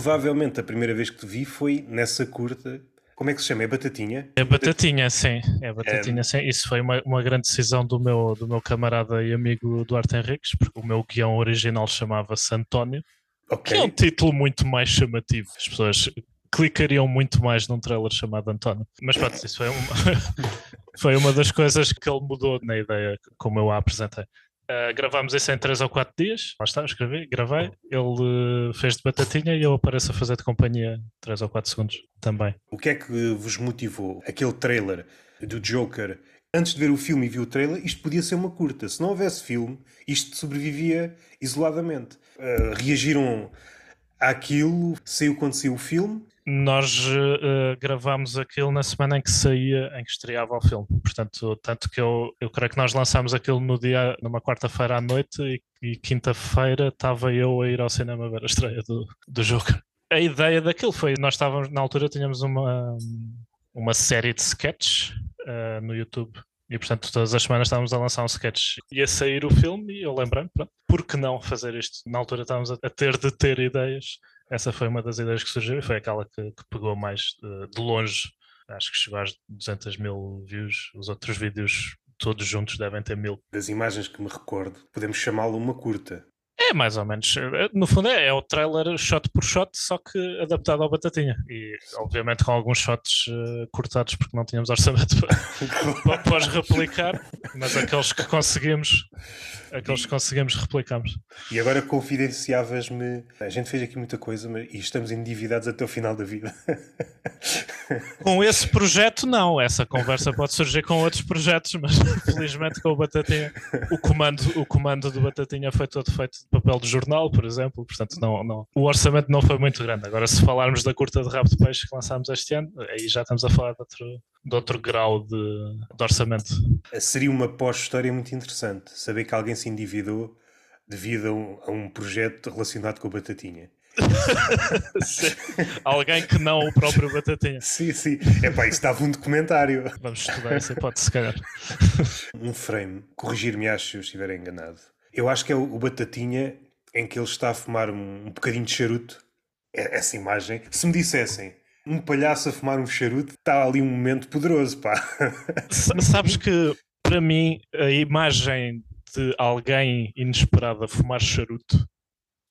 Provavelmente a primeira vez que te vi foi nessa curta. Como é que se chama? É Batatinha? É Batatinha, sim. É Batatinha, sim. Isso foi uma, uma grande decisão do meu, do meu camarada e amigo Duarte Henriques, porque o meu guião original chamava-se António, Ok. que é um título muito mais chamativo. As pessoas clicariam muito mais num trailer chamado António. Mas pronto, isso foi uma, foi uma das coisas que ele mudou na ideia como eu a apresentei. Uh, gravámos isso em 3 ou 4 dias. Lá está, escrevi, gravei. Ele uh, fez de batatinha e eu apareço a fazer de companhia 3 ou 4 segundos também. O que é que vos motivou? Aquele trailer do Joker. Antes de ver o filme e vi o trailer, isto podia ser uma curta. Se não houvesse filme, isto sobrevivia isoladamente. Uh, reagiram àquilo, saiu quando saiu o filme. Nós uh, gravámos aquilo na semana em que saía, em que estreava o filme. Portanto, tanto que eu, eu creio que nós lançámos aquilo no dia, numa quarta-feira à noite e, e quinta-feira estava eu a ir ao cinema ver a estreia do, do Joker. A ideia daquilo foi, nós estávamos, na altura tínhamos uma, uma série de sketches uh, no YouTube e portanto todas as semanas estávamos a lançar um sketch. Ia sair o filme e eu lembrei-me, por que não fazer isto? Na altura estávamos a ter de ter ideias. Essa foi uma das ideias que surgiu e foi aquela que, que pegou mais de, de, longe. Acho que chegou às 200 mil views. Os outros vídeos todos juntos devem ter mil. Das imagens que me recordo, podemos chamá-lo uma curta. É mais ou menos. No fundo é, é, o trailer shot por shot, só que adaptado ao Batatinha. E obviamente com alguns shots uh, cortados porque não tínhamos orçamento para, para os replicar, mas aqueles que conseguimos, aqueles que conseguimos replicamos. E agora confidenciavas-me. A gente fez aqui muita coisa mas, e estamos endividados até o final da vida. Com esse projeto, não. Essa conversa pode surgir com outros projetos, mas felizmente com o Batatinha, o comando, o comando do Batatinha foi todo feito de papel de jornal, por exemplo. Portanto, não, não, o orçamento não foi muito grande. Agora, se falarmos da curta de rabo de peixe que lançámos este ano, aí já estamos a falar de outro, de outro grau de, de orçamento. Seria uma pós-história muito interessante saber que alguém se endividou devido a um, a um projeto relacionado com a batatinha. Alguém que não o próprio Batatinha. Sim, sim. É pá, isso dava um documentário. Vamos estudar essa hipótese, se calhar. Um frame, corrigir-me acho se eu estiver enganado. Eu acho que é o, Batatinha em que ele está a fumar um, um bocadinho de charuto. É, essa imagem. Se me dissessem um palhaço a fumar um charuto, está ali um momento poderoso, pá. Sabes que, para mim, a imagem de alguém inesperado a fumar charuto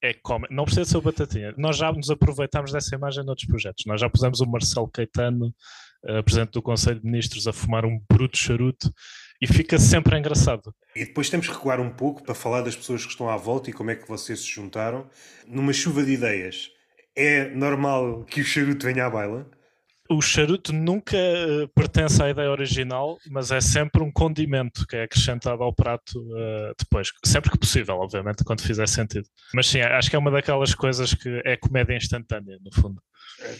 é como. Não precisa ser o Batatinha. Nós já nos aproveitámos dessa imagem noutros projetos. Nós já pusemos o Marcelo Caetano, uh, presidente do Conselho de Ministros, a fumar um bruto charuto e fica sempre engraçado. E depois temos que recuar um pouco para falar das pessoas que estão à volta e como é que vocês se juntaram. Numa chuva de ideias, é normal que o charuto venha à baila? O charuto nunca pertence à ideia original, mas é sempre um condimento que é acrescentado ao prato uh, depois. Sempre que possível, obviamente, quando fizer sentido. Mas sim, acho que é uma daquelas coisas que é comédia instantânea, no fundo.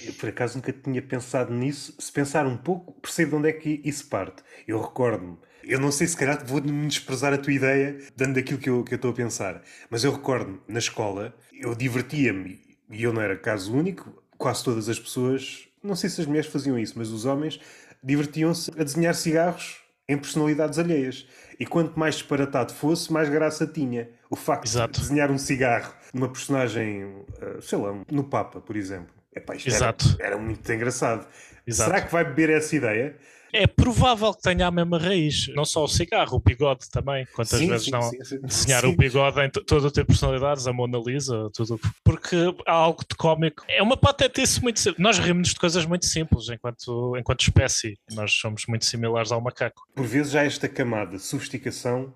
Eu, por acaso, nunca tinha pensado nisso. Se pensar um pouco, percebo de onde é que isso parte. Eu recordo-me. Eu não sei se calhar vou-me desprezar a tua ideia, dando aquilo que eu, estou a pensar. Mas eu recordo-me, na escola, eu divertia-me, e eu não era caso único, quase todas as pessoas não sei se as mulheres faziam isso, mas os homens divertiam-se a desenhar cigarros em personalidades alheias. E quanto mais disparatado fosse, mais graça tinha. O facto Exato. de desenhar um cigarro numa personagem, sei lá, no Papa, por exemplo. Epá, isto Exato. Era, era muito engraçado. Exato. Será que vai beber essa ideia? É provável que tenha a mesma raiz, não só o cigarro, o bigode também. Quantas Sim, vezes sim, não sim, desenhar o bigode em to- todo o tipo de personalidades, a Mona Lisa, tudo. Porque há algo de cómico. É uma patetice muito simples. Nós rimos de coisas muito simples enquanto, enquanto espécie. Nós somos muito similares ao macaco. Por vezes há esta camada de sofisticação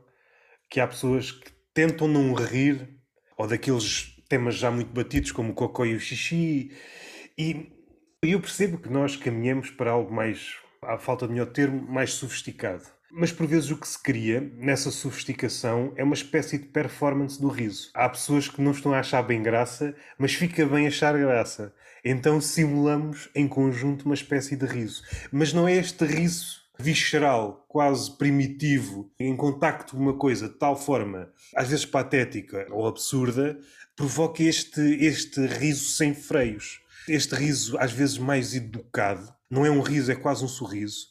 que há pessoas que tentam não rir ou daqueles temas já muito batidos como o cocó e o xixi e eu percebo que nós caminhamos para algo mais, à falta de melhor termo, mais sofisticado. Mas por vezes o que se cria nessa sofisticação é uma espécie de performance do riso. Há pessoas que não estão a achar bem graça, mas fica bem achar graça. Então simulamos em conjunto uma espécie de riso. Mas não é este riso visceral, quase primitivo, em contacto com uma coisa de tal forma, às vezes patética ou absurda, provoca este, este riso sem freios. Este riso, às vezes mais educado, não é um riso, é quase um sorriso.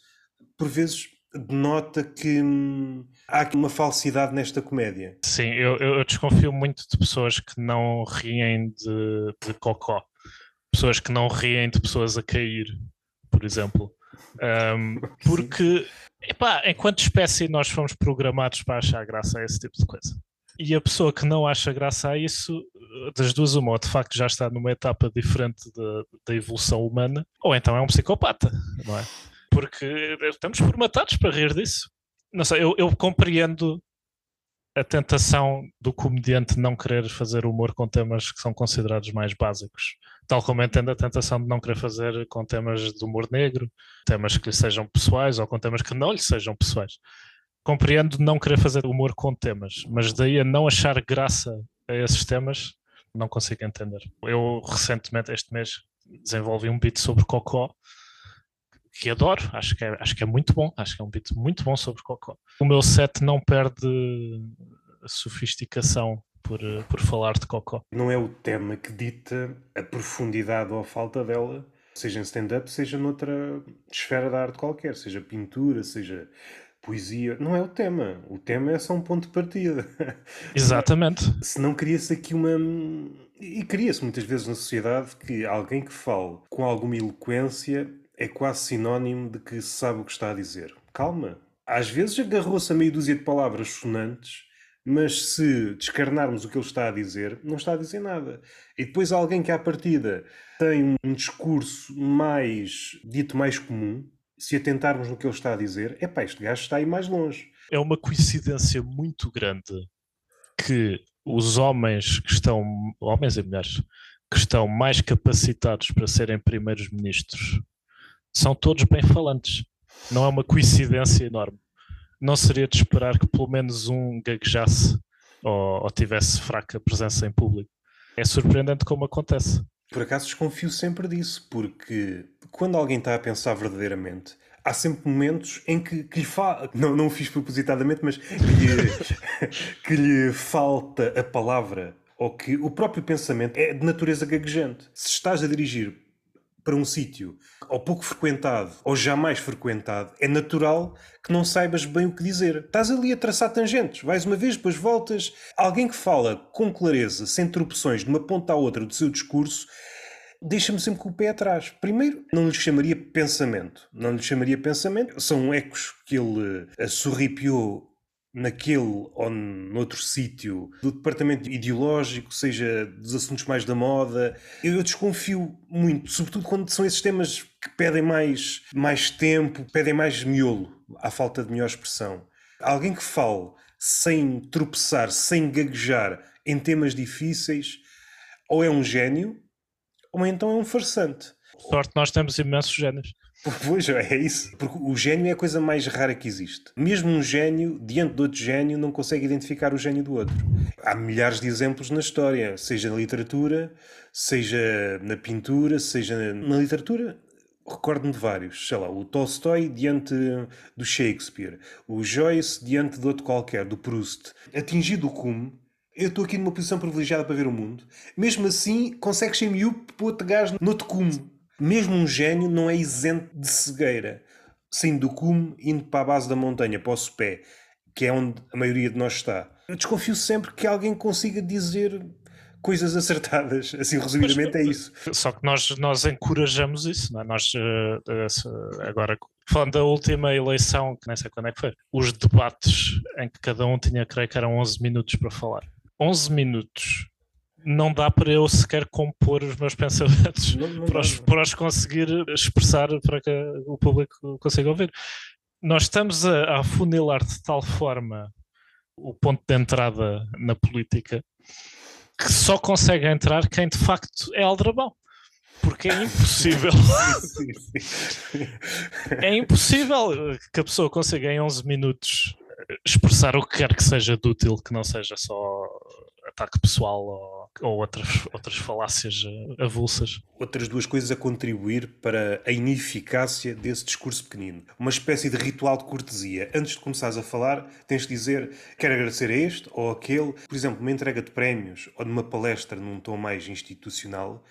Por vezes denota que hum, há aqui uma falsidade nesta comédia. Sim, eu, eu desconfio muito de pessoas que não riem de, de cocó. pessoas que não riem de pessoas a cair, por exemplo. Um, porque, epá, enquanto espécie, nós fomos programados para achar graça a esse tipo de coisa. E a pessoa que não acha graça a isso, das duas, uma, ou de facto já está numa etapa diferente da evolução humana, ou então é um psicopata, não é? Porque estamos formatados para rir disso. Não sei, eu, eu compreendo a tentação do comediante não querer fazer humor com temas que são considerados mais básicos. Tal como entendo a tentação de não querer fazer com temas de humor negro, temas que lhe sejam pessoais ou com temas que não lhe sejam pessoais. Compreendo não querer fazer humor com temas, mas daí a não achar graça a esses temas, não consigo entender. Eu recentemente, este mês, desenvolvi um beat sobre Cocó que adoro, acho que, é, acho que é muito bom, acho que é um beat muito bom sobre Cocó. O meu set não perde sofisticação por, por falar de Cocó. Não é o tema que dita a profundidade ou a falta dela, seja em stand-up, seja noutra esfera da arte qualquer, seja pintura, seja poesia. Não é o tema. O tema é só um ponto de partida. Exatamente. Se não cria-se aqui uma. E cria-se muitas vezes na sociedade que alguém que fale com alguma eloquência é quase sinónimo de que sabe o que está a dizer. Calma. Às vezes agarrou-se a meia dúzia de palavras sonantes, mas se descarnarmos o que ele está a dizer, não está a dizer nada. E depois alguém que à partida tem um discurso mais dito mais comum, se atentarmos no que ele está a dizer, é pá, este gajo está aí mais longe. É uma coincidência muito grande que os homens que estão, homens e mulheres, que estão mais capacitados para serem primeiros ministros são todos bem falantes. Não é uma coincidência enorme. Não seria de esperar que pelo menos um gaguejasse ou, ou tivesse fraca presença em público. É surpreendente como acontece. Por acaso desconfio sempre disso, porque quando alguém está a pensar verdadeiramente, há sempre momentos em que, que lhe fa... não, não o fiz propositadamente, mas que lhe, que lhe falta a palavra ou que o próprio pensamento é de natureza gaguejante. Se estás a dirigir para um sítio ou pouco frequentado ou jamais frequentado, é natural que não saibas bem o que dizer. Estás ali a traçar tangentes, vais uma vez, depois voltas. Alguém que fala com clareza, sem interrupções, de uma ponta à outra do seu discurso, deixa-me sempre com o pé atrás. Primeiro, não lhe chamaria pensamento. Não lhe chamaria pensamento. São ecos que ele eh, sorripiou naquele ou noutro sítio do departamento ideológico, seja dos assuntos mais da moda. Eu desconfio muito, sobretudo quando são esses temas que pedem mais, mais tempo, pedem mais miolo, à falta de melhor expressão. Alguém que fale sem tropeçar, sem gaguejar em temas difíceis, ou é um gênio, ou então é um farsante. Sorte, nós temos imensos génios. Pois é isso. Porque o gênio é a coisa mais rara que existe. Mesmo um gênio, diante de outro gênio, não consegue identificar o gênio do outro. Há milhares de exemplos na história, seja na literatura, seja na pintura, seja na literatura. Recordo-me de vários, sei lá, o Tolstói diante do Shakespeare, o Joyce diante de outro qualquer, do Proust. Atingido o cume, eu estou aqui numa posição privilegiada para ver o mundo. Mesmo assim, consegues ser miúdo para outro gajo no outro cume. Mesmo um gênio não é isento de cegueira. Saindo do cume, indo para a base da montanha, para o sopé, que é onde a maioria de nós está. Eu desconfio sempre que alguém consiga dizer coisas acertadas. Assim, resumidamente, é isso. Só que nós, nós encorajamos isso, não é? Nós, uh, agora, falando da última eleição, que nem sei quando é que foi, os debates em que cada um tinha, creio que eram 11 minutos para falar. 11 minutos não dá para eu sequer compor os meus pensamentos não, não para, os, para, os, conseguir expressar para que o público consiga ouvir. Nós estamos a, a afunilar de tal forma o ponto de entrada na política que só consegue entrar quem de facto é aldrabão. Porque é impossível. é impossível que a pessoa consiga em 11 minutos expressar o que quer que seja de útil, que não seja só ataque pessoal ou, ou outras, outras falácias eh, avulsas. Outras duas coisas a contribuir para a ineficácia desse discurso pequenino. Uma espécie de ritual de cortesia. Antes de começares a falar, tens de dizer quero agradecer a este ou aquele. Por exemplo, uma entrega de prémios ou numa palestra num tom mais institucional,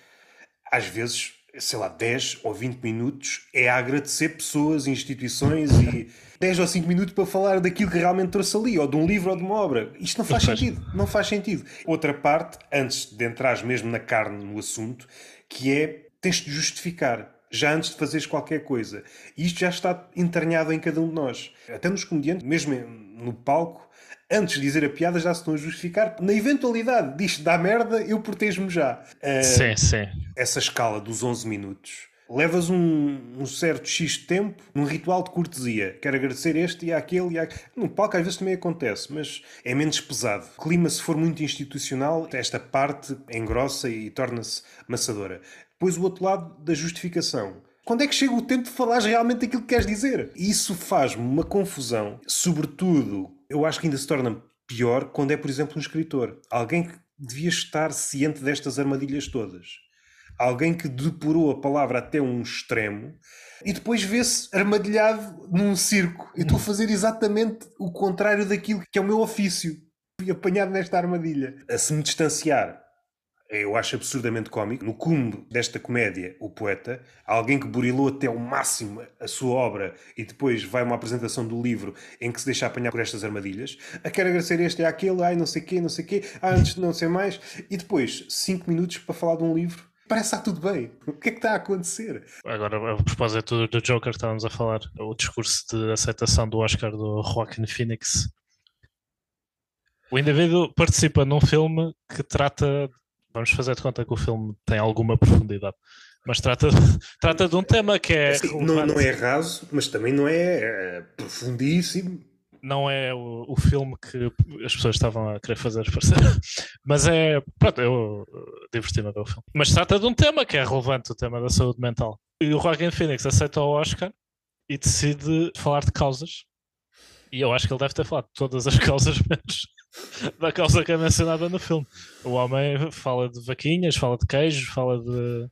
às vezes sei lá, 10 ou 20 minutos é a agradecer pessoas, instituições e 10 ou 5 minutos para falar daquilo que realmente trouxe ali, ou de um livro ou de uma obra. Isto não faz sentido. Não faz sentido. Outra parte, antes de entrares mesmo na carne no assunto, que é tens de justificar já antes de fazeres qualquer coisa. E isto já está entranhado em cada um de nós. Até nos comediantes, mesmo no palco, antes de dizer a piada já se estão a justificar. Na eventualidade disto dá merda, eu protejo-me já. Uh, sim, sim. Essa escala dos 11 minutos. Levas um, um, certo X de tempo num ritual de cortesia. Quero agradecer este e aquele e aquele. No palco às vezes também acontece, mas é menos pesado. O clima, se for muito institucional, esta parte engrossa e torna-se maçadora. Depois o outro lado da justificação. Quando é que chega o tempo de falar realmente aquilo que queres dizer? Isso faz-me uma confusão, sobretudo eu acho que ainda se torna pior quando é, por exemplo, um escritor. Alguém que devia estar ciente destas armadilhas todas. Alguém que depurou a palavra até um extremo e depois vê-se armadilhado num circo. Eu estou a fazer exatamente o contrário daquilo que é o meu ofício. Apanhado nesta armadilha. A se me distanciar eu acho absurdamente cómico. No cume desta comédia, o poeta, alguém que burilou até ao máximo a sua obra e depois vai uma apresentação do livro em que se deixa apanhar por estas armadilhas. A ah, quero agradecer este e aquele, ai não sei quê, não sei quê, ah, antes de não ser mais. E depois, cinco minutos para falar de um livro. Parece que está tudo bem. O que é que está a acontecer? Agora, a propósito do Joker que estávamos a falar, o discurso de aceitação do Oscar do Joaquin Phoenix. O indivíduo participa num filme que trata vamos fazer de conta que o filme tem alguma profundidade. Mas trata, trata de um tema que é. Assim, não, não, é raso, mas também não é, é profundíssimo. Não é o, o, filme que as pessoas estavam a querer fazer parecer. Mas é. Pronto, eu diverti-me a ver o filme. Mas trata de um tema que é relevante, o tema da saúde mental. E o Joaquin Phoenix aceita o Oscar e decide falar de causas. E eu acho que ele deve ter falado de todas as causas, menos da causa que é mencionada no filme. O homem fala de vaquinhas, fala de queijo, fala de,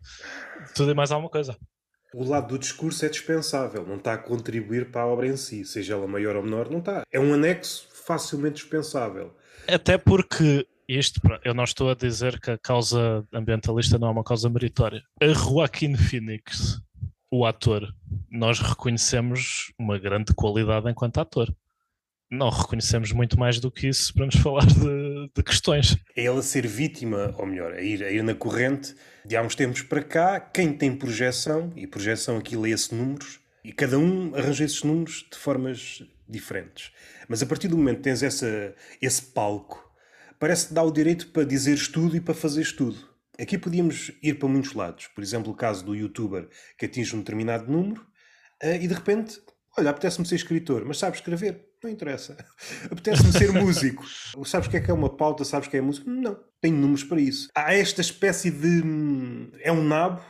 de tudo e mais alguma coisa. O lado do discurso é dispensável, não está a contribuir para a obra em si, seja ela maior ou menor, não está. É um anexo facilmente dispensável. Até porque isto, eu não estou a dizer que a causa ambientalista não é uma causa meritória. A Joaquim Phoenix, o ator, nós reconhecemos uma grande qualidade enquanto ator não reconhecemos muito mais do que isso para nos falar de, de, questões. É ele a ser vítima, ou melhor, a ir, a ir na corrente de há uns tempos para cá, quem tem projeção, e projeção aqui lê-se números, e cada um arranja esses números de formas diferentes. Mas a partir do momento que tens essa, esse palco, parece-te dar o direito para dizeres tudo e para fazeres tudo. Aqui podíamos ir para muitos lados. Por exemplo, o caso do youtuber que atinge um determinado número eh, e de repente, olha, apetece-me ser escritor, mas sabe escrever não interessa. Apetece-me ser músico. Sabes o que é que é uma pauta? Sabes o que é música? Não. Tenho números para isso. Há esta espécie de. Hum, é um nabo.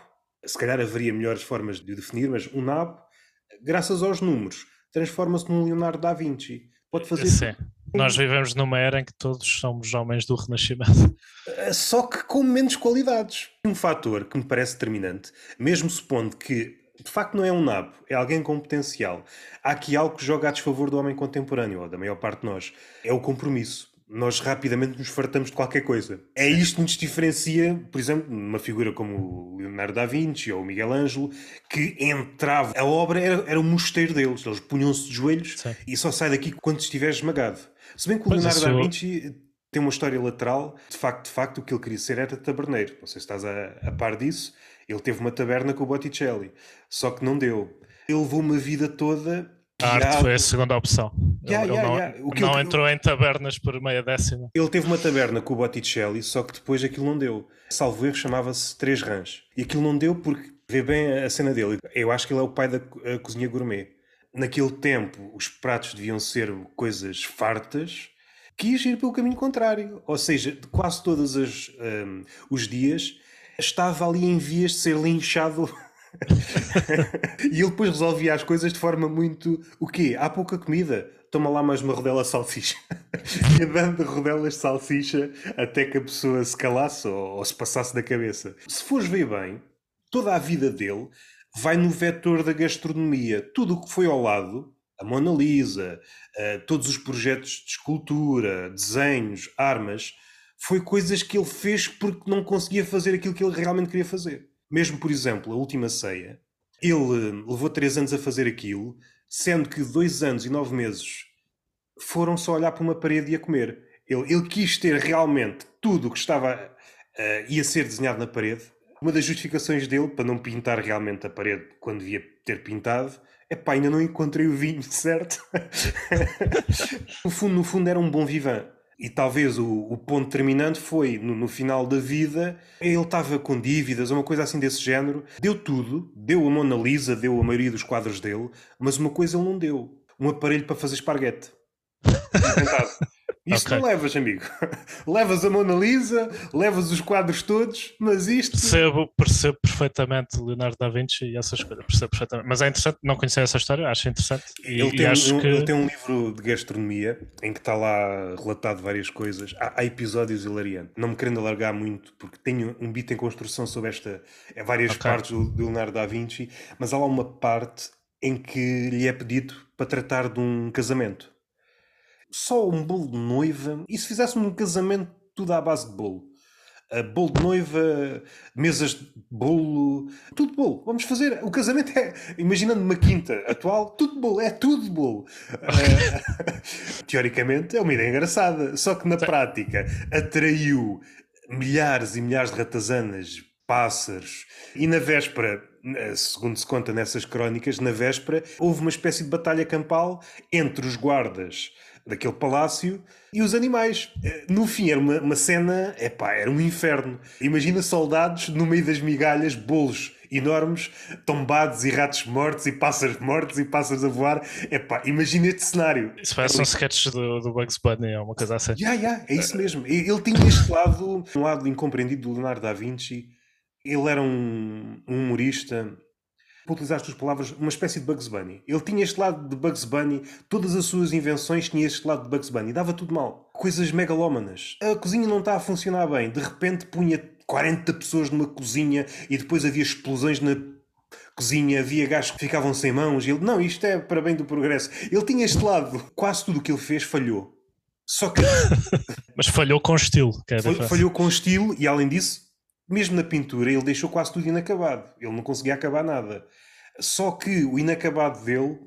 Se calhar haveria melhores formas de o definir, mas um nabo, graças aos números, transforma-se num Leonardo da Vinci. Pode fazer. Sim. Nós vivemos numa era em que todos somos homens do Renascimento. Eh, só que com menos qualidades. Um fator que me parece determinante, mesmo supondo que de facto não é um nabo, é alguém com potencial. Há aqui algo que joga a desfavor do homem contemporâneo, ou da maior parte de nós. É o compromisso. Nós rapidamente nos fartamos de qualquer coisa. É isto que nos diferencia, por exemplo, numa figura como o Leonardo da Vinci ou o Miguel Ângelo, que entrava. A obra era, era o mosteiro deles. Eles punham-se de joelhos Sim. e só sai daqui quando estiver esmagado. Se bem que o Leonardo da Vinci tem uma história lateral. De facto, de facto, o que ele queria ser era taberneiro. Não sei se estás a, a par disso. Ele teve uma taberna com o Botticelli, só que não deu. Ele levou uma vida toda. A arte foi a segunda opção. Yeah, ele, yeah, yeah. não, não entrou em tabernas por meia décima. Ele teve uma taberna com o Botticelli, só que depois aquilo não deu. Salvo erro, chamava-se Três Rãs. E aquilo não deu porque, vê bem a cena dele, eu acho que ele é o pai da cozinha gourmet. Naquele tempo, os pratos deviam ser coisas fartas, quis ir pelo caminho contrário. Ou seja, quase todos um, os dias estava ali em vias de ser linchado. e ele depois resolvia as coisas de forma muito. O quê? Há pouca comida? Toma lá mais uma rodela de salsicha. e dando rodelas de salsicha até que a pessoa se calasse ou, ou se passasse da cabeça. Se fores ver bem, toda a vida dele vai no vetor da gastronomia. Tudo o que foi ao lado, a Mona Lisa, todos os projetos de escultura, desenhos, armas, foi coisas que ele fez porque não conseguia fazer aquilo que ele realmente queria fazer. Mesmo, por exemplo, a última ceia, ele eh, levou três anos a fazer aquilo, sendo que dois anos e nove meses foram só olhar para uma parede e a comer. Ele, ele quis ter realmente tudo o que estava uh, ia ser desenhado na parede Uma das justificações dele para não pintar realmente a parede quando devia ter pintado é pá, ainda não encontrei o vinho certo. no, fundo, no fundo, era um bom vivan. E talvez o, o ponto determinante foi no, no, final da vida, ele estava com dívidas, uma coisa assim desse género. Deu tudo, deu a Mona Lisa, deu a maioria dos quadros dele, mas uma coisa ele não deu: um aparelho para fazer esparguete. Isto okay. não levas, amigo. levas a Mona Lisa, levas os quadros todos, mas isto. Percebo, percebo perfeitamente Leonardo da Vinci e essas coisas. Percebo perfeitamente. Mas é interessante, não conhecer essa história, acho interessante. E, ele, tem um, que... ele tem um livro de gastronomia em que está lá relatado várias coisas. Há, há episódios hilariantes. Não me querendo alargar muito, porque tenho um bit em construção sobre esta. É várias okay. partes do, do Leonardo da Vinci, mas há lá uma parte em que lhe é pedido para tratar de um casamento só um bolo de noiva. E se fizéssemos um casamento tudo à base de bolo? Uh, bolo de noiva, mesas de bolo, tudo bolo. Vamos fazer. O casamento é, imaginando uma quinta atual, tudo bolo, é tudo bolo. Uh, teoricamente é uma ideia engraçada, só que na prática atraiu milhares e milhares de ratazanas, pássaros, e na véspera segundo se conta nessas crónicas, na véspera houve uma espécie de batalha campal entre os guardas daquele palácio e os animais. Eh, no fim, era uma, uma cena, epá, era um inferno. Imagina soldados no meio das migalhas, bolos enormes, tombados e ratos mortos e pássaros mortos e pássaros a voar. Epá, imagina este cenário. Isso parece um sketch do, do Bugs Bunny, é uma coisa assim. Yeah, yeah, é isso mesmo. Ele tinha este lado, um lado incompreendido do Leonardo da Vinci. Ele era um, um humorista para utilizar as tuas palavras, uma espécie de Bugs Bunny. Ele tinha este lado de Bugs Bunny, todas as suas invenções tinham este lado de Bugs Bunny. Dava tudo mal. Coisas megalómanas. A cozinha não está a funcionar bem. De repente punha 40 pessoas numa cozinha e depois havia explosões na cozinha, havia gajos que ficavam sem mãos. Ele, não, isto é para bem do progresso. Ele tinha este lado. Quase tudo o que ele fez falhou. Só que. Mas falhou com estilo. É falhou com estilo e, além disso, mesmo na pintura, ele deixou quase tudo inacabado. Ele não conseguia acabar nada. Só que o inacabado dele,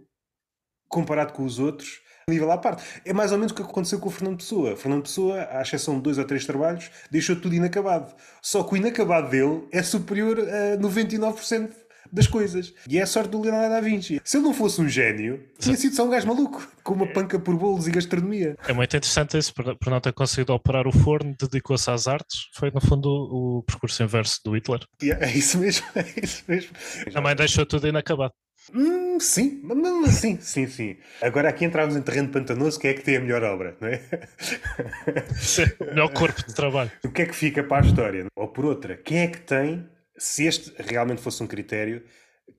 comparado com os outros, nível à parte. É mais ou menos o que aconteceu com o Fernando Pessoa. Fernando Pessoa, à exceção de dois ou três trabalhos, deixou tudo inacabado. Só que o inacabado dele é superior a 99% das coisas. E é a sorte do Leonardo da Vinci. Se ele não fosse um gênio, tinha sido só um gajo maluco, com uma panca por bolos e gastronomia. É muito interessante isso, por, por não ter conseguido operar o forno, dedicou-se às artes. Foi, no fundo, o, o percurso inverso do Hitler. Yeah, é isso mesmo, é isso mesmo. Também deixou tudo inacabado. Hum, sim, sim, sim, sim. Agora aqui entramos em terreno pantanoso, quem é que tem a melhor obra, não é? O melhor corpo de trabalho. O que é que fica para a história? Ou por outra, quem é que tem se este realmente fosse um critério,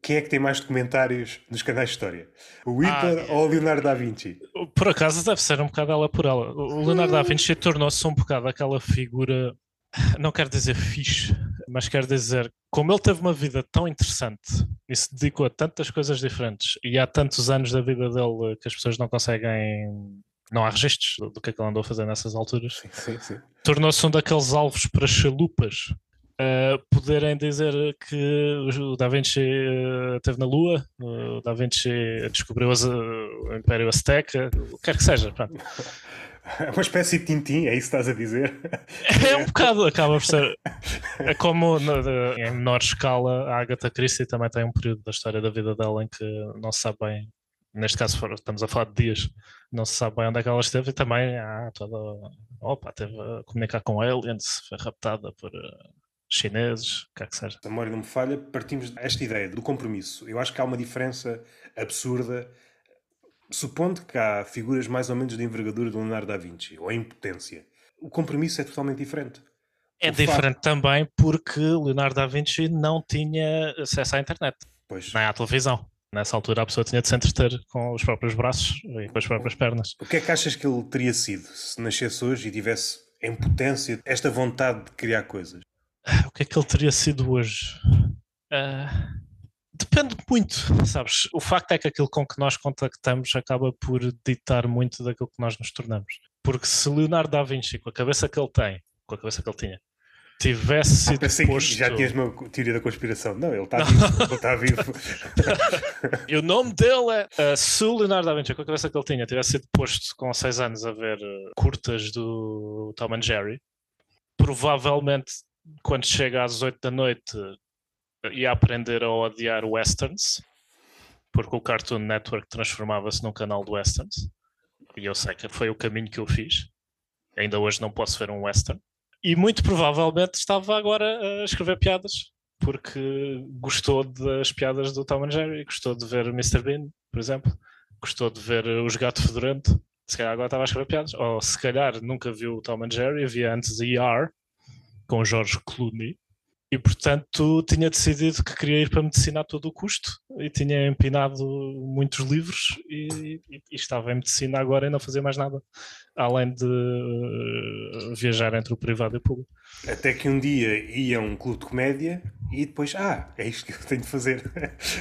quem é que tem mais documentários nos canais de história? O Hitler ah, ou o Leonardo da Vinci? Por acaso deve ser um bocado ela por ela. O Leonardo da Vinci tornou-se um bocado aquela figura, não quero dizer fixe, mas quero dizer, como ele teve uma vida tão interessante e se dedicou a tantas coisas diferentes e há tantos anos da vida dele que as pessoas não conseguem não há registros do que é que ele andou a fazer nessas alturas. Sim, sim, sim. Tornou-se um daqueles alvos para chalupas uh, poderem dizer que o Da Vinci uh, esteve na Lua, o Da Vinci descobriu as, o Império Azteca, o que quer que seja. Pronto. É uma espécie de Tintim, é isso que estás a dizer? É um bocado, acaba por ser. É como em menor escala, a Agatha Christie também tem um período da história da vida dela em que não se sabe bem, neste caso estamos a falar de dias, não se sabe bem onde é que ela esteve e também há toda. Opa, teve a comunicar com aliens, foi raptada por chineses, o que é que seja. Se a memória não me falha, partimos desta ideia do compromisso. Eu acho que há uma diferença absurda, supondo que há figuras mais ou menos de envergadura do Leonardo da Vinci, ou a impotência. O compromisso é totalmente diferente. É o diferente facto... também porque Leonardo da Vinci não tinha acesso à internet, pois. nem à televisão. Nessa altura a pessoa tinha de se entreter com os próprios braços e com as próprias pernas. O que é que achas que ele teria sido se nascesse hoje e tivesse em potência esta vontade de criar coisas? O que é que ele teria sido hoje? Uh, depende muito, sabes? O facto é que aquilo com que nós contactamos acaba por ditar muito daquilo que nós nos tornamos. Porque se Leonardo da Vinci, com a cabeça que ele tem, com a cabeça que ele tinha, tivesse ah, sido posto... já tinhas uma teoria da conspiração. Não, ele está vivo. ele está vivo. e o nome dele é... Uh, se o Leonardo da Vinci, com a cabeça que ele tinha, tivesse sido posto com 6 anos a ver uh, curtas do Tom and Jerry, provavelmente quando chega às 8 da noite, ia aprender a odiar westerns, porque o Cartoon Network transformava-se num canal de westerns. E eu sei que foi o caminho que eu fiz. Ainda hoje não posso ver um western. E muito provavelmente estava agora a escrever piadas, porque gostou das piadas do Tom and Jerry, gostou de ver Mr. Bean, por exemplo, gostou de ver Os Gatos Fedorento. Se calhar agora estava a escrever piadas. Ou se calhar nunca viu o Tom and Jerry, havia antes ER, com George Clooney e portanto tinha decidido que queria ir para a medicina a todo o custo e tinha empinado muitos livros e, e, e estava em medicina agora e não fazia mais nada além de uh, viajar entre o privado e o público. Até que um dia ia a um clube de comédia e depois, ah, é isto que eu tenho de fazer.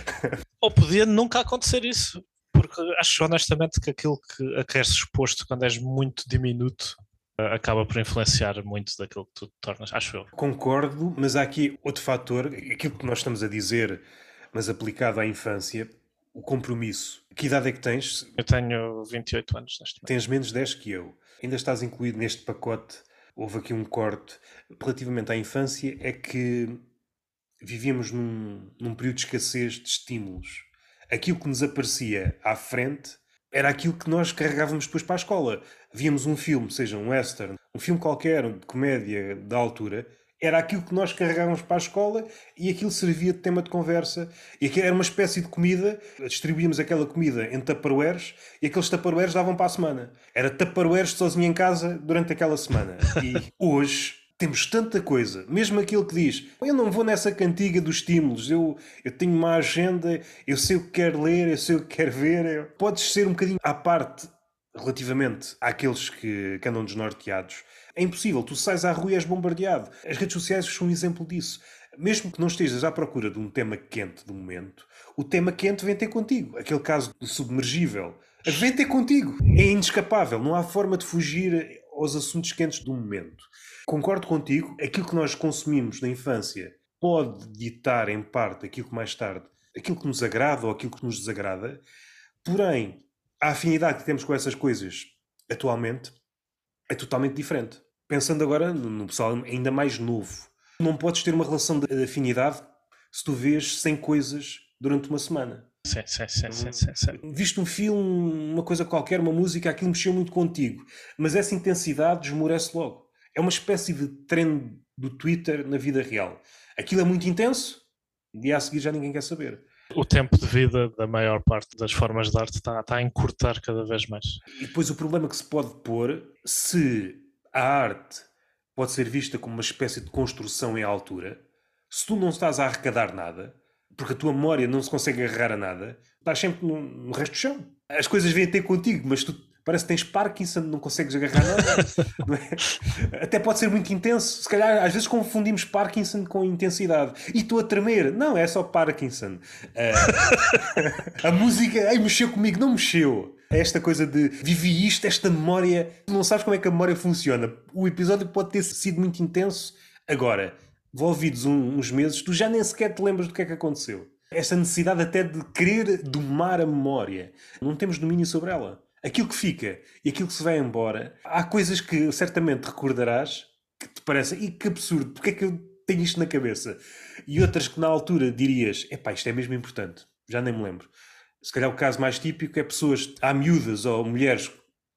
Ou podia nunca acontecer isso, porque acho honestamente que aquilo que, a que és exposto quando és muito diminuto acaba por influenciar muito daquilo que tu tornas, acho eu. Concordo, mas há aqui outro fator, aquilo que nós estamos a dizer, mas aplicado à infância, o compromisso. Que idade é que tens? Eu tenho 28 anos neste momento. Tens menos 10 que eu. Ainda estás incluído neste pacote. Houve aqui um corte relativamente à infância, é que vivíamos num, num período de escassez de estímulos. Aquilo que nos aparecia à frente era aquilo que nós carregávamos depois para a escola. Víamos um filme, seja um western, um filme qualquer, de comédia da altura, era aquilo que nós carregávamos para a escola e aquilo servia de tema de conversa. E aquilo era uma espécie de comida, distribuíamos aquela comida em tupperwares e aqueles tupperwares davam para a semana. Era tupperwares sozinho em casa durante aquela semana. E hoje temos tanta coisa, mesmo aquilo que diz, eu não vou nessa cantiga dos estímulos, eu, eu tenho uma agenda, eu sei o que quero ler, eu sei o que quero ver. Podes ser um bocadinho à parte relativamente àqueles que, que andam desnorteados. É impossível, tu sais à rua e és bombardeado. As redes sociais são um exemplo disso. Mesmo que não estejas à procura de um tema quente do momento, o tema quente vem ter contigo. Aquele caso do submergível, vem ter contigo. É inescapável, não há forma de fugir aos assuntos quentes do momento. Concordo contigo, aquilo que nós consumimos na infância pode ditar em parte aquilo que mais tarde, aquilo que nos agrada ou aquilo que nos desagrada, porém, a afinidade que temos com essas coisas atualmente é totalmente diferente. Pensando agora no pessoal ainda mais novo, não podes ter uma relação de afinidade se tu vês 100 coisas durante uma semana. Sim, sim, sim, sim, sim. Viste um filme, uma coisa qualquer, uma música, aquilo mexeu muito contigo, mas essa intensidade desmorece logo. É uma espécie de trend do Twitter na vida real. Aquilo é muito intenso, dia a seguir já ninguém quer saber. O tempo de vida da maior parte das formas de arte está, está a encurtar cada vez mais. E depois o problema que se pode pôr, se a arte pode ser vista como uma espécie de construção em altura, se tu não estás a arrecadar nada, porque a tua memória não se consegue agarrar a nada, estás sempre no, no resto do chão. As coisas vêm ter contigo, mas tu parece que tens Parkinson, não consegues agarrar nada. é? Até pode ser muito intenso. Se calhar, às vezes confundimos Parkinson com intensidade. E estou a tremer. Não, é só Parkinson. Uh, a música, ai, mexeu comigo. Não mexeu. É esta coisa de vivi isto, esta memória. Tu não sabes como é que a memória funciona. O episódio pode ter sido muito intenso. Agora, envolvidos uns meses, tu já nem sequer te lembras do que é que aconteceu. Esta necessidade até de querer domar a memória. Não temos domínio sobre ela aquilo que fica e aquilo que se vai embora, há coisas que certamente recordarás que te parecem, e que absurdo, porque é que eu tenho isto na cabeça? E outras que na altura dirias, epá, isto é mesmo importante, já nem me lembro. Se calhar o caso mais típico é pessoas, há miúdas ou mulheres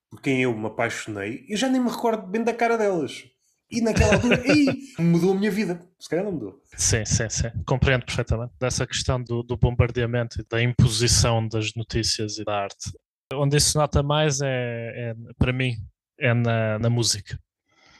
por quem eu me apaixonei, eu já nem me recordo bem da cara delas. E naquela altura, mudou a minha vida. Se calhar não mudou. Sim, sim, sim. Compreendo perfeitamente. Dessa questão do, do bombardeamento e da imposição das notícias e da arte Onde isso nota mais é, é para mim, é na, na música.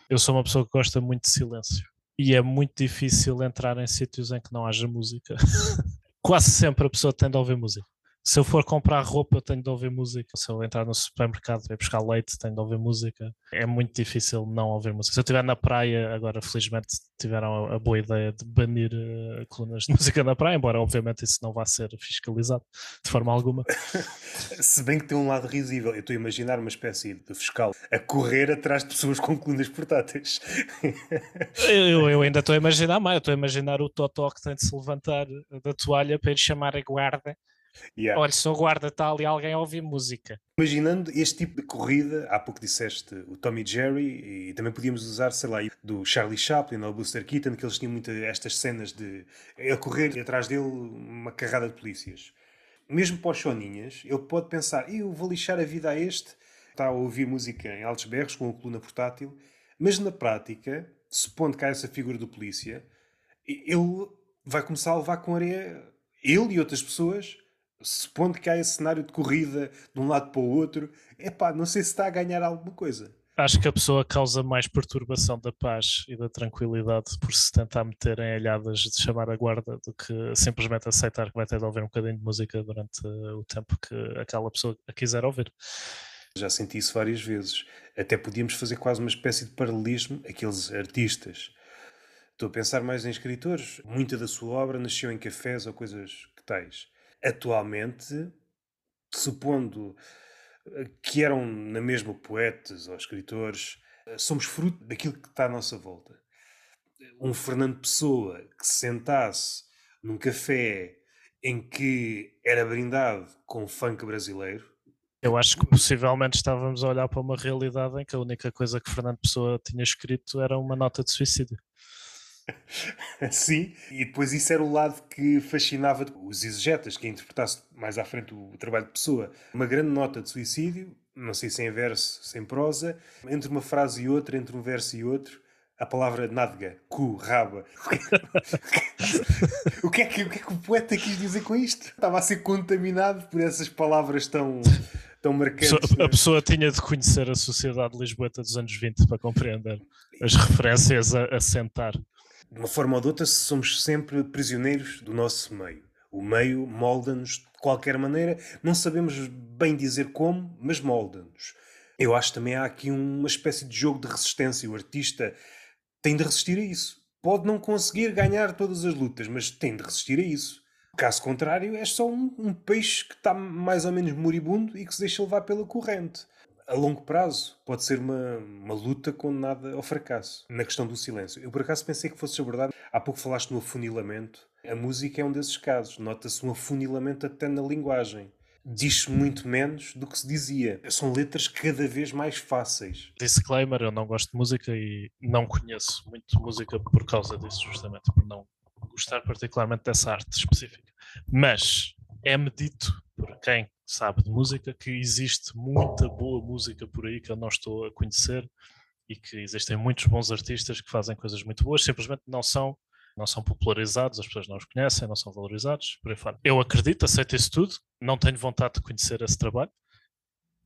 Eu sou uma pessoa que gosta muito de silêncio e é muito difícil entrar em sítios em que não haja música. Quase sempre a pessoa tende a ouvir música se eu for comprar roupa, eu tenho de ouvir música. Se eu entrar no supermercado e buscar leite, tenho de ouvir música. É muito difícil não ouvir música. Se eu estiver na praia, agora felizmente tiveram a, boa ideia de banir uh, colunas de música na praia, embora obviamente isso não vá ser fiscalizado de forma alguma. Se bem que tem um lado risível. Eu estou a imaginar uma espécie de fiscal a correr atrás de pessoas com colunas portáteis. eu, eu ainda estou a imaginar mais. estou a imaginar o Totó que tem de se levantar da toalha para ir chamar a guarda Yeah. Olha, se o guarda está ali alguém a ouvir música. Imaginando este tipo de corrida, há pouco disseste o Tommy Jerry, e também podíamos usar, sei lá, do Charlie Chaplin ou Buster Keaton, que eles tinham muitas estas cenas de a correr atrás dele uma carrada de polícias. Mesmo para os soninhas, ele pode pensar, eu vou lixar a vida a este, está a ouvir música em altos berros com a coluna portátil, mas na prática, supondo que há essa figura do polícia, ele vai começar a levar com areia, ele e outras pessoas, supondo que há esse cenário de corrida de um lado para o outro, é pá, não sei se está a ganhar alguma coisa. Acho que a pessoa causa mais perturbação da paz e da tranquilidade por se tentar meter em alhadas de chamar a guarda do que simplesmente aceitar que vai ter de ouvir um bocadinho de música durante o tempo que aquela pessoa a quiser ouvir. Já senti isso várias vezes. Até podíamos fazer quase uma espécie de paralelismo aqueles artistas. Estou a pensar mais em escritores. Muita da sua obra nasceu em cafés ou coisas que tais atualmente, supondo eh, que eram na mesma poetas ou escritores, eh, somos fruto daquilo que está à nossa volta. Um Fernando Pessoa que se sentasse num café em que era brindado com funk brasileiro. Eu acho que possivelmente estávamos a olhar para uma realidade em que a única coisa que Fernando Pessoa tinha escrito era uma nota de suicídio. Sim, e depois isso era o lado que fascinava os exegetas, que interpretasse mais à frente o trabalho de pessoa. Uma grande nota de suicídio, não sei se em verso, sem prosa, entre uma frase e outra, entre um verso e outro, a palavra nádega, cu, raba. o, que é que, o que é que o poeta quis dizer com isto? Estava a ser contaminado por essas palavras tão tão marcantes. A pessoa, a pessoa tinha de conhecer a sociedade lisboeta dos anos 20 para compreender as referências a, a sentar de uma forma ou de outra, somos sempre prisioneiros do nosso meio. O meio molda-nos de qualquer maneira, não sabemos bem dizer como, mas molda-nos. Eu acho também há aqui uma espécie de jogo de resistência. O artista tem de resistir a isso. Pode não conseguir ganhar todas as lutas, mas tem de resistir a isso. Caso contrário, é só um, um peixe que está mais ou menos moribundo e que se deixa levar pela corrente a longo prazo pode ser uma, uma luta condenada ao fracasso na questão do silêncio. Eu por acaso pensei que fosse abordado. Há pouco falaste no afunilamento. A música é um desses casos. Nota-se um afunilamento até na linguagem. Diz-se muito menos do que se dizia. São letras cada vez mais fáceis. Disclaimer: eu não gosto de música e não conheço muito música por causa disso, justamente por não gostar particularmente dessa arte específica. Mas é-me dito por quem sabe de música que existe muita boa música por aí que eu não estou a conhecer e que existem muitos bons artistas que fazem coisas muito boas, simplesmente não são não são popularizados, as pessoas não os conhecem, não são valorizados, por aí fora. Eu acredito, aceito isso tudo, não tenho vontade de conhecer esse trabalho.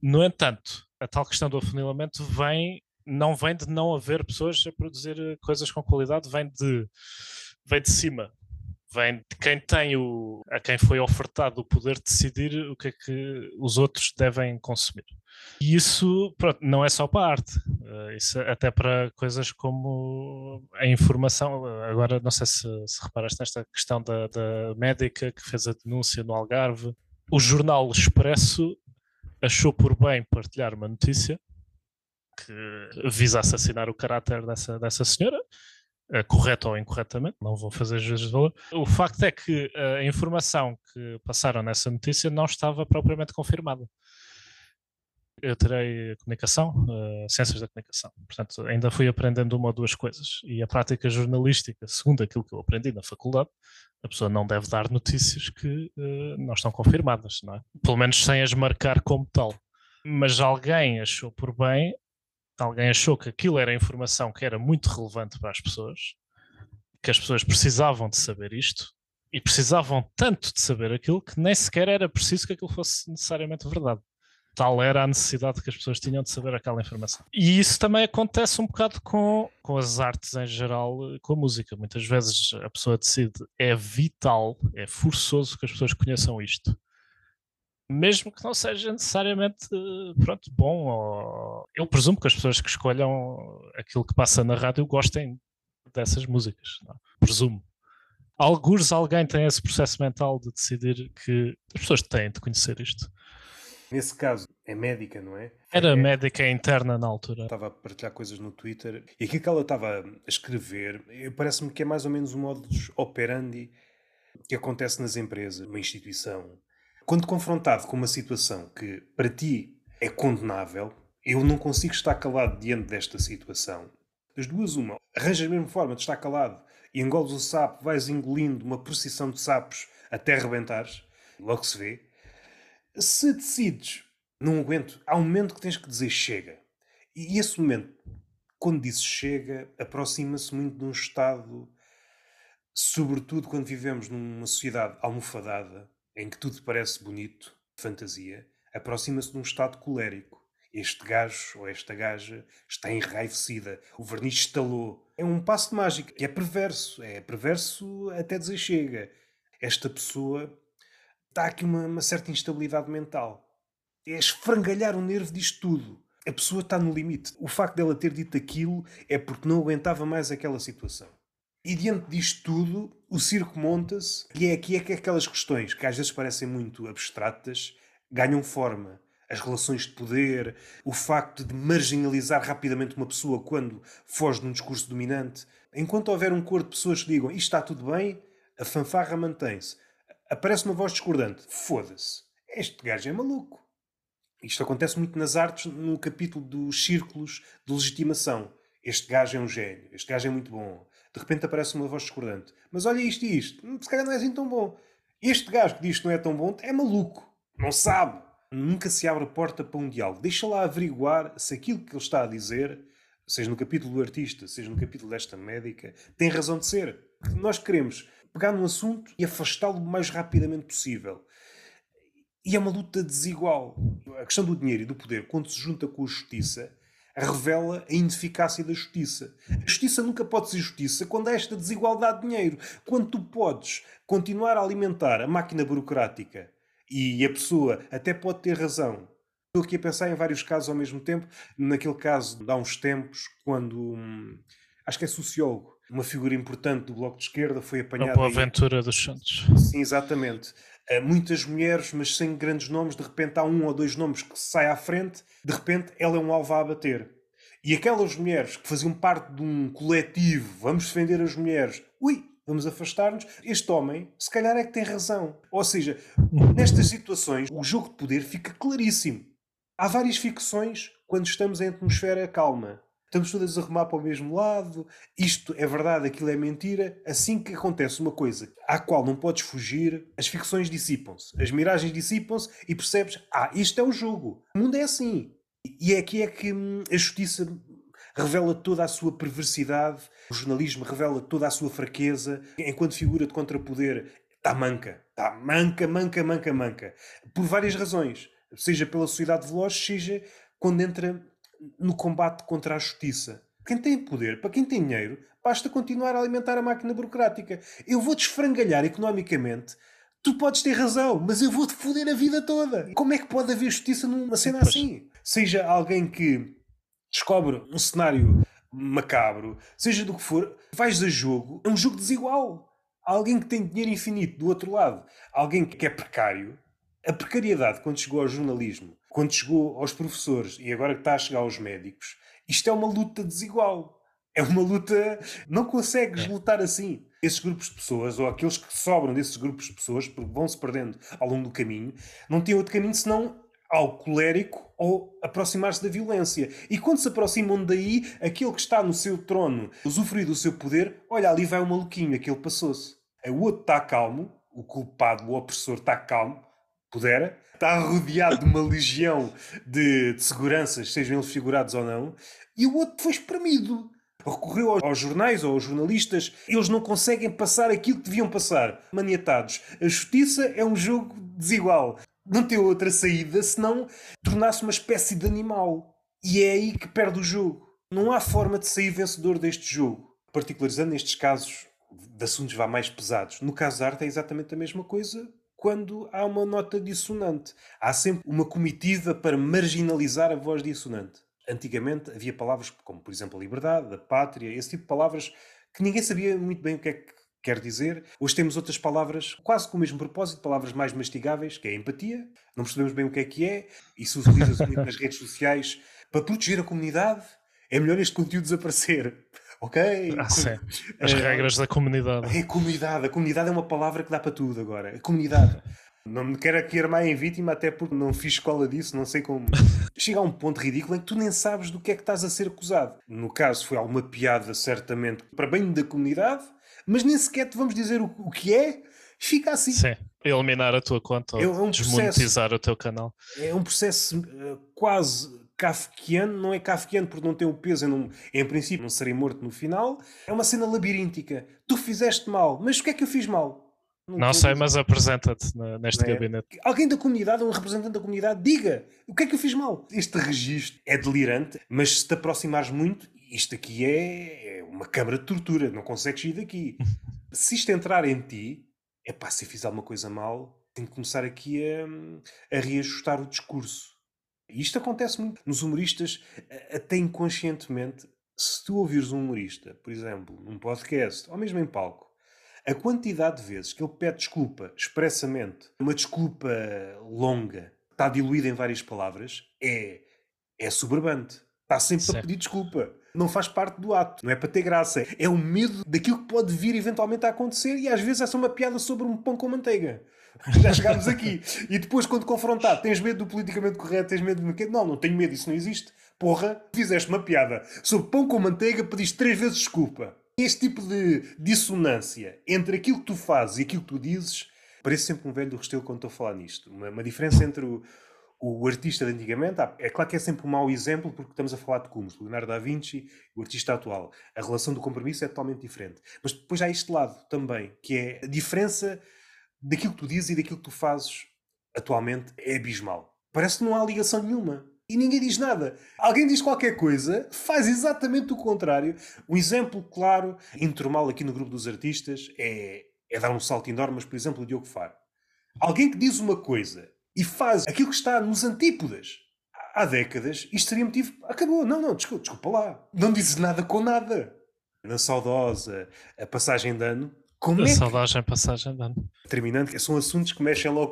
No entanto, a tal questão do afunilamento vem, não vem de não haver pessoas a produzir coisas com qualidade, vem de, vem de cima vem de quem tem o, a quem foi ofertado o poder de decidir o que é que os outros devem consumir. E isso pronto, não é só para a arte, uh, isso é até para coisas como a informação. Agora, não sei se, se reparaste nesta questão da, da médica que fez a denúncia no Algarve. O jornal Expresso achou por bem partilhar uma notícia que visa assassinar o caráter dessa, dessa senhora uh, correto ou incorretamente, não vou fazer juízes de valor. O facto é que a informação que passaram nessa notícia não estava propriamente confirmada. Eu terei comunicação, uh, ciências da comunicação, portanto, ainda fui aprendendo uma ou duas coisas. E a prática jornalística, segundo aquilo que eu aprendi na faculdade, a pessoa não deve dar notícias que uh, não estão confirmadas, não é? Pelo menos sem as marcar como tal. Mas alguém achou por bem alguém achou que aquilo era informação que era muito relevante para as pessoas, que as pessoas precisavam de saber isto e precisavam tanto de saber aquilo que nem sequer era preciso que aquilo fosse necessariamente verdade. Tal era a necessidade que as pessoas tinham de saber aquela informação. E isso também acontece um bocado com, com as artes em geral, com a música. Muitas vezes a pessoa decide, é vital, é forçoso que as pessoas conheçam isto mesmo que não seja necessariamente pronto, bom. Ou... Eu presumo que as pessoas que escolham aquilo que passa na rádio gostem dessas músicas. Não? É? Presumo. Alguns alguém tem esse processo mental de decidir que as pessoas têm de conhecer isto. Nesse caso, é médica, não é? Era é... médica interna na altura. Estava a partilhar coisas no Twitter e aquilo que ela estava a escrever parece-me que é mais ou menos um modus operandi que acontece nas empresas, uma instituição Quando confrontado com uma situação que para ti é condenável, eu não consigo estar calado diante desta situação. Das duas, uma, arranjas a mesma forma de estar calado e engoles o sapo, vais engolindo uma procissão de sapos até rebentares, logo se vê. Se decides, não aguento, há um momento que tens que dizer chega. E esse momento, quando dizes chega, aproxima-se muito de um estado, sobretudo quando vivemos numa sociedade almofadada, em que tudo parece bonito, fantasia, aproxima-se de um estado colérico. Este gajo ou esta gaja está enraivecida, o verniz estalou. É um passo de mágica, que é perverso, é perverso até dizer chega. Esta pessoa está aqui uma, uma certa instabilidade mental. É esfrangalhar o nervo disto tudo. A pessoa está no limite. O facto dela ter dito aquilo é porque não aguentava mais aquela situação. E diante disto tudo, o circo monta-se e é aqui é que aquelas questões que às vezes parecem muito abstratas ganham forma. As relações de poder, o facto de marginalizar rapidamente uma pessoa quando foge de um discurso dominante. Enquanto houver um coro de pessoas que digam isto está tudo bem, a fanfarra mantém-se. Aparece uma voz discordante. Foda-se. Este gajo é maluco. Isto acontece muito nas artes no capítulo dos círculos de legitimação. Este gajo é um gênio. Este gajo é muito bom de repente aparece uma voz discordante. Mas olha isto e isto, hum, se calhar não é assim tão bom. Este gajo que diz que não é tão bom é maluco, não sabe. Nunca se abre a porta para um diálogo. Deixa lá averiguar se aquilo que ele está a dizer, seja no capítulo do artista, seja no capítulo desta médica, tem razão de ser. Nós queremos pegar num assunto e afastá-lo o mais rapidamente possível. E é uma luta desigual. A questão do dinheiro e do poder, quando se junta com a justiça, revela a ineficácia da justiça. A justiça nunca pode ser justiça quando há esta desigualdade de dinheiro. Quando tu podes continuar a alimentar a máquina burocrática e a pessoa até pode ter razão. Estou aqui a pensar em vários casos ao mesmo tempo. Naquele caso, de há uns tempos, quando. Hum, acho que é sociólogo, uma figura importante do Bloco de Esquerda, foi apanhada. A boa aventura dos Santos. Sim, exatamente. Muitas mulheres, mas sem grandes nomes, de repente há um ou dois nomes que sai à frente, de repente ela é um alvo a abater. E aquelas mulheres que faziam parte de um coletivo, vamos defender as mulheres, ui, vamos afastar-nos, este homem, se calhar é que tem razão. Ou seja, nestas situações, o jogo de poder fica claríssimo. Há várias ficções quando estamos em atmosfera calma estamos todas a remar para o mesmo lado, isto é verdade, aquilo é mentira. Assim que acontece uma coisa à qual não podes fugir, as ficções dissipam-se, as miragens dissipam-se e percebes: ah, isto é o jogo, o mundo é assim. E é aqui é que hum, a justiça revela toda a sua perversidade, o jornalismo revela toda a sua fraqueza, enquanto figura de contrapoder está manca, está manca, manca, manca, manca, por várias razões, seja pela sociedade veloz, seja quando entra no combate contra a justiça. Quem tem poder, para quem tem dinheiro, basta continuar a alimentar a máquina burocrática. Eu vou desfrangalhar economicamente. Tu podes ter razão, mas eu vou-te foder a vida toda. Como é que pode haver justiça numa cena assim? Seja alguém que descobre um cenário macabro, seja do que for, vais a jogo, é um jogo desigual. Alguém que tem dinheiro infinito do outro lado, alguém que é precário. A precariedade, quando chegou ao jornalismo, quando chegou aos professores e agora que está a chegar aos médicos, isto é uma luta desigual. É uma luta. Não consegues é. lutar assim. Esses grupos de pessoas, ou aqueles que sobram desses grupos de pessoas, porque vão se perdendo ao longo do caminho, não têm outro caminho senão ao colérico ou aproximar-se da violência. E quando se aproximam daí, aquele que está no seu trono, usufruir do seu poder, olha, ali vai o maluquinho, aquele passou-se. O outro está calmo, o culpado, o opressor está calmo, pudera, está rodeado de uma legião de, de seguranças, sejam eles figurados ou não, e o outro foi espremido. Recorreu aos jornais ou aos jornalistas, eles não conseguem passar aquilo que deviam passar. Maniatados. A justiça é um jogo desigual. Não tem outra saída senão tornar-se uma espécie de animal. E é aí que perde o jogo. Não há forma de sair vencedor deste jogo. Particularizando nestes casos de assuntos vá mais pesados. No caso da arte é exatamente a mesma coisa, quando há uma nota dissonante. Há sempre uma comitiva para marginalizar a voz dissonante. Antigamente havia palavras como, por exemplo, a liberdade, a pátria, esse tipo de palavras que ninguém sabia muito bem o que é que quer dizer. Hoje temos outras palavras quase com o mesmo propósito, palavras mais mastigáveis, que é empatia. Não percebemos bem o que é que é. Isso utiliza-se muito nas redes sociais para proteger a comunidade. É melhor este conteúdo desaparecer. Ok? Ah. As uh, regras da comunidade. É a comunidade. A comunidade é uma palavra que dá para tudo agora. A comunidade. Não me quero aqui armar em vítima, até porque não fiz escola disso, não sei como. Chega a um ponto ridículo em que tu nem sabes do que é que estás a ser acusado. No caso, foi alguma piada, certamente, para bem da comunidade, mas nem sequer te vamos dizer o, o que é, fica assim. Sim, eliminar a tua conta é um desmonetizar processo, o teu canal. É um processo uh, quase kafkiano, não é kafkiano porque não tem o peso, em, não, em princípio não serei morto no final. É uma cena labiríntica. Tu fizeste mal, mas o que é que eu fiz mal? Não, não sei, mas apresenta-te neste é? gabinete. Alguém da comunidade, um representante da comunidade, diga o que é que eu fiz mal. Este registro é delirante, mas se te aproximares muito, isto aqui é, é uma câmara de tortura, não consegues ir daqui. se isto entrar em ti, é pá, se eu fiz alguma coisa mal, tenho que começar aqui a, a reajustar o discurso. Isto acontece muito nos humoristas, até inconscientemente. Se tu ouvires um humorista, por exemplo, num podcast ou mesmo em palco, a quantidade de vezes que ele pede desculpa expressamente, uma desculpa longa, está diluída em várias palavras, é, é soberbante. Está sempre certo. a pedir desculpa. Não faz parte do ato. Não é para ter graça. É o medo daquilo que pode vir eventualmente a acontecer e às vezes é só uma piada sobre um pão com manteiga. Já chegámos aqui. E depois, quando confrontado, tens medo do politicamente correto, tens medo de. Não, não tenho medo, isso não existe. Porra, fizeste uma piada sobre pão com manteiga, pediste três vezes desculpa. Este tipo de dissonância entre aquilo que tu fazes e aquilo que tu dizes parece sempre um velho do Restelo quando estou a falar nisto. Uma, uma diferença entre o, o artista de antigamente, é claro que é sempre um mau exemplo porque estamos a falar de Cumes, Leonardo da Vinci, o artista atual. A relação do compromisso é totalmente diferente. Mas depois há este lado também, que é a diferença daquilo que tu dizes e daquilo que tu fazes atualmente é abismal. Parece que não há ligação nenhuma e ninguém diz nada. Alguém diz qualquer coisa, faz exatamente o contrário. Um exemplo claro, intermal aqui no grupo dos artistas, é, é dar um salto enorme, mas, por exemplo, o Diogo Faro. Alguém que diz uma coisa e faz aquilo que está nos antípodas há décadas, isto seria motivo. Acabou. Não, não, desculpa, desculpa lá. Não dizes nada com nada. Na saudosa a passagem de ano, como a é saudagem, que... passagem de ano. Terminando, são assuntos que mexem logo.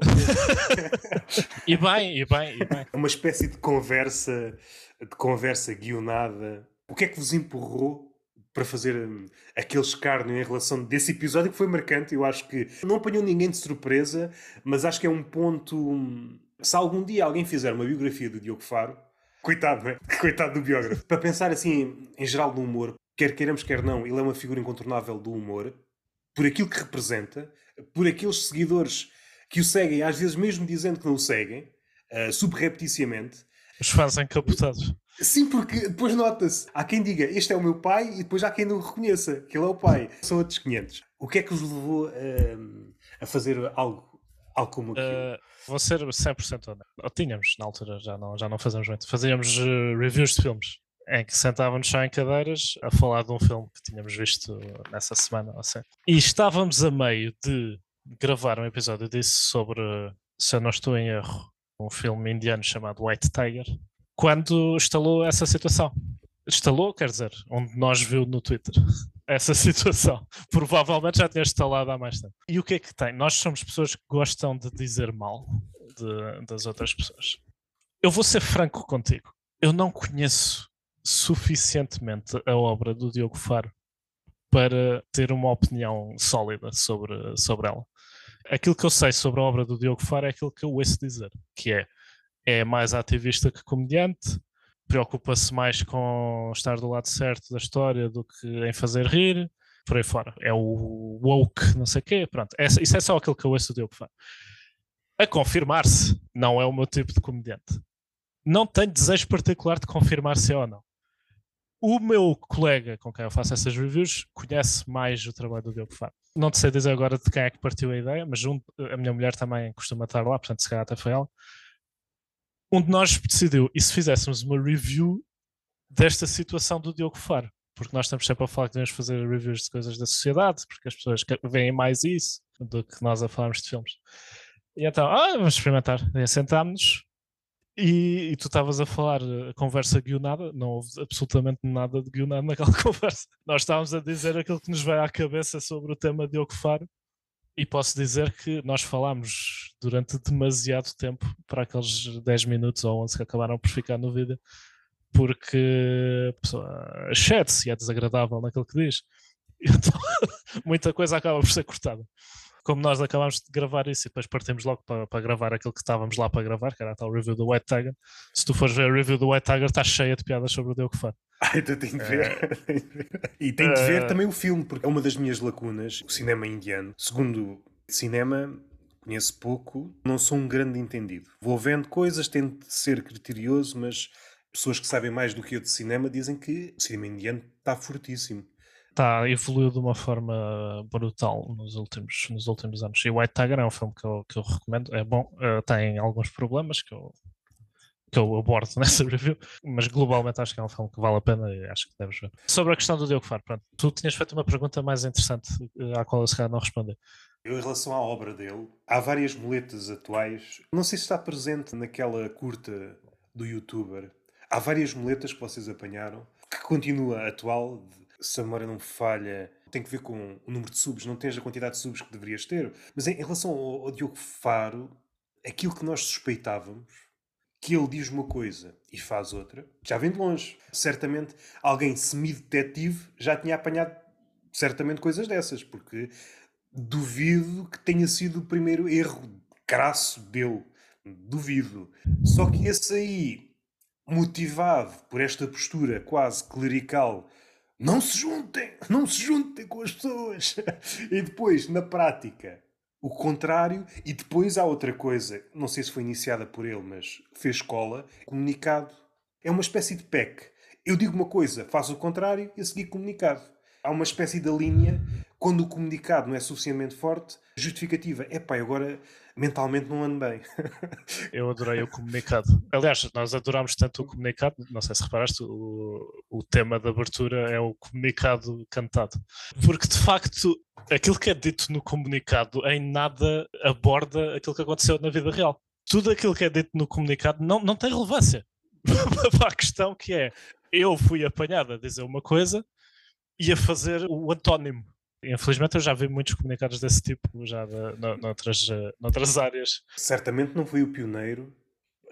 e bem, e bem, e bem. É uma espécie de conversa, de conversa guionada. O que é que vos empurrou para fazer hum, aquele escárnio em relação desse episódio que foi marcante? Eu acho que não apanhou ninguém de surpresa, mas acho que é um ponto. Hum, se algum dia alguém fizer uma biografia do Diogo Faro, coitado, né? Coitado do biógrafo. Para pensar assim, em geral, no humor, quer queiramos, quer não, ele é uma figura incontornável do humor por aquilo que representa, por aqueles seguidores que o seguem, às vezes mesmo dizendo que não o seguem, uh, subrepticiamente. Os fãs encapotados. Sim, porque depois nota-se. Há quem diga este é o meu pai e depois há quem não o reconheça que ele é o pai. São outros 500. O que é que os levou uh, a fazer algo, algo como aquilo? Uh, vou ser 100% honesto. Tínhamos na altura, já não, já não fazemos muito. Fazíamos uh, reviews de filmes em que sentávamos só em cadeiras a falar de um filme que tínhamos visto nessa semana. Assim. E estávamos a meio de gravar um episódio disso sobre, se eu não estou em erro, um filme indiano chamado White Tiger, quando instalou essa situação. Instalou, quer dizer, onde nós viu no Twitter essa situação. Provavelmente já tinha instalado há mais tempo. E o que é que tem? Nós somos pessoas que gostam de dizer mal de, das outras pessoas. Eu vou ser franco contigo. Eu não conheço suficientemente a obra do Diogo Faro para ter uma opinião sólida sobre, sobre ela. Aquilo que eu sei sobre a obra do Diogo Faro é aquilo que eu ouço dizer, que é é mais ativista que comediante, preocupa-se mais com estar do lado certo da história do que em fazer rir, por aí fora. É o woke, não sei o quê, pronto. É, isso é só aquilo que eu ouço do Diogo Faro. A confirmar-se, não é o meu tipo de comediante. Não tenho desejo particular de confirmar se é ou não. O meu colega com quem eu faço essas reviews conhece mais o trabalho do Diogo Faro. Não te sei dizer agora de quem é que partiu a ideia, mas um, a minha mulher também costuma estar lá, portanto, se calhar até foi ela. Um de nós decidiu, e se fizéssemos uma review desta situação do Diogo Faro? Porque nós estamos sempre a falar que devemos fazer reviews de coisas da sociedade, porque as pessoas veem mais isso do que nós a falarmos de filmes. E então, ah, vamos experimentar. E sentámos-nos e, e, tu estavas a falar a conversa guionada, não houve absolutamente nada de guionado naquela conversa. Nós estávamos a dizer aquilo que nos veio à cabeça sobre o tema de Faro e posso dizer que nós falámos durante demasiado tempo para aqueles 10 minutos ou 11 que acabaram por ficar no vídeo, porque a pessoa se é desagradável naquilo que diz. Então, muita coisa acaba por ser cortada. Como nós acabámos de gravar isso e depois partimos logo para, para gravar aquilo que estávamos lá para gravar, que era a tal review do White Tiger. Se tu fores ver a review do White Tiger, está cheia de piadas sobre o Diogo Faro. Ah, então tenho de ver. e tenho de ver também o filme, porque é uma das minhas lacunas, o cinema indiano. Segundo cinema, conheço pouco, não sou um grande entendido. Vou vendo coisas, tento ser criterioso, mas pessoas que sabem mais do que eu de cinema dizem que o cinema indiano está fortíssimo. Está, evoluiu de uma forma brutal nos últimos, nos últimos anos. E White Tiger é um filme que eu, que eu recomendo. É bom, uh, tem alguns problemas que eu, que eu abordo nessa review, mas globalmente acho que é um filme que vale a pena e acho que deves ver. Sobre a questão do Diogo Faro, pronto, tu tinhas feito uma pergunta mais interessante eh, à qual eu se calhar não respondi. Eu, em relação à obra dele, há várias muletas atuais. Não sei se está presente naquela curta do youtuber. Há várias muletas que vocês apanharam que continua atual. Se a memória não falha, tem que ver com o número de subs. Não tens a quantidade de subs que deverias ter. Mas em, em relação ao, ao Diogo Faro, aquilo que nós suspeitávamos que ele diz uma coisa e faz outra, já vem de longe. Certamente alguém semi-detetive já tinha apanhado certamente coisas dessas, porque duvido que tenha sido o primeiro erro crasso dele. Duvido. Só que esse aí, motivado por esta postura quase clerical, não se juntem, não se juntem com as pessoas. e depois, na prática, o contrário, e depois há outra coisa, não sei se foi iniciada por ele, mas fez escola, comunicado. É uma espécie de PEC. Eu digo uma coisa, faço o contrário e a seguir comunicado. Há uma espécie de linha quando o comunicado não é suficientemente forte, justificativa. É pá, agora mentalmente não ando bem. Eu adorei o comunicado. Aliás, nós adorámos tanto o comunicado, não sei se reparaste, o, o tema de abertura é o comunicado cantado. Porque de facto, aquilo que é dito no comunicado em nada aborda aquilo que aconteceu na vida real. Tudo aquilo que é dito no comunicado não, não tem relevância para a questão que é eu fui apanhado a dizer uma coisa e a fazer o antónimo Infelizmente eu já vi muitos comunicados desse tipo já de, noutras, eh, noutras áreas. Certamente não foi o pioneiro.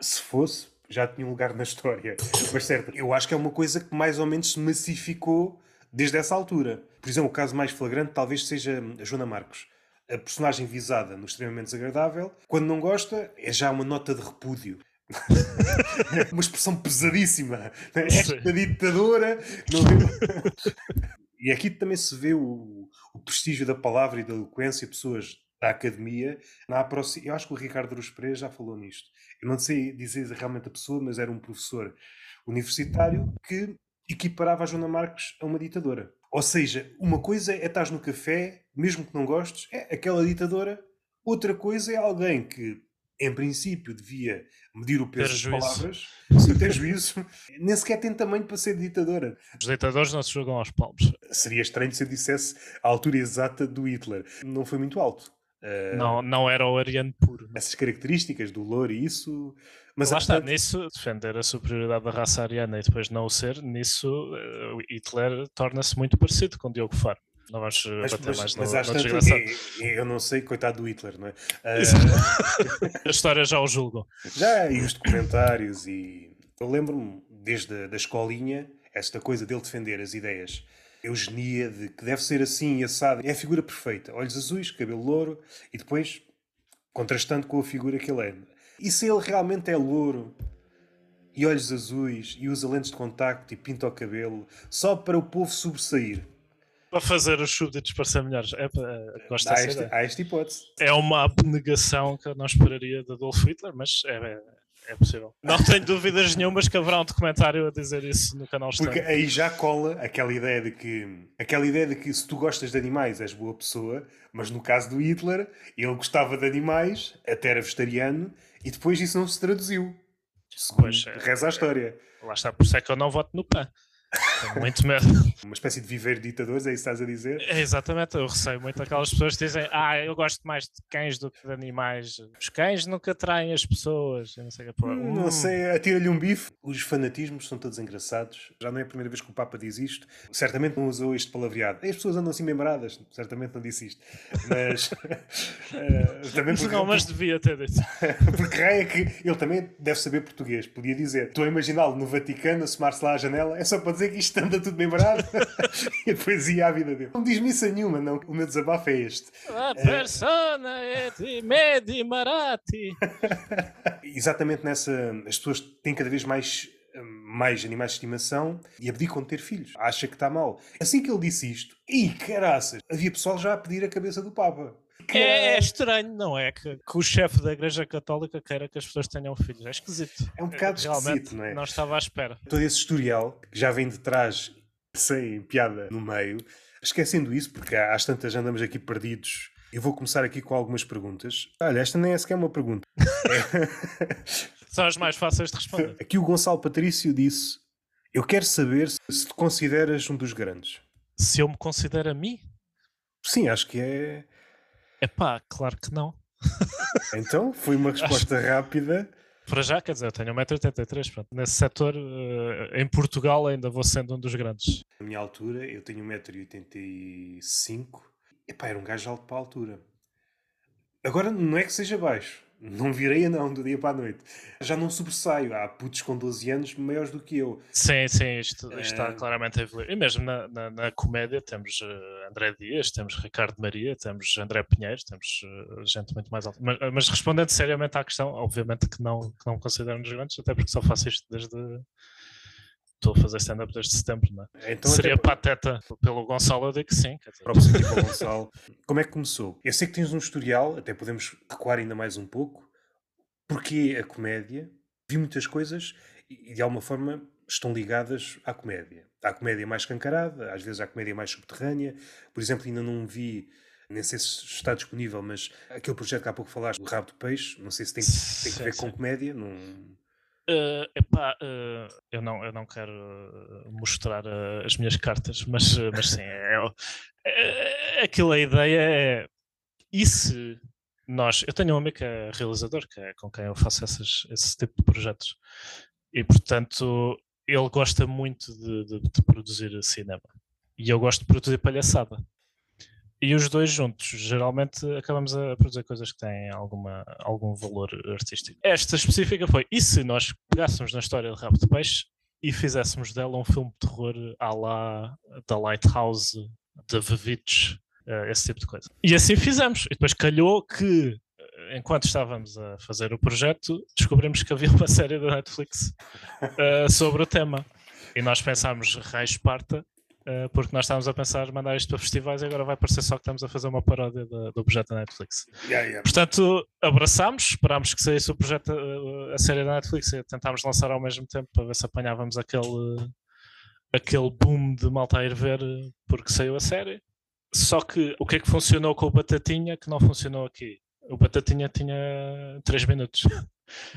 Se fosse, já tinha um lugar na história. Mas certo, eu acho que é uma coisa que mais ou menos se massificou desde essa altura. Por exemplo, o caso mais flagrante talvez seja a Joana Marcos. A personagem visada no extremamente desagradável, quando não gosta, é já uma nota de repúdio. uma expressão pesadíssima. Esta ditadora. Não... E aqui também se vê o, o prestígio da palavra e da eloquência, pessoas da academia, na eu acho que o Ricardo Ruz Pereira já falou nisto. Eu não sei dizer realmente a pessoa, mas era um professor universitário que equiparava a Joana Marques a uma ditadora. Ou seja, uma coisa é estar no café, mesmo que não gostes, é aquela ditadora. Outra coisa é alguém que em princípio, devia medir o peso das palavras, sem ter juízo, nem sequer tem tamanho para ser ditadora. Os ditadores não se jogam aos palmos. Seria estranho se eu dissesse a altura exata do Hitler. Não foi muito alto. Uh, não, não era o ariano puro. Essas características do louro e isso. Mas lá está, nisso, defender a superioridade da raça ariana e depois não o ser, nisso uh, Hitler torna-se muito parecido com Diogo Faro. Não vamos mas, bater mas, mais mas no, no desgraçado. Eu não sei, coitado do Hitler, não é? Uh... a história já o julgam. Já, e os documentários, e eu lembro-me desde a da escolinha, esta coisa dele defender as ideias eugenia de que deve ser assim, assado. É a figura perfeita. Olhos azuis, cabelo louro e depois contrastando com a figura que ele é. E se ele realmente é louro e olhos azuis e usa lentes de contacto e pinta o cabelo só para o povo sobressair? Para fazer os súbditos parecer melhores. É, é, gosto há, esta, há esta hipótese. É uma abnegação que eu não esperaria de Adolf Hitler, mas é, é, é possível. Não tenho dúvidas nenhumas que haverá um documentário a dizer isso no canal Porque aí já cola aquela ideia de que aquela ideia de que se tu gostas de animais és boa pessoa, mas no caso do Hitler, ele gostava de animais, até era vegetariano, e depois isso não se traduziu. Segundo pois, é, reza a história. Lá está, por isso é que eu não voto no PAN. Tenho muito medo. Uma espécie de viver ditadores, é isso que estás a dizer? É, exatamente, eu receio muito aquelas pessoas que dizem ah, eu gosto mais de cães do que de animais. Os cães nunca traem as pessoas. Eu não sei, que hum, não sei atira-lhe um bife. Os fanatismos são todos engraçados. Já não é a primeira vez que o Papa diz isto. Certamente não usou este palavreado. As pessoas andam assim membradas. Certamente não disse isto. Mas. uh, também porque, não, mas devia ter dito. porque é que ele também deve saber português. Podia dizer: estou a imaginá-lo no Vaticano, assomar-se lá à janela. É só para dizer que isto isto anda tudo bem barato. e depois ia à vida dele. Não diz missa nenhuma, não. O meu desabafo é este. A persona é de Medi Marati. Exatamente nessa. As pessoas têm cada vez mais mais animais de estimação e abdicam de ter filhos. Acha que está mal. Assim que ele disse isto, e caraças, havia pessoal já a pedir a cabeça do Papa. É, é, estranho, não é? Que, que, o chefe da Igreja Católica queira que as pessoas tenham filhos. É esquisito. É um bocado Realmente, esquisito, não é? Não estava à espera. Todo esse historial que já vem de trás, sem piada no meio, esquecendo isso, porque às tantas andamos aqui perdidos. Eu vou começar aqui com algumas perguntas. Olha, esta nem é sequer uma pergunta. São as mais fáceis de responder. Aqui o Gonçalo Patrício disse: Eu quero saber se te consideras um dos grandes. Se eu me considero a mim? Sim, acho que é. É pá, claro que não. Então, foi uma resposta Acho... rápida. Para já, quer dizer, eu tenho 1,83m. Pronto. Nesse setor, uh, em Portugal, ainda vou sendo um dos grandes. Na minha altura, eu tenho 1,85m. Epá, era um gajo alto para a altura. Agora, não é que seja baixo. Não virei não do dia para a noite. Já não sobressaio. Há putos com 12 anos maiores do que eu. Sim, sim, isto, isto está eh, claramente a evoluir. E mesmo na, na, na comédia temos uh, André Dias, temos Ricardo Maria, temos André Pinheiro, temos uh, gente muito mais alta. Mas, mas, respondendo seriamente à questão, obviamente que não, que não considero nos grandes, até porque só faço isto desde. Estou a fazer stand-up desde setembro, não é? Então, Seria até... pateta pelo Gonçalo, eu digo que sim. Dizer... Próprio Gonçalo. Como é que começou? Eu sei que tens um historial, até podemos recuar ainda mais um pouco. Porque a comédia, vi muitas coisas e de alguma forma estão ligadas à comédia. À comédia mais cancarada, às vezes à comédia mais subterrânea. Por exemplo, ainda não vi, nem sei se está disponível, mas aquele projeto que há pouco falaste, o Rabo de Peixe, não sei se tem, tem que ver sim, com comédia. Não... Uh, epá, uh, eu, não, eu não quero mostrar uh, as minhas cartas, mas, mas sim, é, é, é, aquilo a ideia é e se nós, eu tenho um amigo que é realizador, que é com quem eu faço essas, esse tipo de projetos, e portanto ele gosta muito de, de, de produzir cinema e eu gosto de produzir palhaçada. E os dois juntos, geralmente, acabamos a produzir coisas que têm alguma, algum valor artístico. Esta específica foi: e se nós pegássemos na história de Rabo de Peixe e fizéssemos dela um filme de terror à la da Lighthouse, da Vavitch, uh, esse tipo de coisa. E assim fizemos. E depois calhou que, eh, enquanto estávamos a fazer o projeto, descobrimos que havia uma série da Netflix uh, sobre o tema. E nós pensámos, raio Esparta, uh, porque nós estávamos a pensar mandar isto para festivais e agora vai parecer só que estamos a fazer uma paródia do, do projeto da Netflix. Yeah, yeah. Portanto, abraçámos, esperámos que saísse o projeto, a série da Netflix e tentámos lançar ao mesmo tempo para ver se apanhávamos aquele, aquele boom de malta a ir ver porque saiu a série. Só que o que é que funcionou com o Batatinha que não funcionou aqui? O Batatinha tinha 3 minutos.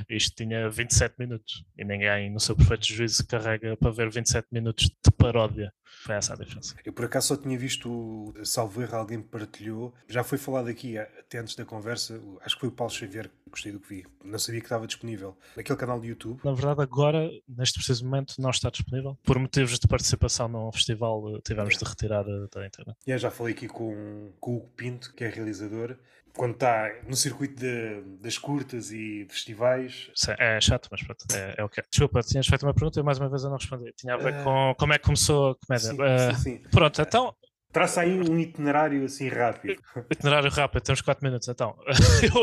Isto tinha 27 minutos. E ninguém, no seu perfeito juízo, carrega para ver 27 minutos de paródia. Foi essa a diferença. Eu por acaso só tinha visto, salvo erro, alguém partilhou. Já foi falado aqui, até antes da conversa, acho que foi o Paulo Xavier que gostei do que vi. Não sabia que estava disponível naquele canal de YouTube. Na verdade, agora, neste preciso momento, não está disponível. Por motivos de participação num festival, tivemos de retirar da internet. Yeah, já falei aqui com, com o Hugo Pinto, que é realizador, quando está no circuito de, das curtas e de festivais. É chato, mas pronto, é, é o que é. Desculpa, tinhas feito uma pergunta e mais uma vez eu não respondi. Tinha a ver uh, com como é que começou a comédia. Sim, uh, sim, sim. Pronto, então. Traça aí um itinerário assim rápido. Itinerário rápido, temos 4 minutos então. eu...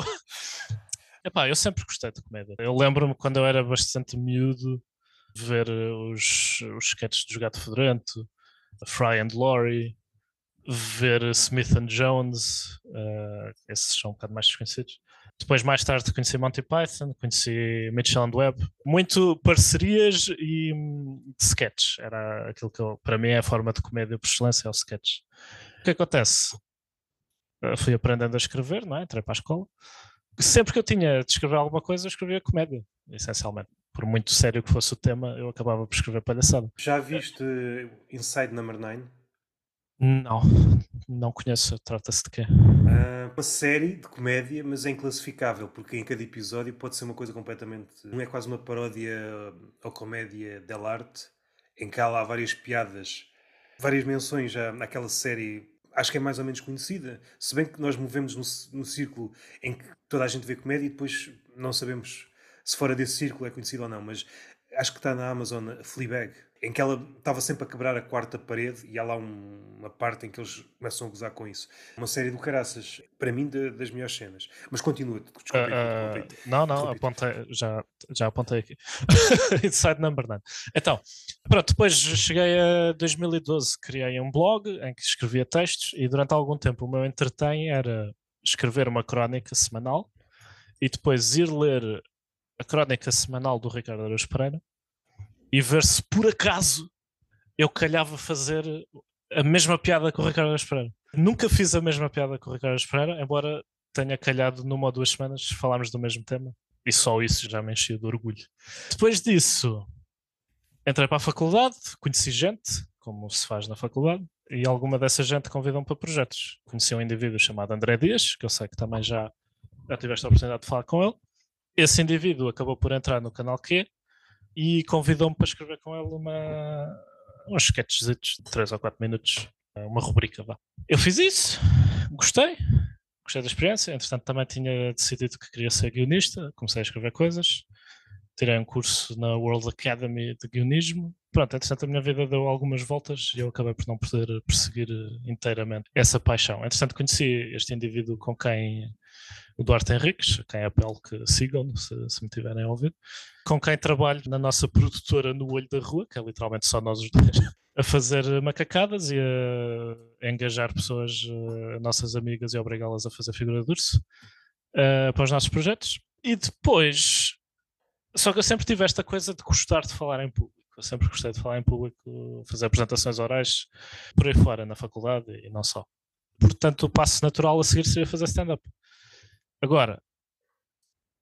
Epá, eu sempre gostei de comédia. Eu lembro-me quando eu era bastante miúdo ver os, os sketches do Gato Fedorento, Fry and Laurie, ver Smith Jones, uh, esses são um bocado mais desconhecidos. Depois, mais tarde, conheci Monty Python, conheci Mitchell and Webb. Muito parcerias e hum, de sketch. Era aquilo que, eu, para mim, é a forma de comédia por excelência, é o sketch. O que acontece? Eu fui aprendendo a escrever, não é? Entrei para a escola. Sempre que eu tinha de escrever alguma coisa, eu escrevia comédia, essencialmente. Por muito sério que fosse o tema, eu acabava por escrever palhaçada. Já viste Inside Number 9? Não, não conheço. Trata-se de quê? Uh, uma série de comédia, mas é inclassificável, porque em cada episódio pode ser uma coisa completamente. Não é quase uma paródia ou comédia dell'arte, em que há lá várias piadas, várias menções já naquela série. Acho que é mais ou menos conhecida. Se bem que nós movemos no, no círculo em que toda a gente vê comédia e depois não sabemos se fora desse círculo é conhecido ou não, mas acho que está na Amazon Fleabag em que ela estava sempre a quebrar a quarta parede e há lá um, uma parte em que eles começam a gozar com isso. Uma série do caraças, para mim, de, das melhores cenas. Mas continua, desculpa. Uh, uh, não, não, apontei, já, já apontei aqui. Inside number nine. Então, pronto, depois cheguei a 2012, criei um blog em que escrevia textos e durante algum tempo o meu entretém era escrever uma crónica semanal e depois ir ler a crónica semanal do Ricardo Araújo Pereira e ver se por acaso eu calhava fazer a mesma piada com o Ricardo Espereira. Nunca fiz a mesma piada com o Ricardo Espereira, embora tenha calhado numa ou duas semanas falarmos do mesmo tema. E só isso já me enchia de orgulho. Depois disso, entrei para a faculdade, conheci gente, como se faz na faculdade, e alguma dessa gente convidou-me para projetos. Conheci um indivíduo chamado André Dias, que eu sei que também já, já tiveste a oportunidade de falar com ele. Esse indivíduo acabou por entrar no canal Q, e convidou-me para escrever com ele uma, uns sketches de 3 ou 4 minutos, uma rubrica. Vá. Eu fiz isso, gostei, gostei da experiência. Entretanto, também tinha decidido que queria ser guionista, comecei a escrever coisas, tirei um curso na World Academy de guionismo. Pronto, entretanto, a minha vida deu algumas voltas e eu acabei por não poder perseguir inteiramente essa paixão. Entretanto, conheci este indivíduo com quem o Duarte Henriques, quem apelo que sigam, se, se me tiverem a ouvir, com quem trabalho na nossa produtora No Olho da Rua, que é literalmente só nós os dois, a fazer macacadas e a, engajar pessoas, uh, nossas amigas, e obrigá-las a fazer figura de urso uh, para os nossos projetos. E depois, só que eu sempre tive esta coisa de gostar de falar em público. Eu sempre gostei de falar em público, fazer apresentações orais por aí fora, na faculdade e não só. Portanto, o passo natural a seguir seria fazer stand-up. Agora,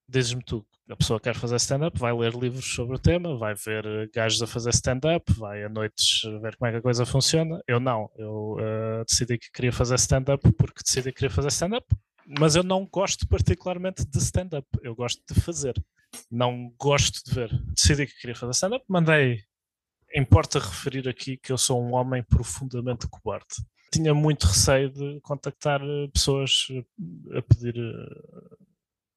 dizes-me tu, a pessoa quer fazer stand-up, vai ler livros sobre o tema, vai ver eh, gajos a fazer stand-up, vai a noites ver como é que a coisa funciona. Eu não, eu uh, decidi que queria fazer stand-up porque decidi que queria fazer stand-up, mas eu não gosto particularmente de stand-up, eu gosto de fazer, não gosto de ver. Decidi que queria fazer stand-up, mandei. Importa referir aqui que eu sou um homem profundamente cobarde tinha muito receio de contactar eh, pessoas eh, a pedir uh,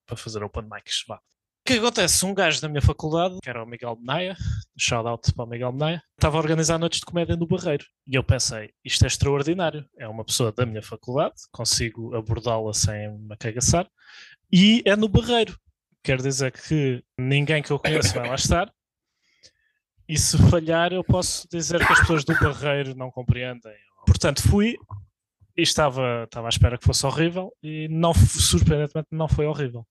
para fazer open mics. O que acontece? Um gajo da minha faculdade, que era o Miguel Menaia, shout out para o Miguel Menaia, estava a organizar noites de comédia no Barreiro. E eu pensei, isto é extraordinário. É uma pessoa da minha faculdade, consigo abordá-la sem me cagaçar, e é no Barreiro. Quer dizer que ninguém que eu conheço vai lá estar. E se falhar, eu posso dizer que as pessoas do Barreiro não compreendem Portanto, fui e estava, estava à espera que fosse horrível e não, surpreendentemente não foi horrível.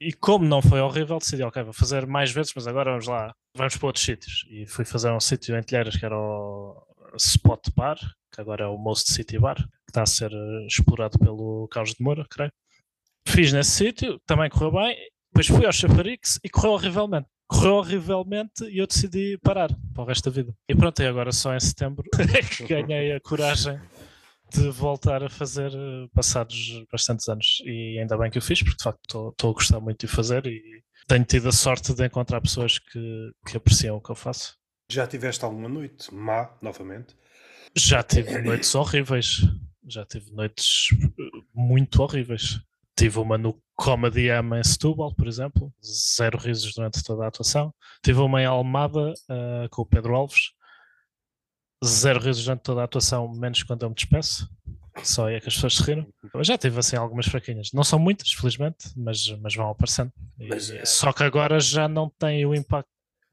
E como não foi horrível, decidi, ok, vou fazer mais vezes, mas agora vamos lá, vamos para outros sítios. E fui fazer um sítio em Telheiras que era o Spot Bar, que agora é o Most City Bar, que está a ser eh, explorado pelo Carlos de Moura, creio. Fiz nesse sítio, também correu bem, depois fui ao Chafarix e correu horrivelmente correu horrivelmente e eu decidi parar para o resto da vida. E pronto, e agora só em setembro é que ganhei a coragem de voltar a fazer eh, passados bastantes anos. E ainda bem que eu fiz, porque de facto estou a gostar muito de fazer e tenho tido a sorte de encontrar pessoas que, que apreciam o que eu faço. Já tiveste alguma noite má, novamente? Já tive noites horríveis. Já tive noites eh, muito horríveis. Tive uma no Comedy Am em Setúbal, por exemplo, zero risos durante toda a atuação. Tive uma em Almada uh, com o Pedro Alves, zero risos durante toda a atuação, menos quando eu me despeço. Só é que as pessoas se riram. Eu já tive assim algumas fraquinhas. Não são muitas, felizmente, mas, mas vão aparecendo. Mas, e, é... Só que agora já não tem o impacto.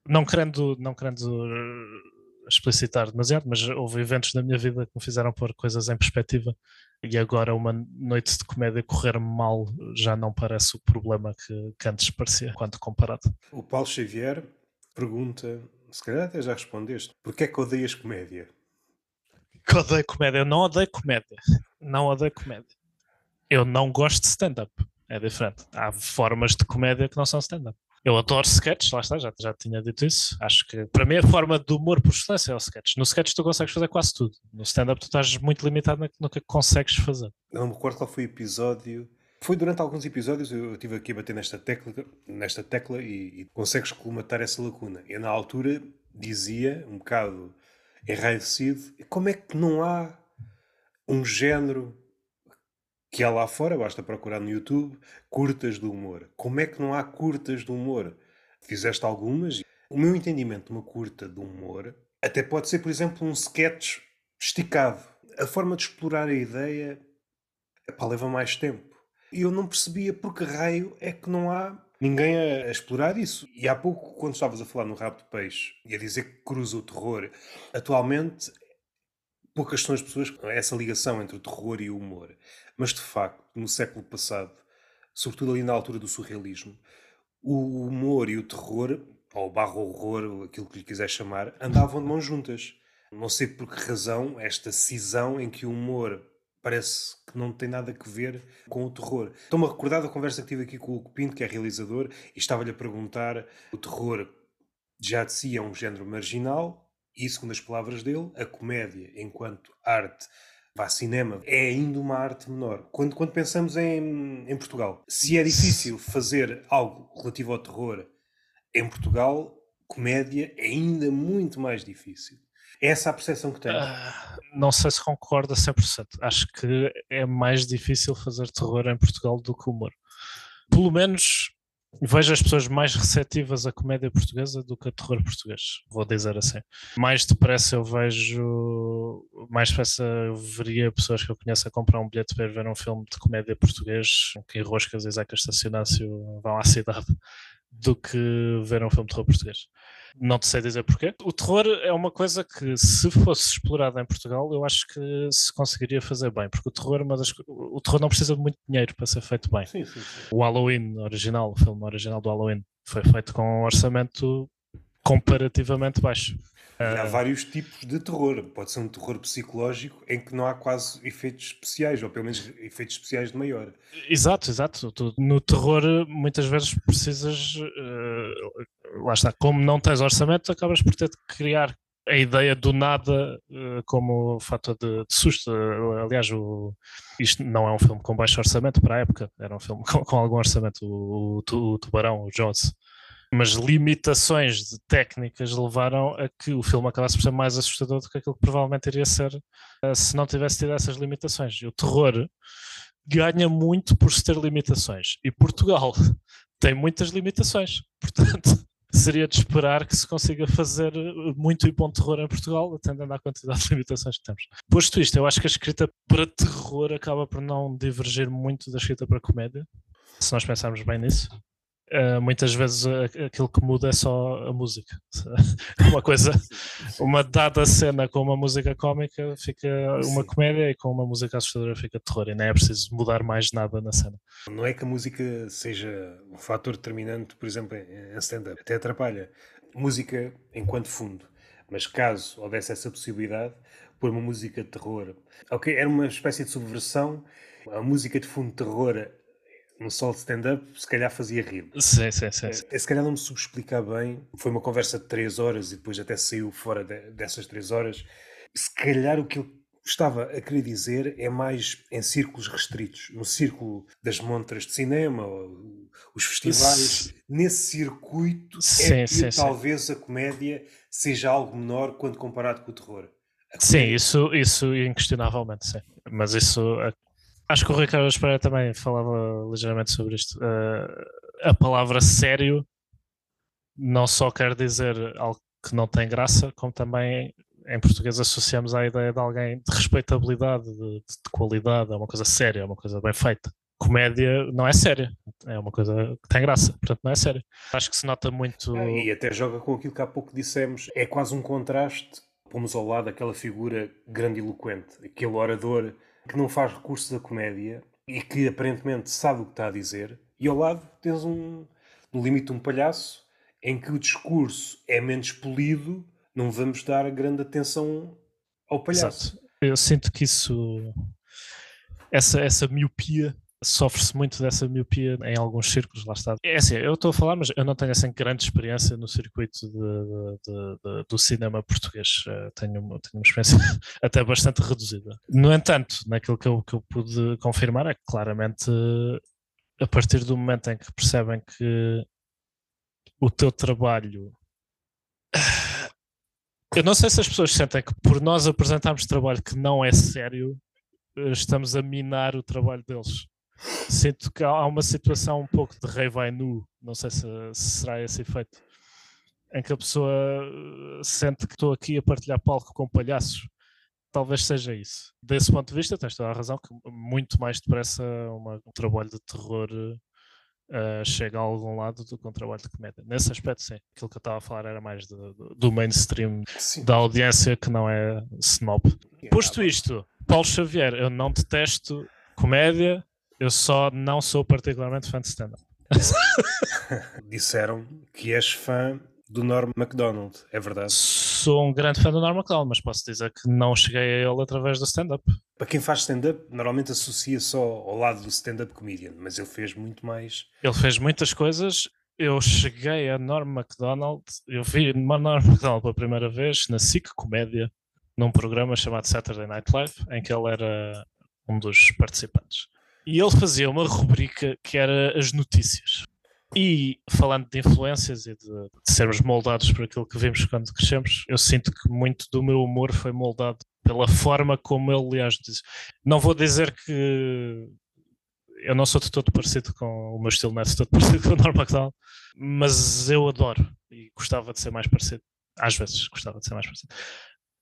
Não querendo, não querendo explicitar demasiado, mas houve eventos na minha vida que me fizeram pôr coisas em perspectiva e agora uma noite de comédia correr mal já não parece o problema que, que antes parecia, quando comparado. O Paulo Xavier pergunta, se calhar até já respondeste, porquê é que odeias comédia? Que odeio comédia? Eu não odeio comédia. Não odeio comédia. Eu não gosto de stand-up. É diferente. Há formas de comédia que não são stand-up. Eu adoro sketches, lá está, já, já tinha dito isso. Acho que para mim a forma de humor por excelência é o sketch. No sketch tu consegues fazer quase tudo. No stand-up tu estás muito limitado no que consegues fazer. Não me recordo qual foi o episódio. Foi durante alguns episódios eu estive aqui a bater nesta tecla, nesta tecla e, e consegues colmatar essa lacuna. Eu na altura dizia, um bocado enraivecido, como é que não há um género que há lá fora, basta procurar no YouTube, curtas do humor. Como é que não há curtas do humor? Fizeste algumas. O meu entendimento de uma curta do humor Até pode ser, por exemplo, um sketch esticado. A forma de explorar a ideia epá, leva mais tempo. E eu não percebia por que raio é que não há ninguém a, a, explorar isso. E há pouco, quando estavas a falar no rabo de peixe e a dizer que cruza o terror, atualmente poucas são as pessoas com essa ligação entre o terror e o humor. Mas de facto, no século passado, sobretudo ali na altura do surrealismo, o humor e o terror, ou barro horror, aquilo que lhe quiser chamar, andavam de mãos juntas. Não sei por que razão esta cisão em que o humor parece que não tem nada a ver com o terror. Estou-me a recordar da conversa que tive aqui com o Pinto, que é realizador, e estava-lhe a perguntar: o terror já de si é um género marginal, e segundo as palavras dele, a comédia, enquanto arte, vá cinema, é ainda uma arte menor. Quando, quando pensamos em, em Portugal, se é difícil fazer algo relativo ao terror em Portugal, comédia é ainda muito mais difícil. É essa a percepção que tenho. Uh, não sei se concorda 100%. Acho que é mais difícil fazer terror em Portugal do que humor. Pelo menos vejo as pessoas mais receptivas à comédia portuguesa do que a terror português, vou dizer assim. Mais depressa eu vejo, mais depressa eu veria pessoas que eu conheço a comprar um bilhete para ver um filme de comédia português, que Roscas e Zeca Estacionácio vão à cidade, do que ver um filme de terror português. Não te sei dizer porquê. O terror é uma coisa que, se fosse explorada em Portugal, eu acho que se conseguiria fazer bem, porque o terror, mas o terror não precisa de muito dinheiro para ser feito bem. Sim, sim, sim. O Halloween original, o filme original do Halloween, foi feito com um orçamento comparativamente baixo. E há vários tipos de terror. Pode ser um terror psicológico em que não há quase efeitos especiais, ou pelo menos efeitos especiais de maior. Exato, exato. no terror, muitas vezes precisas. Uh, lá está, como não tens orçamento, acabas por ter de criar a ideia do nada uh, como fator de, de susto. aliás, o, isto não é um filme com baixo orçamento para a época, era um filme com, com algum orçamento. O, o, o Tubarão, o Jaws mas limitações de técnicas levaram a que o filme acabasse por ser mais assustador do que aquilo que provavelmente iria ser uh, se não tivesse tido essas limitações. E o terror ganha muito por se ter limitações. E Portugal tem muitas limitações. Portanto, seria de esperar que se consiga fazer muito e bom terror em Portugal, atendendo à quantidade de limitações que temos. Posto isto, eu acho que a escrita para terror acaba por não divergir muito da escrita para comédia, se nós pensarmos bem nisso. Uh, muitas vezes uh, aquilo que muda é só a música. uma coisa, uma dada cena com uma música cómica fica uma Sim. comédia e com uma música assustadora fica terror e não é preciso mudar mais nada na cena. Não é que a música seja um fator determinante, por exemplo, em stand-up, até atrapalha. Música enquanto fundo, mas caso houvesse essa possibilidade, pôr uma música de terror, ok, era uma espécie de subversão. A música de fundo de terror no solo stand-up, se calhar fazia rir. Sim, sim, sim. É, se calhar não me subexplicar bem. Foi uma conversa de 3 horas e depois até saiu fora de, dessas 3 horas. Se calhar o que eu estava a querer dizer é mais em círculos restritos. No círculo das montras de cinema, os festivais. Nesse circuito é sim, é que sim, talvez sim. a comédia seja algo menor quando comparado com o terror. Sim, isso, isso inquestionavelmente, sim. Mas isso Acho que o Ricardo Espera também falava ligeiramente sobre isto. Uh, a palavra sério não só quer dizer algo que não tem graça, como também em português associamos à ideia de alguém de respeitabilidade, de, de, qualidade, é uma coisa séria, é uma coisa bem feita. Comédia não é séria, é uma coisa que tem graça, portanto não é séria. Acho que se nota muito. É, e até joga com aquilo que há pouco dissemos, é quase um contraste. Pomos ao lado aquela figura grandiloquente, aquele orador que não faz recurso da comédia e que aparentemente sabe o que está a dizer, e ao lado tens um, no limite, um palhaço em que o discurso é menos polido, não vamos dar grande atenção ao palhaço. Exato. Eu sinto que isso, essa, essa miopia sofre-se muito dessa miopia em alguns círculos, lá está. É assim, eu estou a falar, mas eu não tenho assim grande experiência no circuito de, de, de, do cinema português. Uh, tenho, tenho uma experiência até bastante reduzida. No entanto, naquilo que eu, que eu pude confirmar é que claramente a partir do momento em que percebem que o teu trabalho eu não sei se as pessoas sentem que por nós apresentarmos trabalho que não é sério, eh, estamos a minar o trabalho deles. Sinto que há uma situação um pouco de rei vai nu, não sei se, se será esse efeito. em que a pessoa sente que estou aqui a partilhar palco com palhaços. Talvez seja isso. Desse ponto de vista, tens toda a razão que muito mais depressa uma, um trabalho de terror uh, chega a algum lado do que um trabalho de comédia. Nesse aspecto, sim. Aquilo que eu estava a falar era mais do, do mainstream sim. da audiência que não é snob. Posto isto, Paulo Xavier, eu não detesto comédia, eu só não sou particularmente fã de stand-up. Disseram que és fã do Norm MacDonald, é verdade? Sou um grande fã do Norm MacDonald, mas posso dizer que não cheguei a ele através do stand-up. Para quem faz stand-up, normalmente associa só ao lado do stand-up comedian, mas ele fez muito mais. Ele fez muitas coisas. Eu cheguei a Norm MacDonald, eu vi Norm MacDonald pela primeira vez na SIC Comédia, num programa chamado Saturday Night Live, em que ele era um dos participantes. E ele fazia uma rubrica que era as notícias. E falando de influências e de, de, sermos moldados por aquilo que vimos quando crescemos, eu sinto que muito do meu humor foi moldado pela forma como ele, aliás, diz. Não vou dizer que eu não sou de todo parecido com o meu estilo, não é de todo parecido com o Norm MacDonald, mas eu adoro e gostava de ser mais parecido. Às vezes gostava de ser mais parecido.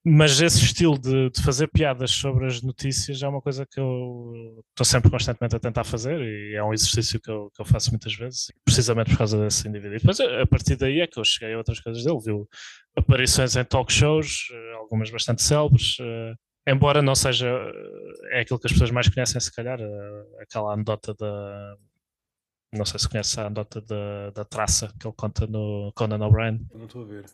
Mas esse estilo de, de, fazer piadas sobre as notícias é uma coisa que eu estou sempre constantemente a tentar fazer e é um exercício que eu, que eu faço muitas vezes, precisamente por causa desse indivíduo. E depois, a partir daí é que eu cheguei a outras coisas dele, viu aparições em talk shows, eh, algumas bastante célebres, uh, embora não seja uh, é aquilo que as pessoas mais conhecem, se calhar, aquela anedota da. Não sei se conhece a anedota da, da traça que ele conta no Conan O'Brien. Não estou a ver.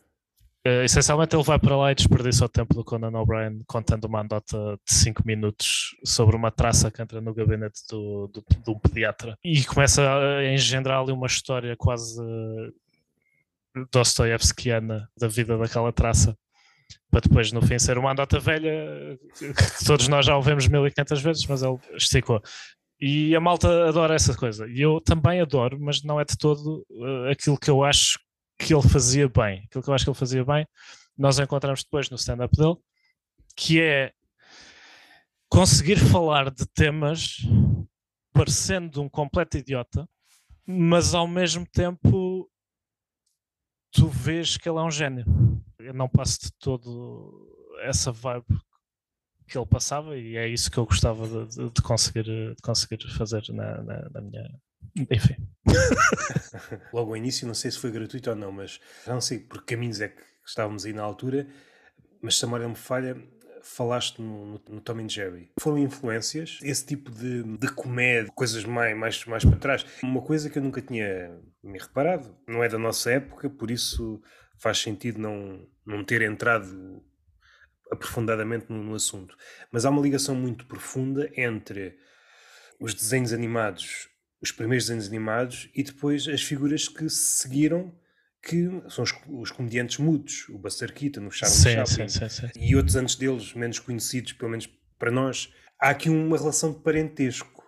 Uh, essencialmente ele vai para lá e desperdiça o tempo do Conan O'Brien contando uma anedota de 5 minutos sobre uma traça que entra no gabinete do, do, do pediatra. E começa a engendrar ali uma história quase uh, Dostoevskiana da vida daquela traça para depois no fim ser uma andota velha que todos nós já ouvemos 1500 vezes mas ele esticou. E a malta adora essa coisa. E eu também adoro mas não é de todo aquilo que eu acho que ele fazia bem, aquilo que eu acho que ele fazia bem, nós encontramos depois no stand-up dele, que é conseguir falar de temas parecendo um completo idiota, mas ao mesmo tempo tu vês que ele é um gênio. Eu não passo de todo essa vibe que ele passava e é isso que eu gostava de, de, conseguir, de conseguir fazer na, na, na minha, enfim. Logo ao início, não sei se foi gratuito ou não, mas não sei por que caminhos é que estávamos aí na altura, mas se a memória me falha, falaste no, no, Tom and Jerry. Foram influências, esse tipo de, de comédia, coisas mais, mais, mais para trás. Uma coisa que eu nunca tinha me reparado, não é da nossa época, por isso faz sentido não, não ter entrado aprofundadamente no, no assunto. Mas há uma ligação muito profunda entre os desenhos animados os primeiros desenhos animados e depois as figuras que seguiram que são os, os comediantes mudos, o Buster Keaton, o Charles sim, Chaplin sim, sim, e outros antes deles, menos conhecidos, pelo menos para nós, há aqui uma relação de parentesco.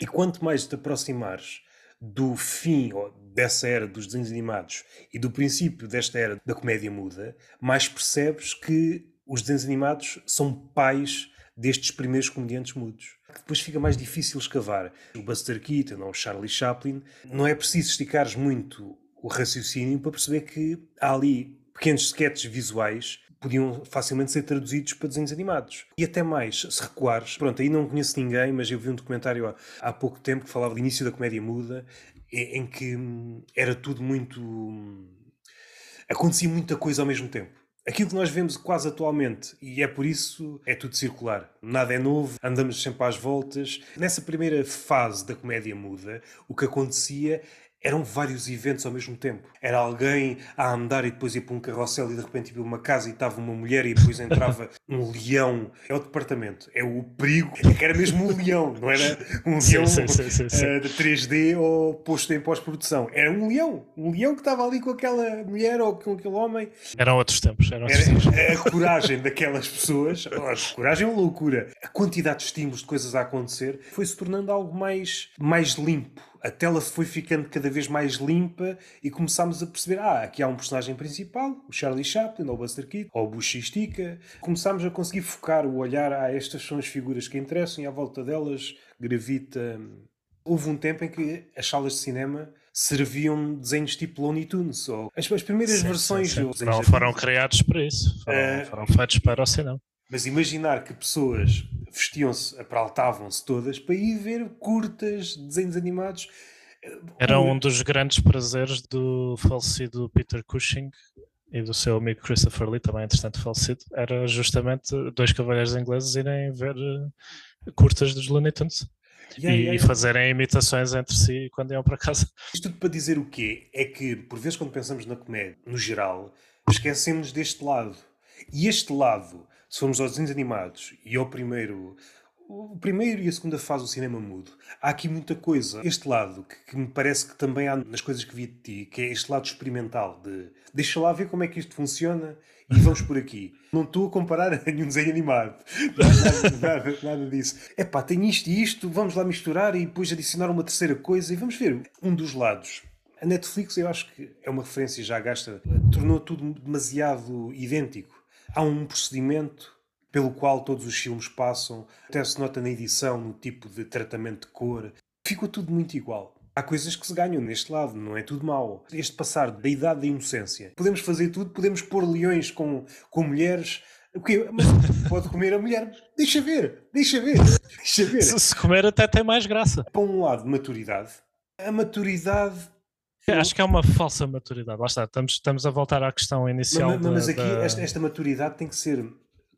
E quanto mais te aproximares do fim dessa era dos desenhos animados e do princípio desta era da comédia muda, mais percebes que os desenhos animados são pais destes primeiros comediantes mudos. Depois fica mais difícil escavar. O Buster Keaton ou o Charlie Chaplin, não é preciso esticares muito o raciocínio para perceber que há ali pequenos sketches visuais podiam facilmente ser traduzidos para desenhos animados. E até mais, se recuares, pronto, aí não conheço ninguém, mas eu vi um documentário há, pouco tempo que falava do início da comédia muda, em, em que hum, era tudo muito. Hum, acontecia muita coisa ao mesmo tempo. Aquilo que nós vemos quase atualmente, e é por isso, é tudo circular. Nada é novo, andamos sempre às voltas. Nessa primeira fase da comédia muda, o que acontecia eram vários eventos ao mesmo tempo. Era alguém a andar e depois ia para um carrossel e de repente ia para uma casa e estava uma mulher e depois entrava um leão. É o departamento. É o perigo. É que era mesmo um leão, não era um leão sim, sim, sim, uh, de 3D ou posto em pós-produção. Era um leão. Um leão que estava ali com aquela mulher ou com aquele homem. Eram outros tempos. Eram outros era tempos. A coragem daquelas pessoas, a coragem é uma loucura. A quantidade de estímulos de coisas a acontecer foi se tornando algo mais, mais limpo a tela foi ficando cada vez mais limpa e começámos a perceber: ah, aqui há um personagem principal, o Charlie Chaplin, ou o Buster Keaton, ou o Buxistica. Começámos a conseguir focar o olhar a ah, estas são as figuras que interessam e à volta delas gravita. Houve um tempo em que as salas de cinema serviam desenhos tipo Looney Tunes. Ou as, as primeiras Sim, versões. sim, sim. Não foram criados para isso. Foram, Eh, foram feitos para o cinema. Mas imaginar que pessoas vestiam-se, apraltavam-se todas para ir ver curtas, desenhos animados. Era um dos grandes prazeres do falecido Peter Cushing e do seu amigo Christopher Lee, também entretanto falecido. Era justamente dois cavaleiros ingleses irem ver eh, curtas dos Looney Tunes Yeah, e, yeah, yeah. fazerem imitações entre si quando iam para casa. Isto tudo para dizer o quê? É que, por vezes, quando pensamos na comédia, no geral, esquecemos deste lado. E este lado, se formos aos desenhos animados e ao primeiro. O primeiro e a segunda fase do cinema mudo, há aqui muita coisa. Este lado, que, que me parece que também há nas coisas que vi de ti, que é este lado experimental de deixa lá ver como é que isto funciona e vamos por aqui. Não estou a comparar a nenhum desenho animado. Nada, nada, nada disso. É pá, tem isto e isto, vamos lá misturar e depois adicionar uma terceira coisa e vamos ver um dos lados. A Netflix, eu acho que é uma referência já gasta, tornou tudo demasiado idêntico. Há um procedimento pelo qual todos os filmes passam, até se nota na edição, no tipo de tratamento de cor. Ficou tudo muito igual. Há coisas que se ganham neste lado, não é tudo mau. Este passar da idade da inocência. Podemos fazer tudo, podemos pôr leões com, com mulheres. O quê? Mas pode comer a mulher. Deixa ver, deixa ver, deixa ver. Se, se comer até tem mais graça. Para um lado, maturidade. A maturidade. Acho que é uma falsa maturidade. Lá está, estamos, estamos a voltar à questão inicial. Mas, mas da- aqui, da- esta, esta maturidade tem que ser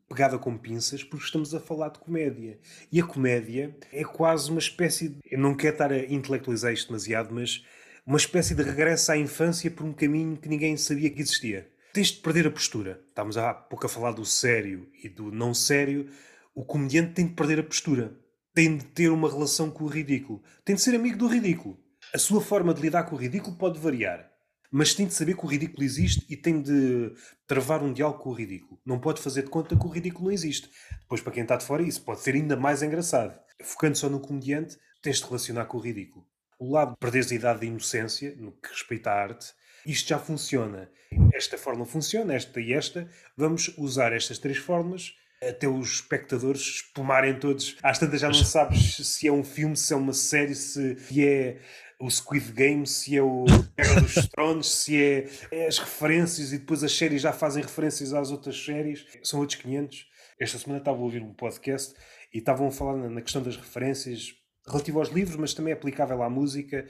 pegada com pinças porque estamos a falar de comédia. E a comédia é quase uma espécie de. Eu não quero estar a intelectualizar isto demasiado, mas uma espécie de regresso à infância por um caminho que ninguém sabia que existia. Tens de perder a postura. Estávamos há pouco a falar do sério e do não sério. O comediante tem de perder a postura. Tem de ter uma relação com o ridículo. Tem de ser amigo do ridículo. A sua forma de lidar com o ridículo pode variar. Mas tem de saber que o ridículo existe e tem de travar um diálogo com o ridículo. Não pode fazer de conta que o ridículo não existe. Depois, para quem está de fora, isso pode ser ainda mais engraçado. Focando só no comediante, tens de relacionar com o ridículo. O lado de perderes a idade da inocência, no que respeita à arte, isto já funciona. Esta forma funciona, esta e esta. Vamos usar estas três formas até os espectadores espumarem todos. Às tantas já não sabes se é um filme, se é uma série, se é o Squid Game, se é o Guerra dos Tronos, se é, é as referências e depois as séries já fazem referências às outras séries. São outros 500. Esta semana estava a ouvir um podcast e estavam a falar na, questão das referências relativo aos livros, mas também aplicável à música.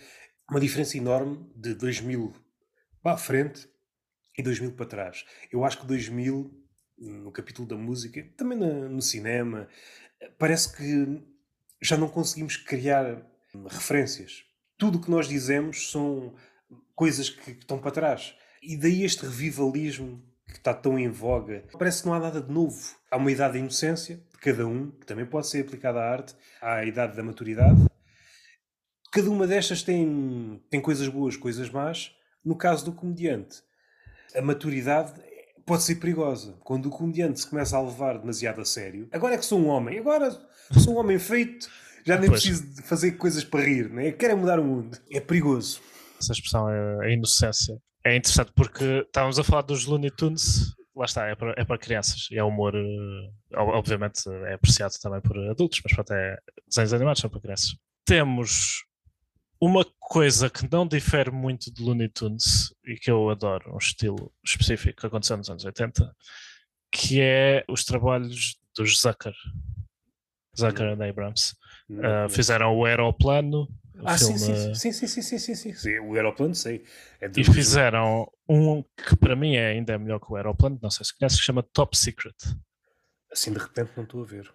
Uma diferença enorme de 2000 para a frente e 2000 para trás. Eu acho que 2000, no capítulo da música, também no cinema, parece que já não conseguimos criar referências. Tudo o que nós dizemos são coisas que, que estão para trás. E daí este revivalismo que está tão em voga. Parece que não há nada de novo. Há uma idade da inocência de cada um, que também pode ser aplicada à arte. A idade da maturidade. Cada uma destas tem, tem coisas boas, coisas más. No caso do comediante, a maturidade pode ser perigosa. Quando o comediante se começa a levar demasiado a sério, agora é que sou um homem, agora sou um homem feito, já nem Pois. preciso de fazer coisas para rir, né? quero é mudar o mundo. É perigoso. essa expressão é a inocência. É interessante porque estávamos a falar dos Looney Tunes, lá está, é para, é para crianças e é humor, eh, ob- obviamente é apreciado também por adultos, mas pronto, é, desenhos animados são para crianças. Temos uma coisa que não difere muito de Looney Tunes e que eu adoro, um estilo específico que aconteceu nos anos 80, que é os trabalhos dos Zucker. Zucker and Abrams. Uh, fizeram o Aeroplano, o Ah, sim, filme sim, sim, sim, sim, sim, sim, sim, sim. O aeroplano, sei. É e fizeram um que para mim é ainda melhor que o Aeroplano, não sei se conhece, que se chama Top Secret. Assim de repente não estou a ver.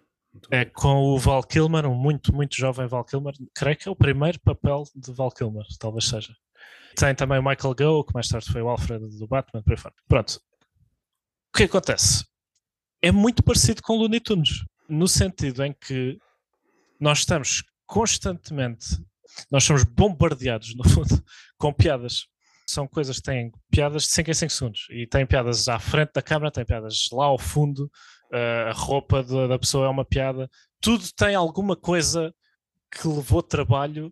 É com o Val Kilmer, um muito, muito jovem Val Kilmer. Creio que é o primeiro papel de Val Kilmer, talvez seja. Tem também o Michael Goh, que mais tarde foi o Alfred do Batman, por aí fora. Pronto. O que acontece? É muito parecido com Looney Tunes, no sentido em que nós estamos constantemente, nós somos bombardeados, no fundo, com piadas. São coisas que têm piadas de 5 em 5 segundos. E têm piadas à frente da câmera, têm piadas lá ao fundo, uh, a roupa da, da pessoa é uma piada. Tudo tem alguma coisa que levou trabalho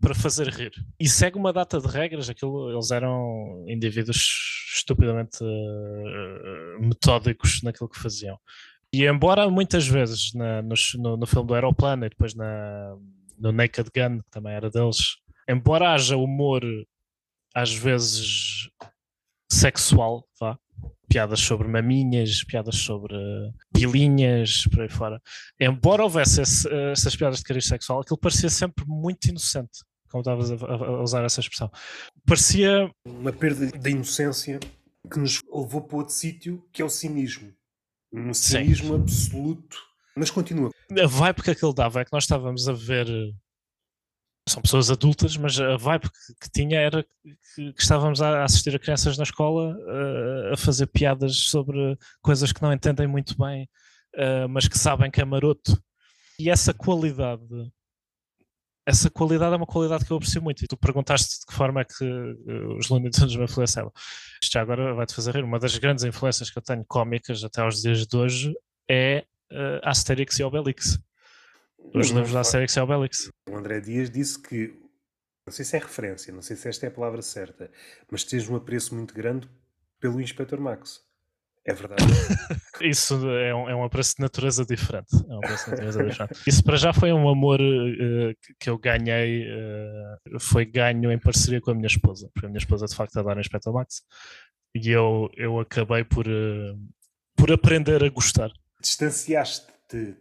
para fazer rir. E segue uma data de regras, aquilo, eles eram indivíduos estupidamente uh, metódicos naquilo que faziam. E embora muitas vezes na- nos- no, no filme do Aeroplano e depois na, no Naked Gun, que também era deles, embora haja humor às vezes sexual, vá. Piadas sobre maminhas, piadas sobre pilinhas, por aí fora. Embora houvesse esse, essas piadas de cariz sexual, aquilo parecia sempre muito inocente, como estavas a, a usar essa expressão. Parecia. Uma perda da inocência que nos levou para outro sítio, que é o cinismo. Um cinismo Sim. absoluto. Mas continua. A vibe que aquilo dava é que nós estávamos a ver são pessoas adultas, mas a vibe que, que tinha era que, que, estávamos a assistir a crianças na escola uh, a fazer piadas sobre coisas que não entendem muito bem, uh, mas que sabem que é maroto. E essa qualidade, essa qualidade é uma qualidade que eu aprecio muito. E tu perguntaste de que forma é que uh, os Looney Tunes me influenciavam. Isto já agora vai-te fazer rir. Uma das grandes influências que eu tenho cómicas até aos dias de hoje é uh, Asterix e Obelix os livros da Asterix e Obelix. O André Dias disse que, não sei se é referência, não sei se esta é a palavra certa, mas tens um apreço muito grande pelo Inspector Max. É verdade. Isso é um, é um apreço de natureza diferente. É um apreço de natureza diferente. Isso para já foi um amor uh, que eu ganhei, uh, foi ganho em parceria com a minha esposa, porque a minha esposa de facto adora Inspector Max e eu, eu acabei por, uh, por aprender a gostar. Distanciaste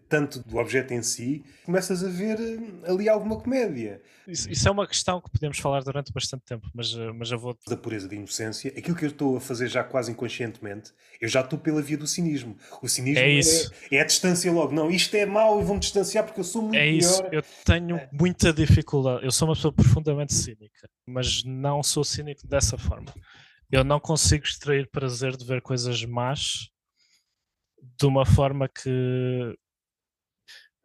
tanto do objeto em si, começas a ver eh, ali alguma comédia. Isso, isso, é uma questão que podemos falar durante bastante tempo, mas, eh, mas eu vou. Da pureza da inocência, aquilo que eu estou a fazer já quase inconscientemente, eu já estou pela via do cinismo. O cinismo é, isso. é, é a distância logo. Não, isto é mau e vou-me distanciar porque eu sou muito É isso, eu tenho é. muita dificuldade. Eu sou uma pessoa profundamente cínica, mas não sou cínico dessa forma. Eu não consigo extrair prazer de ver coisas más de uma forma que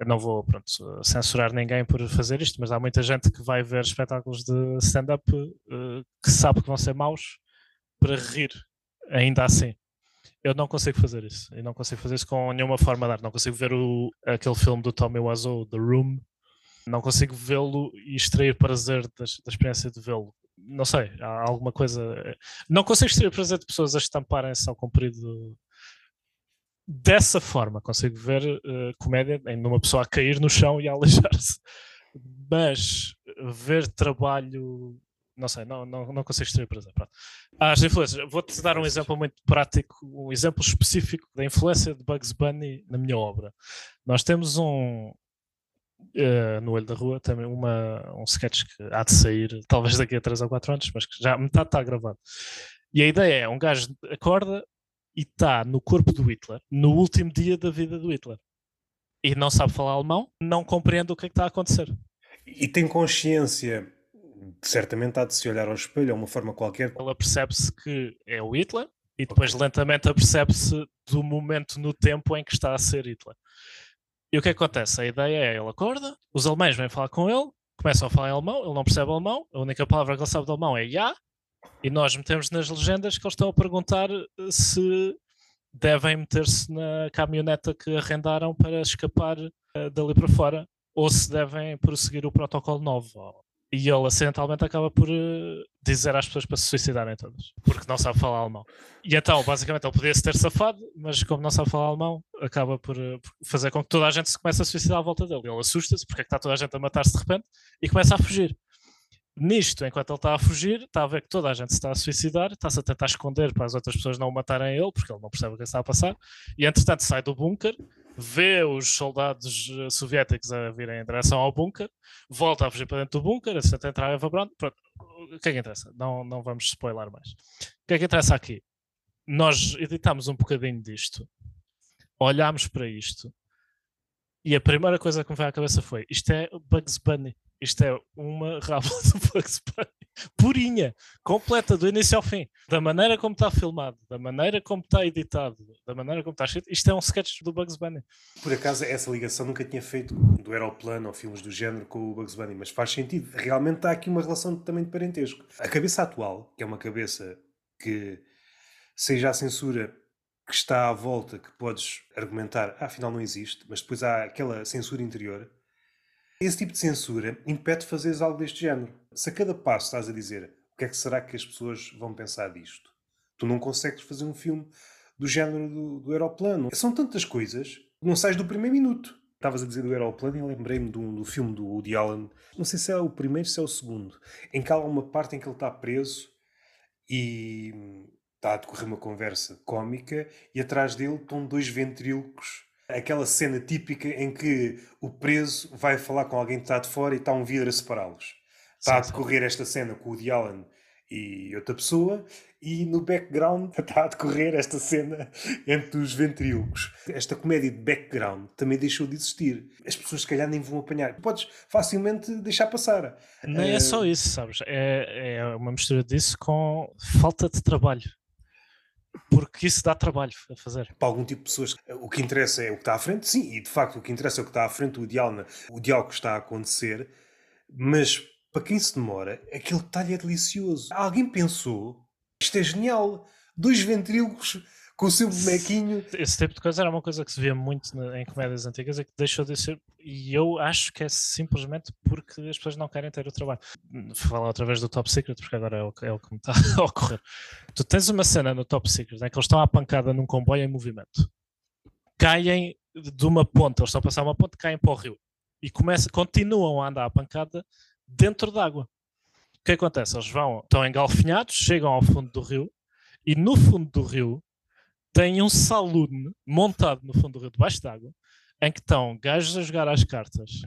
eu não vou pronto, censurar ninguém por fazer isto, mas há muita gente que vai ver espetáculos de stand-up uh, que sabe que vão ser maus para rir, ainda assim. Eu não consigo fazer isso. Eu não consigo fazer isso com nenhuma forma de arte. Não consigo ver o, aquele filme do Tommy Wiseau, The Room. Não consigo vê-lo e extrair prazer da, da experiência de vê-lo. Não sei, há alguma coisa. Não consigo extrair prazer de pessoas a estamparem-se ao comprido dessa forma consigo ver uh, comédia em uma pessoa a cair no chão e a aleijar-se. Mas ver trabalho, não sei, não, não, não consigo extrair prazer. Pronto. As influências, vou-te dar um exemplo muito prático, um exemplo específico da influência de Bugs Bunny na minha obra. Nós temos um, Uh, no Olho da Rua, também uma, um sketch que há de sair talvez daqui a 3 ou 4 anos, mas que já metade está gravado. E a ideia é: um gajo acorda, e está no corpo do Hitler no último dia da vida do Hitler. E não sabe falar alemão, não compreende o que é que está a acontecer. E tem consciência, certamente há de se olhar ao espelho, é uma forma qualquer. Ela percebe-se que é o Hitler e depois okay. lentamente apercebe-se do momento no tempo em que está a ser Hitler. E o que acontece? A ideia é, ele acorda, os alemães vêm falar com ele, começam a falar em alemão, ele não percebe alemão, a única palavra que ele sabe de alemão é ja, e nós metemos nas legendas que eles estão a perguntar eh, se devem meter-se na caminhoneta que arrendaram para escapar uh, dali para fora ou se devem prosseguir o protocolo novo. E ele acidentalmente acaba por uh, dizer às pessoas para se suicidarem todas, porque não sabe falar alemão. E então, basicamente, ele podia se ter safado, mas como não sabe falar alemão, acaba por, uh, fazer com que toda a gente se comece a suicidar à volta dele. Ele assusta-se porque é que está toda a gente a matar-se de repente e começa a fugir. Nisto, enquanto ele está a fugir, está a ver que toda a gente se está a suicidar, está-se a tentar esconder para as outras pessoas não o matarem ele, porque ele não percebe o que está a passar, e entretanto sai do bunker, vê os soldados eh, soviéticos a virem em direção ao bunker, volta a fugir para dentro do bunker, a entrar a Eva Brown. Pronto. O que é que interessa? Não, não vamos spoiler mais. O que é que interessa aqui? Nós editamos um bocadinho disto, olhámos para isto, e a primeira coisa que me veio à cabeça foi: isto é Bugs Bunny. Isto é uma rábula do Bugs Bunny. Purinha, completa, do início ao fim. Da maneira como está filmado, da maneira como está editado, da maneira como está escrito. Isto é um sketch do Bugs Bunny. Por acaso, essa ligação nunca tinha feito do Aeroplano ou filmes do género com o Bugs Bunny, mas faz sentido. Realmente está aqui uma relação também de parentesco. A cabeça atual, que é uma cabeça que, seja a censura que está à volta, que podes argumentar, ah, afinal não existe, mas depois há aquela censura interior esse tipo de censura impede de fazeres algo deste género. Se a cada passo estás a dizer o que é que será que as pessoas vão pensar disto, tu não consegues fazer um filme do género do, do aeroplano. São tantas coisas, não sais do primeiro minuto. Estavas a dizer do aeroplano e lembrei-me do, do filme do Woody Allen, não sei se é o primeiro, se é o segundo, em que há uma parte em que ele está preso e está a decorrer uma conversa cómica e atrás dele estão dois ventrílocos. Aquela cena típica em que o preso vai falar com alguém que está de fora e está um vidro a separá-los. Está a decorrer esta cena com o Woody Allen e outra pessoa, e no background está a decorrer esta cena entre os ventrílocos. Esta comédia de background também deixou de existir. As pessoas, se calhar, nem vão apanhar. Podes facilmente deixar passar. Nem uh... é só isso, sabes? É, é uma mistura disso com falta de trabalho porque isso dá trabalho a fazer. Para algum tipo de pessoas, o que interessa é o que está à frente, sim, e de facto o que interessa é o que está à frente, o diálogo, o diálogo que está a acontecer, mas para quem se demora, aquele detalhe é delicioso. Alguém pensou, isto é genial, dois ventrílocos com o seu bonequinho. Esse tipo de coisa era uma coisa que se via muito em comédias antigas e que deixou de ser. E eu acho que é simplesmente porque as pessoas não querem ter o trabalho. Falar outra vez do Top Secret, porque agora é o, é o que me está a ocorrer. Tu tens uma cena no Top Secret em que eles estão à pancada num comboio em movimento, caem de uma ponta, eles estão a passar uma ponte, caem para o rio e começa, continuam a andar à pancada dentro d'água. O que acontece? Eles vão, estão engalfinhados, chegam ao fundo do rio e no fundo do rio tem um saloon montado no fundo do rio, debaixo d'água, em que estão gajos a jogar às cartas.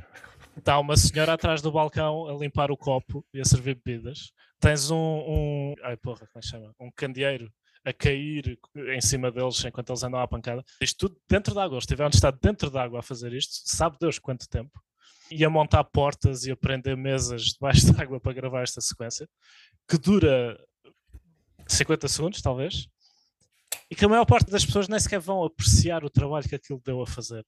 Está uma senhora atrás do balcão a limpar o copo e a servir bebidas. Tens um, um ai porra, como é que chama? Um candeeiro a cair em cima deles enquanto eles andam à pancada. Isto tudo dentro d'água. Eles tiveram de estar dentro d'água a fazer isto, sabe Deus quanto tempo. E a montar portas e a prender mesas debaixo d'água para gravar esta sequência, que dura 50 segundos, talvez e que a maior parte das pessoas nem sequer vão apreciar o trabalho que aquilo deu a fazer.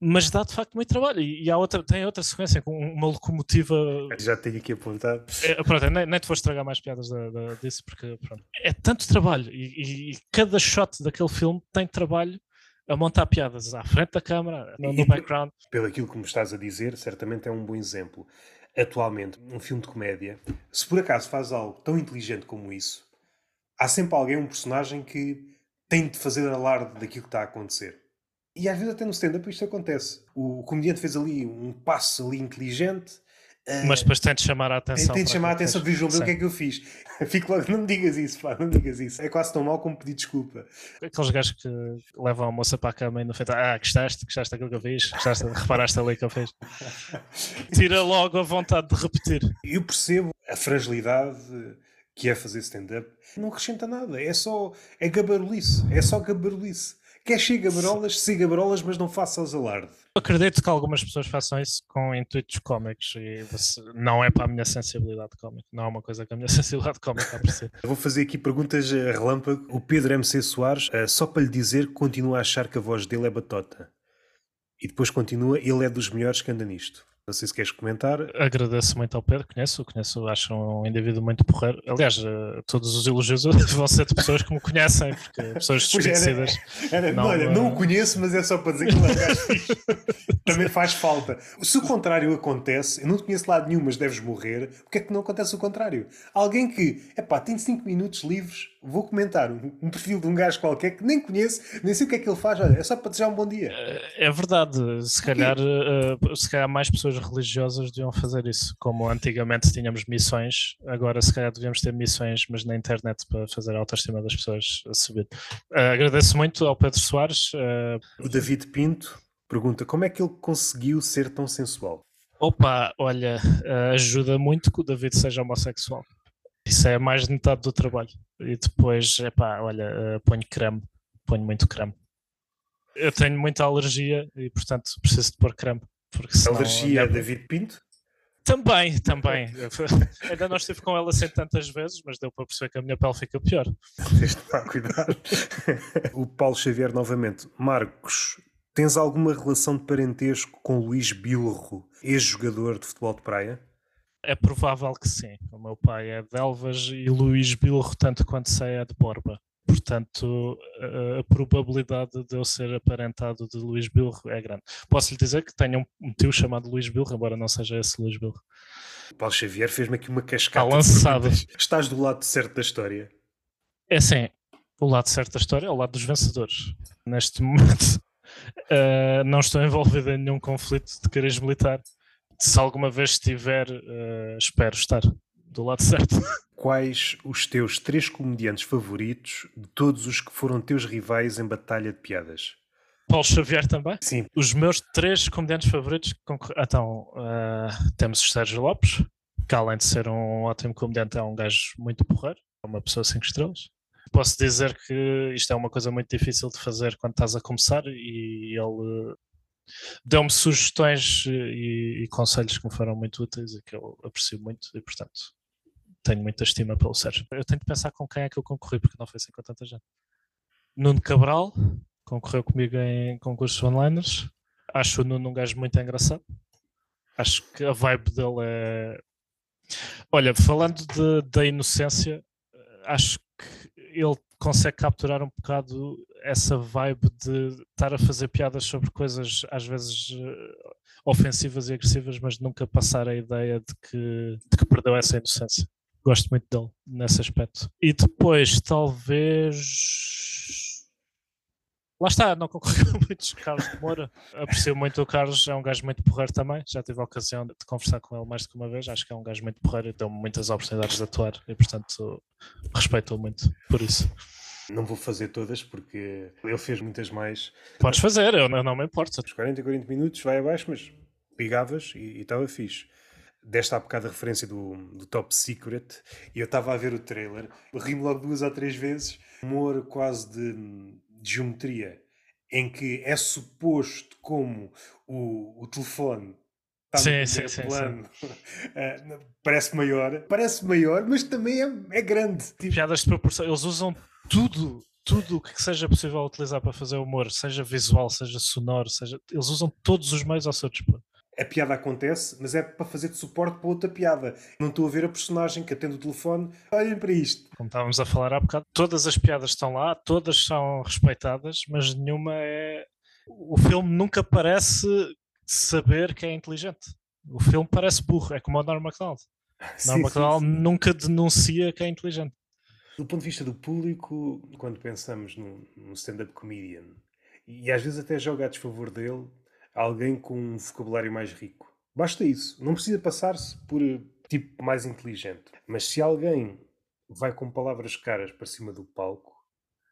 Mas dá de facto muito trabalho. E, e há outra, tem outra sequência com uma locomotiva. Já tenho aqui apontado. É, pronto, nem, nem te vou estragar mais piadas da, da, disso, porque pronto. é tanto trabalho. E, e, cada shot daquele filme tem trabalho a montar piadas à frente da câmara, no, no background. Pelo aquilo que me estás a dizer, certamente é um bom exemplo. Atualmente, um filme de comédia, se por acaso faz algo tão inteligente como isso, há sempre alguém, um personagem que tem de fazer alarde daquilo que está a acontecer. E às vezes até no stand-up isto acontece. O comediante fez ali um passo ali inteligente. Eh, Mas depois tem de chamar a atenção. Tem de chamar a atenção, visualmente o que é que eu fiz. Fico logo, não me digas isso, pá, não me digas isso. É quase tão mal como pedir desculpa. Aqueles gajos que levam a moça para a cama e no feito, ah, gostaste, gostaste daquilo que eu fiz, gostaste, reparaste ali que eu fiz. Tira logo a vontade de repetir. Eu percebo a fragilidade que é fazer stand-up, não acrescenta nada. É só. É gabarulice. É só gabarulice. Quer ser gabarolas, ser gabarolas, mas não faças alarde. Acredito que algumas pessoas façam isso com intuitos cómicos e não é para a minha sensibilidade cómica. Não é uma coisa que a minha sensibilidade cómica aprecia. Vou fazer aqui perguntas a relâmpago. O Pedro MC Soares, eh, só para lhe dizer que continua a achar que a voz dele é batota. E depois continua, ele é dos melhores que anda nisto. Não sei se queres comentar. Agradeço muito ao Pedro, conheço, conheço, acho um indivíduo muito porreiro. Aliás, eh, todos os elogios vão ser de pessoas que me conhecem, porque pessoas desconhecidas. Era, era, não, olha, não o conheço, mas é só para dizer que ele é. Também faz falta. Se o contrário acontece, eu não te conheço lado nenhum, mas deves morrer, porque é que não acontece o contrário? Alguém que, é pá, tem 5 minutos livres vou comentar um, um, perfil de um gajo qualquer que nem conheço, nem sei o que é que ele faz, olha, é só para desejar um bom dia. É, é verdade, se calhar, uh, se calhar mais pessoas religiosas deviam fazer isso, como antigamente tínhamos missões, agora se calhar devíamos ter missões, mas na internet para fazer a autoestima das pessoas a subir. Uh, agradeço muito ao Pedro Soares. Uh... O David Pinto pergunta como é que ele conseguiu ser tão sensual? Opa, olha, ajuda muito que o David seja homossexual. Isso é mais de metade do trabalho. E depois, epá, olha, uh, ponho creme, ponho muito creme. Eu tenho muita alergia e, portanto, preciso de pôr creme. Porque senão, alergia a David Pinto? Também, também. Ainda não estive com ela assim tantas vezes, mas deu para perceber que a minha pele fica pior. Tens de cuidar. o Paulo Xavier novamente. Marcos, tens alguma relação de parentesco com Luís Bilro, ex-jogador de futebol de praia? É provável que sim. O meu pai é de Elvas e Luís Bilro, tanto quanto sei, é de Borba. Portanto, a, probabilidade de eu ser aparentado de Luís Bilro é grande. Posso lhe dizer que tenho um, um tio chamado Luís Bilro, embora não seja esse Luís Bilro. Paulo Xavier fez-me aqui uma cascata. Está lançado. Estás do lado certo da história. É sim. O lado certo da história é o lado dos vencedores. Neste momento, uh, não estou envolvido em nenhum conflito de cariz militar se alguma vez estiver, uh, espero estar do lado certo. quais os teus três comediantes favoritos de todos os que foram teus rivais em batalha de piadas? Paulo Xavier também? Sim. Os meus três comediantes favoritos. Então, uh, temos o Sérgio Lopes, que além de ser um ótimo comediante, é um gajo muito porreiro, é uma pessoa cinco estrelas. Posso dizer que isto é uma coisa muito difícil de fazer quando estás a começar e ele deu-me sugestões e, e, conselhos que me foram muito úteis e que eu aprecio muito e, portanto, tenho muita estima pelo Sérgio. Eu tenho de pensar com quem é que eu concorri, porque não foi assim com tanta gente. Nuno Cabral concorreu comigo em concursos onliners. Acho o Nuno um gajo muito engraçado. Acho que a vibe dele é. Olha, falando de, da inocência, acho que ele consegue capturar um bocado essa vibe de estar a fazer piadas sobre coisas às vezes uh, ofensivas e agressivas, mas nunca passar a ideia de que, de que perdeu essa inocência. Gosto muito dele nesse aspecto. E depois, talvez. Lá está, não concorreu muito Carlos de Moura. Aprecio muito o Carlos, é um gajo muito porreiro também. Já tive a ocasião de conversar com ele mais do que uma vez. Acho que é um gajo muito porreiro e deu-me muitas oportunidades de atuar e, portanto, respeito-o muito por isso. Não vou fazer todas porque ele fez muitas mais. Podes fazer, eu não, não me importo. Os 40 e 40 minutos vai abaixo, mas pegavas e estava fixe. Desta há bocado a referência do, do Top Secret e eu estava a ver o trailer, ri-me logo duas ou três vezes, humor quase de, de geometria, em que é suposto como o, o telefone sim, sim, sim, plano. Sim. Uh, parece maior, parece maior, mas também é, é grande. Tipo... Piadas de proporção, eles usam tudo, tudo o que seja possível utilizar para fazer humor, seja visual, seja sonoro, seja, eles usam todos os meios ao seu dispor. A piada acontece, mas é para fazer de suporte para outra piada. Não estou a ver a personagem que atende o telefone. Olhem para isto. Como estávamos a falar há bocado, todas as piadas estão lá, todas são respeitadas, mas nenhuma é. O filme nunca parece saber que é inteligente. O filme parece burro, é como o Norm MacDonald. Norm MacDonald nunca denuncia que é inteligente. Do ponto de vista do público, quando pensamos no, stand-up comedian, e às vezes até joga a desfavor dele, alguém com um vocabulário mais rico. Basta isso. Não precisa passar-se por eh, tipo mais inteligente. Mas se alguém vai com palavras caras para cima do palco,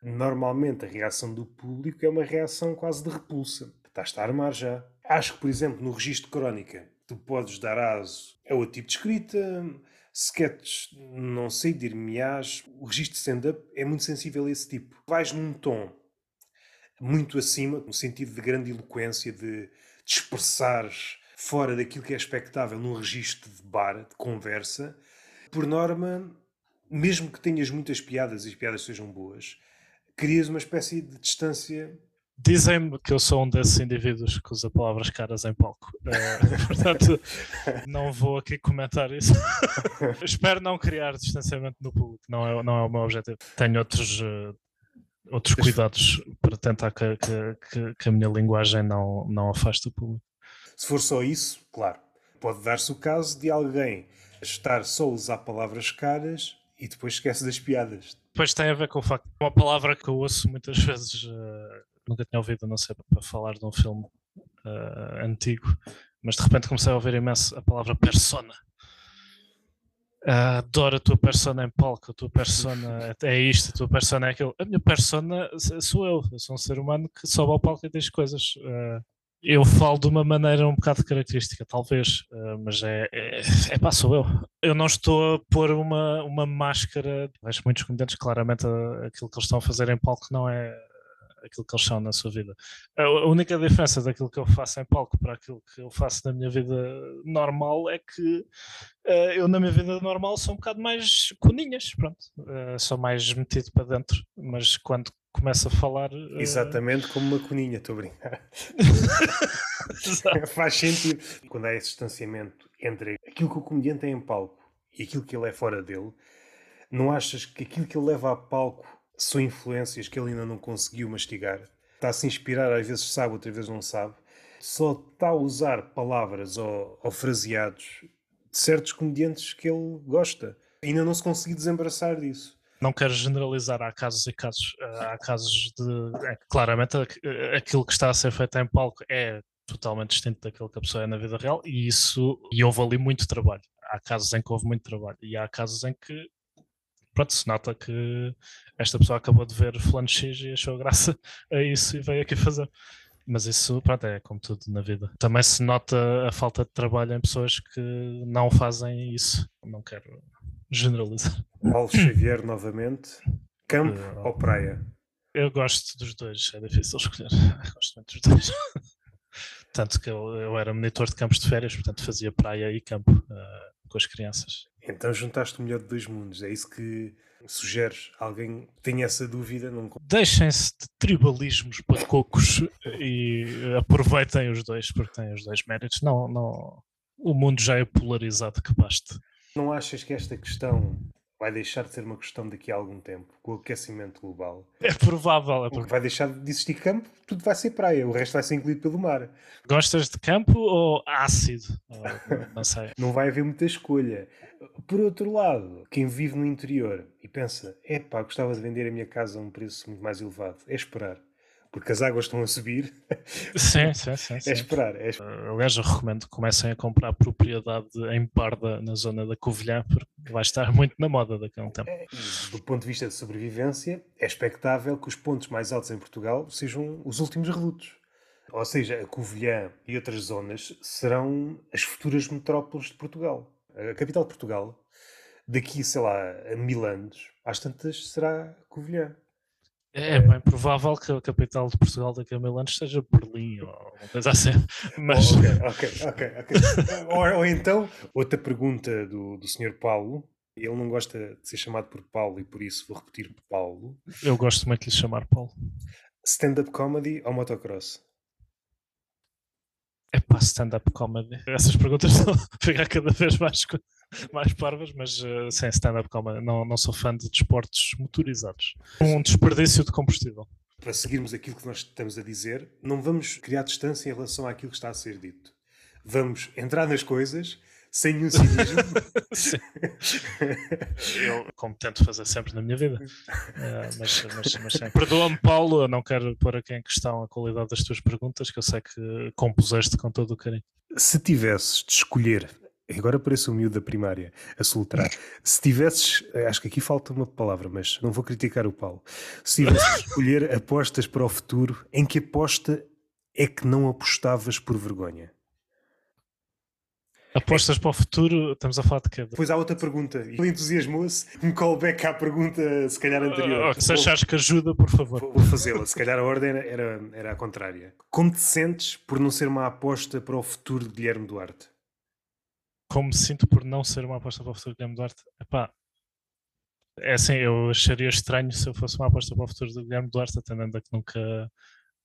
normalmente a reação do público é uma reação quase de repulsa. Estás-te a armar já. Acho que, por exemplo, no registro de crónica, tu podes dar aso a outro tipo de escrita, sketches, não sei, dir-me-ás, o registro de stand-up é muito sensível a esse tipo. Vais num tom muito acima, no sentido de grande eloquência, de, de expressares fora daquilo que é expectável num registro de bar, de conversa. Por norma, mesmo que tenhas muitas piadas e as piadas sejam boas, crias uma espécie de distância Dizem-me que eu sou um desses indivíduos que usa palavras caras em palco. É, portanto, não vou aqui comentar isso. Espero não criar distanciamento no público, não é, não é o meu objetivo. Tenho outros, uh, outros cuidados para tentar que, que, que, a minha linguagem não, não afaste o público. Se for só isso, claro, pode dar-se o caso de alguém estar só a usar palavras caras e depois esquece das piadas. Depois tem a ver com o facto de uma palavra que eu ouço muitas vezes. Uh, nunca tinha ouvido, não sei, para falar de um filme uh, antigo, mas de repente comecei a ouvir imenso a palavra persona. Uh, adoro a tua persona em palco, a tua persona é isto, a tua persona é aquilo. A minha persona sou eu, eu sou um ser humano que sobe ao palco e diz coisas. Uh, eu falo de uma maneira um bocado característica, talvez, uh, mas é, é, é pá, sou eu. Eu não estou a pôr uma, uma máscara. Vejo muitos comediantes, claramente, aquilo que eles estão a fazer em palco não é aquilo que eles são na sua vida. A única diferença daquilo que eu faço em palco para aquilo que eu faço na minha vida normal é que uh, eu na minha vida normal sou um bocado mais coninhas, pronto, uh, sou mais metido para dentro, mas quando começo a falar. Uh... Exatamente como uma coninha, estou a brincar. Faz sentido. Quando há esse distanciamento entre aquilo que o comediante tem em palco e aquilo que ele é fora dele, não achas que aquilo que ele leva a palco são influências que ele ainda não conseguiu mastigar. Está a se inspirar, às vezes sabe, outras vezes não sabe. Só está a usar palavras ou, ou fraseados de certos comediantes que ele gosta. Ainda não se conseguiu desembaraçar disso. Não quero generalizar, há casos e casos. Há casos de. É, claramente, aquilo que está a ser feito em palco é totalmente distinto daquilo que a pessoa é na vida real e isso. E houve ali muito trabalho. Há casos em que houve muito trabalho e há casos em que pronto, se nota que esta pessoa acabou de ver fulano X e achou graça a isso e veio aqui fazer. Mas isso, pronto, é como tudo na vida. Também se nota a falta de trabalho em pessoas que não fazem isso. Não quero generalizar. Paulo Xavier, novamente. Campo uh, ou praia? Eu gosto dos dois, é difícil escolher. gosto muito dos dois. Tanto que eu, eu, era monitor de campos de férias, portanto fazia praia e campo uh, com as crianças. Então juntaste o melhor de dois mundos, é isso que sugeres? Alguém tem essa dúvida? Não... Deixem-se de tribalismos cocos e aproveitem os dois, porque têm os dois méritos. Não, não, o mundo já é polarizado que basta. Não achas que esta questão vai deixar de ser uma questão daqui a algum tempo, com o aquecimento global. É provável. É provável. vai deixar de existir campo, tudo vai ser praia, o resto vai ser incluído pelo mar. Gostas de campo ou ácido? não sei. não vai haver muita escolha. Por outro lado, quem vive no interior e pensa, epá, gostava de vender a minha casa a um preço muito mais elevado, é esperar porque as águas estão a subir. Sim, sim, sim. sim. É esperar. É aliás, eu recomendo que comecem a comprar propriedade em Parda, na zona da Covilhã, porque vai estar muito na moda daqui a um tempo. É, do ponto de vista de sobrevivência, é expectável que os pontos mais altos em Portugal sejam os últimos redutos. Ou seja, a Covilhã e outras zonas serão as futuras metrópoles de Portugal. A capital de Portugal, daqui, sei lá, a mil anos, às tantas será Covilhã. É bem provável que a capital de Portugal daqui a mil anos seja Berlim ou alguma coisa assim. Mas... Oh, ok, ok, ok. okay. ou, ou, então, outra pergunta do, do Sr. Paulo. Ele não gosta de ser chamado por Paulo e por isso vou repetir Paulo. Eu gosto muito de lhe chamar Paulo. Stand-up comedy ou motocross? É pá, stand-up comedy. Essas perguntas estão a ficar cada vez mais mais parvas, mas uh, sem stand-up comedy. Não, não sou fã de desportos motorizados. Um desperdício de combustível. Para seguirmos aquilo que nós estamos a dizer, não vamos criar distância em relação àquilo que está a ser dito. Vamos entrar nas coisas sem nenhum cinismo. eu, como tento fazer sempre na minha vida. Uh, mas, mas, mas Perdoa-me, Paulo, eu não quero pôr aqui em questão a qualidade das tuas perguntas, que eu sei que compuseste com todo o carinho. Se tivesses de escolher Agora parece o miúdo da primária a soltar. Se tivesses, acho que aqui falta uma palavra, mas não vou criticar o Paulo. Se tivesses de escolher apostas para o futuro, em que aposta é que não apostavas por vergonha? Apostas é. para o futuro, estamos a falar de quê? Depois há outra pergunta. Ele entusiasmou-se, um callback à pergunta, se calhar anterior. Uh, se achares que ajuda, por favor. Vou, vou fazê-la. Se calhar a ordem era, era, era a contrária. Como te sentes por não ser uma aposta para o futuro de Guilherme Duarte? Como me sinto por não ser uma aposta para o futuro de Guilherme Duarte, epá, é assim, eu acharia estranho se eu fosse uma aposta para o futuro de Guilherme Duarte, atendendo a que nunca,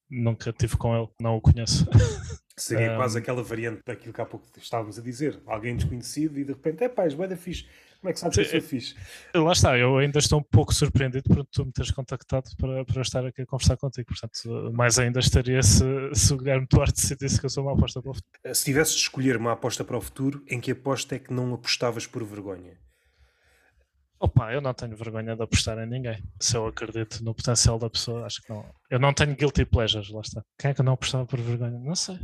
nunca tive com ele, não o conheço. Seria um, quase aquela variante daquilo que há pouco estávamos a dizer, alguém desconhecido e de repente, é pá, és da fixe. Como é que sabes que eu sou fixe? Lá está, eu ainda estou um pouco surpreendido por tu me teres contactado para, para estar aqui a conversar contigo. Portanto, mais ainda estaria se, se o Guilherme Duarte decidisse que eu sou uma aposta para o futuro. Se tivesses de escolher uma aposta para o futuro, em que aposta é que não apostavas por vergonha? Opa, eu não tenho vergonha de apostar em ninguém. Se eu acredito no potencial da pessoa, acho que não. Eu não tenho guilty pleasures, lá está. Quem é que eu não apostava por vergonha? Não sei.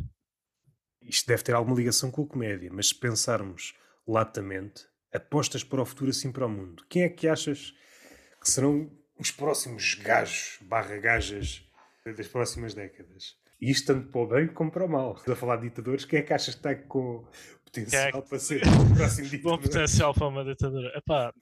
Isto deve ter alguma ligação com a comédia, mas se pensarmos latamente, apostas para o futuro assim para o mundo? Quem é que achas que serão os próximos gajos barra gajas das próximas décadas? E isto tanto para o bem como para o mal. Estou a falar de ditadores, quem é que achas que está com potencial é para ser o próximo ditador? Bom potencial para uma ditadura. Epá.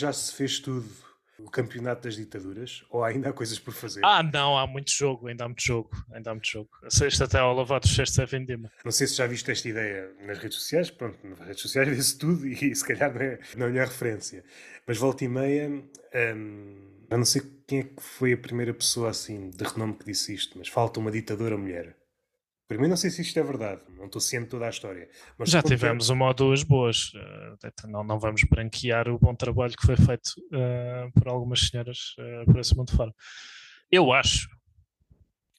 Já se fez tudo o campeonato das ditaduras? Ou ainda há coisas por fazer? Ah, não, há muito jogo, ainda há muito jogo, ainda há muito jogo. Sexta até ao lavado, sexta é vendima. Não sei se já viste esta ideia nas redes sociais, pronto, nas redes sociais vê-se tudo e se calhar não é, não é a referência. Mas volta e meia, hum, eu não sei quem é que foi a primeira pessoa assim de renome que disse isto, mas falta uma ditadora mulher. Primeiro, não sei se isto é verdade, não estou ciente toda a história. Mas Já tivemos uma ou duas boas. Uh, não, não vamos branquear o bom trabalho que foi feito uh, por algumas senhoras uh, por esse mundo fora. Eu acho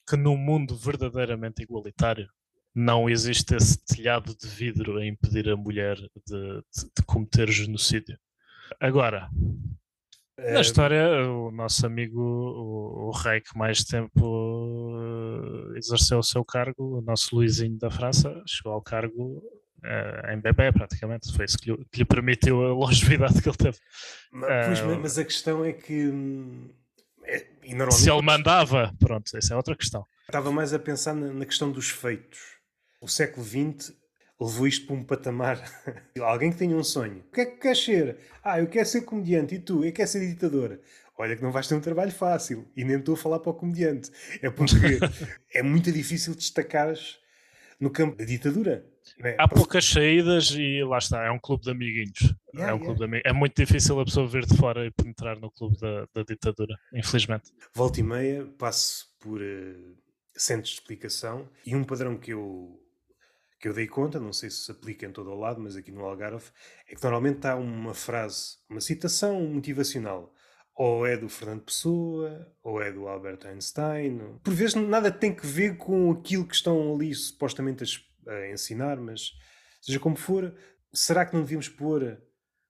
que num mundo verdadeiramente igualitário não existe esse telhado de vidro a impedir a mulher de, de, de cometer genocídio. Agora, na história, o nosso amigo, o, o, rei que mais tempo exerceu o seu cargo, o nosso Luizinho da França, chegou ao cargo uh, em bebê, praticamente. Foi isso que lhe, que lhe, permitiu a longevidade que ele teve. Mas, pois, uh, mas a questão é que. Hum, é, se ele mandava, pronto, essa é outra questão. Estava mais a pensar na, na questão dos feitos. O século XX levou isto para um patamar. Alguém que tenha um sonho. O que é que queres ser? Ah, eu quero ser comediante. E tu? Eu quero ser ditador. Olha que não vais ter um trabalho fácil. E nem estou a falar para o comediante. É porque é muito difícil destacares no campo da ditadura. É? Há poucas saídas e lá está, é um clube de amiguinhos. Yeah, é, um yeah. clube de amig... é muito difícil a pessoa vir de fora e penetrar no clube da, da ditadura, infelizmente. Volta e meia, passo por uh, centros de explicação e um padrão que eu que eu dei conta, não sei se se aplica em todo o lado, mas aqui no Algarve, é que normalmente há uma frase, uma citação motivacional. Ou é do Fernando Pessoa, ou é do Albert Einstein. Por vezes nada tem que ver com aquilo que estão ali supostamente a, a ensinar, mas seja como for, será que não devíamos pôr,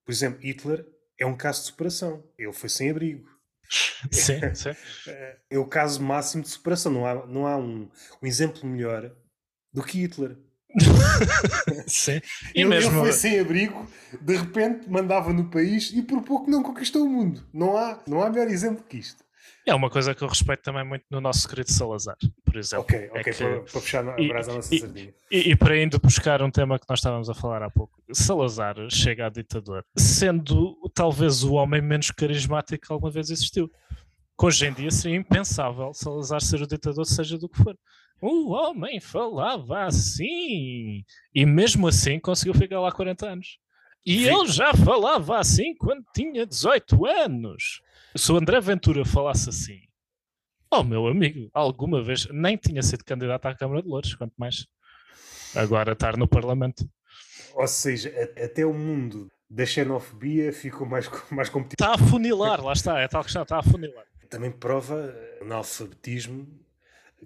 por exemplo, Hitler é um caso de superação. Ele foi sem abrigo. Sim, sim. É o caso máximo de superação. Não há, não há um, um exemplo melhor do que Hitler. Sim. E ele, mesmo... ele foi sem abrigo, de repente mandava no país e por pouco não conquistou o mundo. Não há, não há melhor exemplo que isto. É uma coisa que eu respeito também muito no nosso querido Salazar, por exemplo. Ok, ok, é que... para, para, puxar a brasa à nossa e, sardinha. E, e, para ainda buscar um tema que nós estávamos a falar há pouco, Salazar chega a ditador, sendo talvez o homem menos carismático que alguma vez existiu. Que hoje em dia seria impensável Salazar ser o ditador, seja do que for. O homem falava assim. E mesmo assim conseguiu ficar lá 40 anos. E Sim. ele já falava assim quando tinha 18 anos. Se o André Ventura falasse assim, oh meu amigo, alguma vez nem tinha sido candidato à Câmara de Louros, quanto mais agora estar no Parlamento. Ou seja, até o mundo da xenofobia ficou mais, mais competitivo. Está a funilar, lá está, é tal questão, está a funilar. Também prova o analfabetismo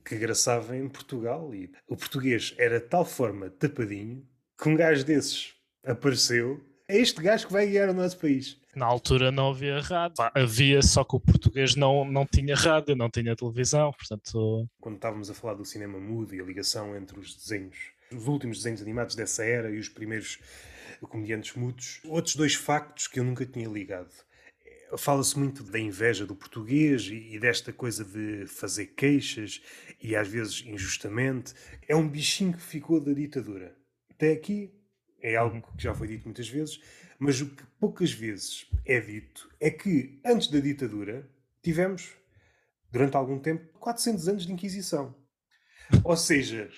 que graçava em Portugal. E o português era de tal forma tapadinho que um gajo desses apareceu. É este gajo que vai guiar o nosso país. Na altura não havia rádio. Havia, só que o português não, não tinha rádio, não tinha televisão, portanto... Quando estávamos a falar do cinema mudo e a ligação entre os desenhos, os últimos desenhos animados dessa era e os primeiros comediantes mudos, outros dois factos que eu nunca tinha ligado fala-se muito da inveja do português e, desta coisa de fazer queixas e às vezes injustamente. É um bichinho que ficou da ditadura. Até aqui é algo que já foi dito muitas vezes, mas o que poucas vezes é dito é que antes da ditadura tivemos, durante algum tempo, 400 anos de Inquisição. Ou seja,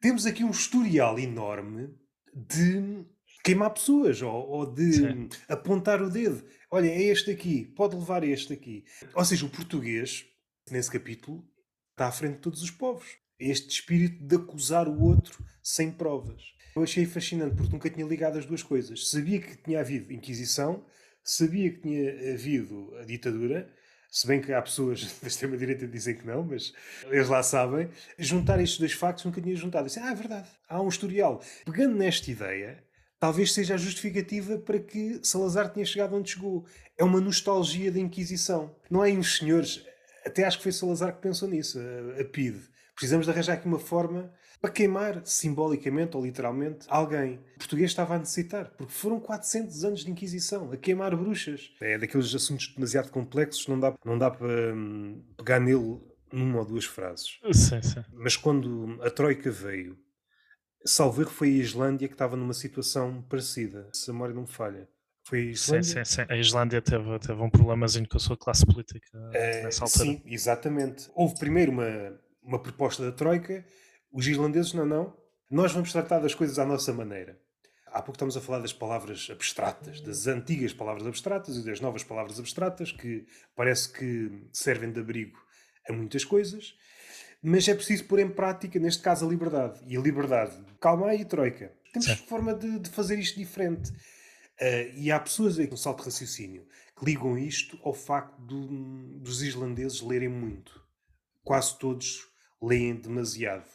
temos aqui um historial enorme de queimar pessoas ou, ou de Sim. apontar o dedo. Olha, é este aqui, pode levar este aqui. Ou seja, o português, nesse capítulo, está à frente de todos os povos. Este espírito de acusar o outro sem provas. Eu achei fascinante porque nunca tinha ligado as duas coisas. Sabia que tinha havido Inquisição, sabia que tinha havido a ditadura, se bem que há pessoas da extrema-direita que dizem que não, mas eles lá sabem. Juntar estes dois factos nunca tinha juntado. disse, ah, é verdade, há um historial. Pegando nesta ideia, talvez seja a justificativa para que Salazar tenha chegado onde chegou. É uma nostalgia da Inquisição. Não é uns senhores, até acho que foi Salazar que pensou nisso, a, a PIDE. Precisamos de arranjar aqui uma forma para queimar, simbolicamente ou literalmente, alguém. O português estava a necessitar, porque foram 400 anos de Inquisição, a queimar bruxas. É daqueles assuntos demasiado complexos, não dá, não dá para hum, pegar nele numa ou duas frases. Sim, sim. Mas quando a Troika veio Salvo erro foi a Islândia que estava numa situação parecida, se a memória não me falha. Foi a Islândia? Sim, sim, sim. A Islândia teve, teve um problemazinho com a sua classe política nessa altura. Sim, exatamente. Houve primeiro uma, uma proposta da Troika, os islandeses, não, não, nós vamos tratar das coisas à nossa maneira. Há pouco estamos a falar das palavras abstratas, das antigas palavras abstratas e das novas palavras abstratas, que parece que servem de abrigo a muitas coisas mas é preciso pôr em prática, neste caso, a liberdade. E a liberdade, calma aí, Troika. Temos certo. forma de, de, fazer isto diferente. Uh, e há pessoas aí com salto de raciocínio que ligam isto ao facto do, dos islandeses lerem muito. Quase todos leem demasiado.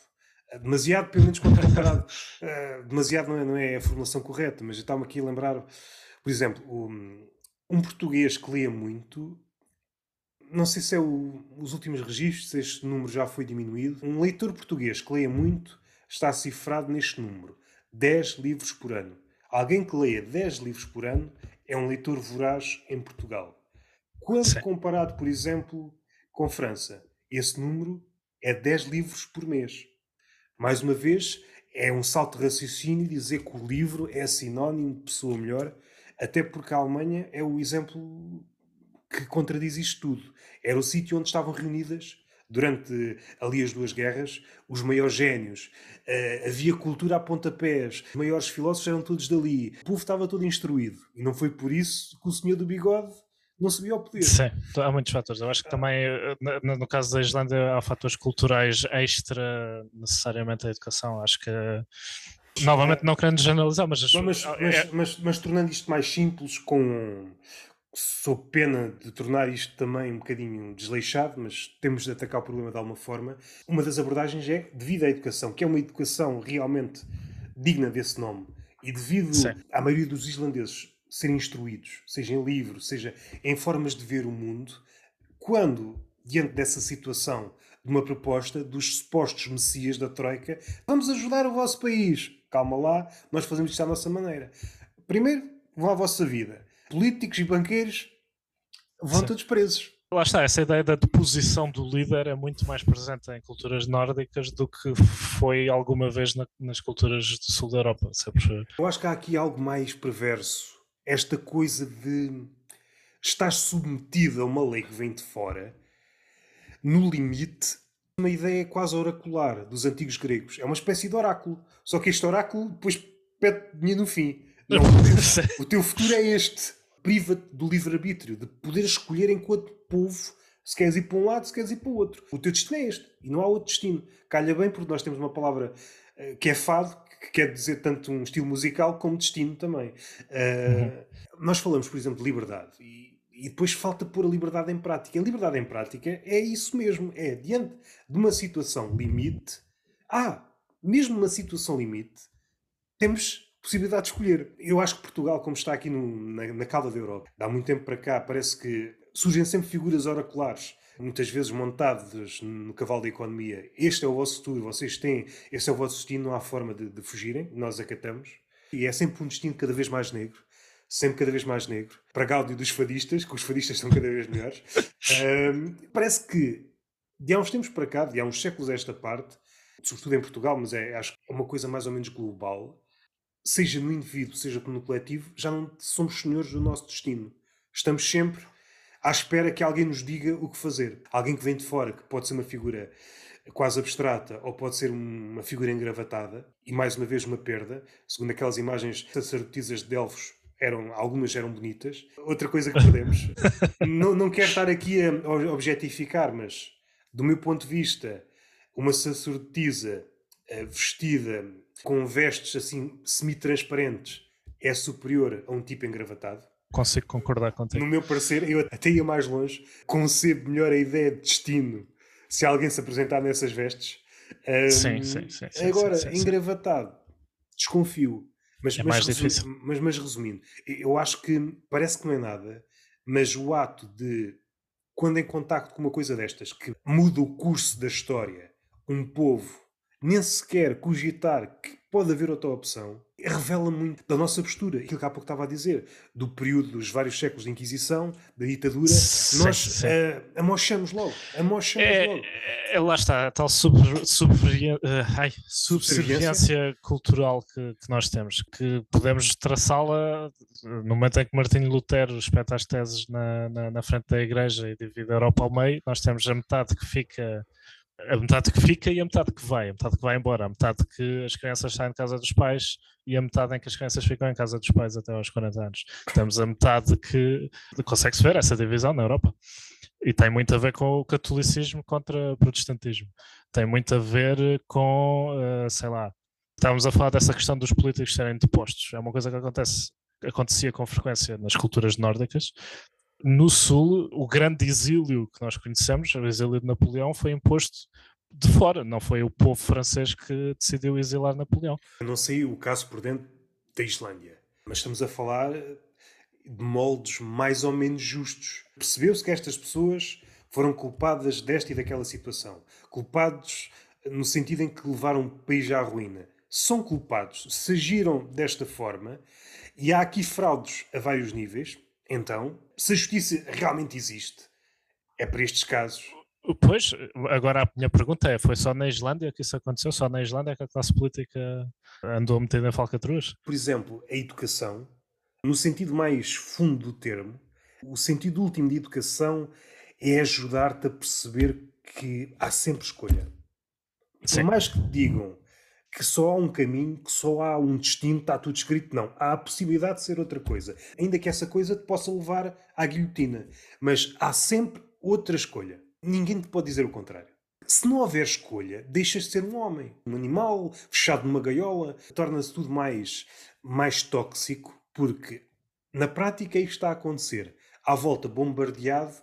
Uh, demasiado, pelo menos quando comparado. Uh, demasiado não é, não é a formulação correta, mas eu estava aqui a lembrar, por exemplo, um, um português que lê muito não sei se é o, os últimos registros, se este número já foi diminuído. Um leitor português que leia muito está cifrado neste número. 10 livros por ano. Alguém que leia 10 livros por ano é um leitor voraz em Portugal. Quando Sim. comparado, por exemplo, com França, esse número é 10 livros por mês. Mais uma vez, é um salto de raciocínio dizer que o livro é sinónimo de pessoa melhor, até porque a Alemanha é o exemplo que contradiz isto tudo. Era o sítio onde estavam reunidas, durante ali as duas guerras, os maiores génios. Uh, havia cultura a pontapés, os maiores filósofos eram todos dali. O povo estava todo instruído. E não foi por isso que o senhor do bigode não subiu ao poder. Sim, há muitos fatores. Eu acho que também, eh, no caso da Islândia, há fatores culturais extra necessariamente à educação. Acho que, novamente, não querendo generalizar, mas... Mas, mas, é... mas, mas, tornando isto mais simples, com... Sou pena de tornar isto também um bocadinho desleixado, mas temos de atacar o problema de alguma forma. Uma das abordagens é devido à educação, que é uma educação realmente digna desse nome. E devido Sim. à maioria dos islandeses serem instruídos, seja em livro, seja em formas de ver o mundo, quando, diante dessa situação de uma proposta dos supostos messias da Troika, vamos ajudar o vosso país. Calma lá, nós fazemos isto à nossa maneira. Primeiro, vão à vossa vida. Políticos e banqueiros vão Sim. todos presos. Lá está, essa ideia da deposição do líder é muito mais presente em culturas nórdicas do que foi alguma vez na, nas culturas do sul da Europa. Sempre. Eu acho que há aqui algo mais perverso esta coisa de estar submetido a uma lei que vem de fora, no limite, uma ideia quase oracular dos antigos gregos. É uma espécie de oráculo. Só que este oráculo depois pede dinheiro no fim. Não, o, teu, futuro é este. Priva-te do livre-arbítrio, de poder escolher enquanto povo se queres ir para um lado, se queres ir para o outro. O teu destino é este. E não há outro destino. Calha bem, porque nós temos uma palavra uh, que é fado, que quer dizer tanto um estilo musical como destino também. Uh, uhum. Nós falamos, por exemplo, de liberdade e, e, depois falta pôr a liberdade em prática. A liberdade em prática é isso mesmo: é diante de uma situação limite. Ah, mesmo uma situação limite, temos possibilidade de escolher. Eu acho que Portugal, como está aqui no, na, na cauda da Europa, há muito tempo para cá, parece que surgem sempre figuras oraculares muitas vezes montados no cavalo da economia. Este é o vosso futuro, vocês têm, este é o vosso destino, não há forma de, de fugirem, nós acatamos. E é sempre um destino cada vez mais negro, sempre cada vez mais negro. Para Gáudio dos fadistas, que os fadistas são cada vez melhores. um, parece que, de há uns tempos para cá, de há uns séculos a esta parte, sobretudo em Portugal, mas é, acho que é uma coisa mais ou menos global, seja no indivíduo, seja no coletivo, já não somos senhores do nosso destino. Estamos sempre à espera que alguém nos diga o que fazer. Alguém que vem de fora, que pode ser uma figura quase abstrata ou pode ser uma figura engravatada e mais uma vez uma perda, segundo aquelas imagens sacerdotisas de Delfos eram, algumas eram bonitas. Outra coisa que perdemos, não, não quero estar aqui a objetificar, mas do meu ponto de vista, uma sacerdotisa eh, vestida com vestes assim semi-transparentes é superior a um tipo engravatado consigo concordar contigo. No meu parecer, eu até ia mais longe, concebo melhor a ideia de destino se alguém se apresentar nessas vestes. Um, sim, sim, sim, sim, Agora, sim, sim, engravatado, desconfio. Mas, é mas, difícil. Mas, mas resumindo, eu acho que parece que não é nada, mas o ato de, quando em contacto com uma coisa destas, que muda o curso da história, um povo nem sequer cogitar que pode haver outra opção, revela muito da nossa postura. Aquilo que há pouco estava a dizer, do período dos vários séculos de Inquisição, da ditadura, sim, nós sim. Uh, amochamos logo. Amochamos é, logo. É, lá está, a tal subserviência uh, cultural que, que, nós temos, que podemos traçá-la no momento em que Martinho Lutero espeta as teses na, na, na frente da igreja e divide a Europa ao meio, nós temos a metade que fica a metade que fica e a metade que vai, a metade que vai embora, a metade que as crianças saem de casa dos pais e a metade em que as crianças ficam em casa dos pais até aos 40 anos. Temos a metade que consegue-se ver essa divisão na Europa. E tem muito a ver com o catolicismo contra o protestantismo. Tem muito a ver com, uh, sei lá, estávamos a falar dessa questão dos políticos serem depostos. É uma coisa que acontece, acontecia com frequência nas culturas nórdicas no Sul, o grande exílio que nós conhecemos, o exílio de Napoleão, foi imposto de fora, não foi o povo francês que decidiu exilar Napoleão. Eu não sei o caso por dentro da Islândia, mas estamos a falar de moldes mais ou menos justos. Percebeu-se que estas pessoas foram culpadas desta e daquela situação. Culpados no sentido em que levaram o país à ruína. são culpados, se agiram desta forma, e há aqui fraudes a vários níveis, então, se a justiça realmente existe, é para estes casos. Pois, agora a minha pergunta é: foi só na Islândia que isso aconteceu? Só na Islândia que a classe política andou metida em falcatruas? Por exemplo, a educação, no sentido mais fundo do termo, o sentido último de educação é ajudar-te a perceber que há sempre escolha. Sim. Por mais que te digam que só há um caminho, que só há um destino, está tudo escrito, não. Há a possibilidade de ser outra coisa. Ainda que essa coisa te possa levar à guilhotina. Mas há sempre outra escolha. Ninguém te pode dizer o contrário. Se não houver escolha, deixas de ser um homem. Um animal fechado numa gaiola. Torna-se tudo mais, mais tóxico, porque na prática é isto está a acontecer. À volta, bombardeado,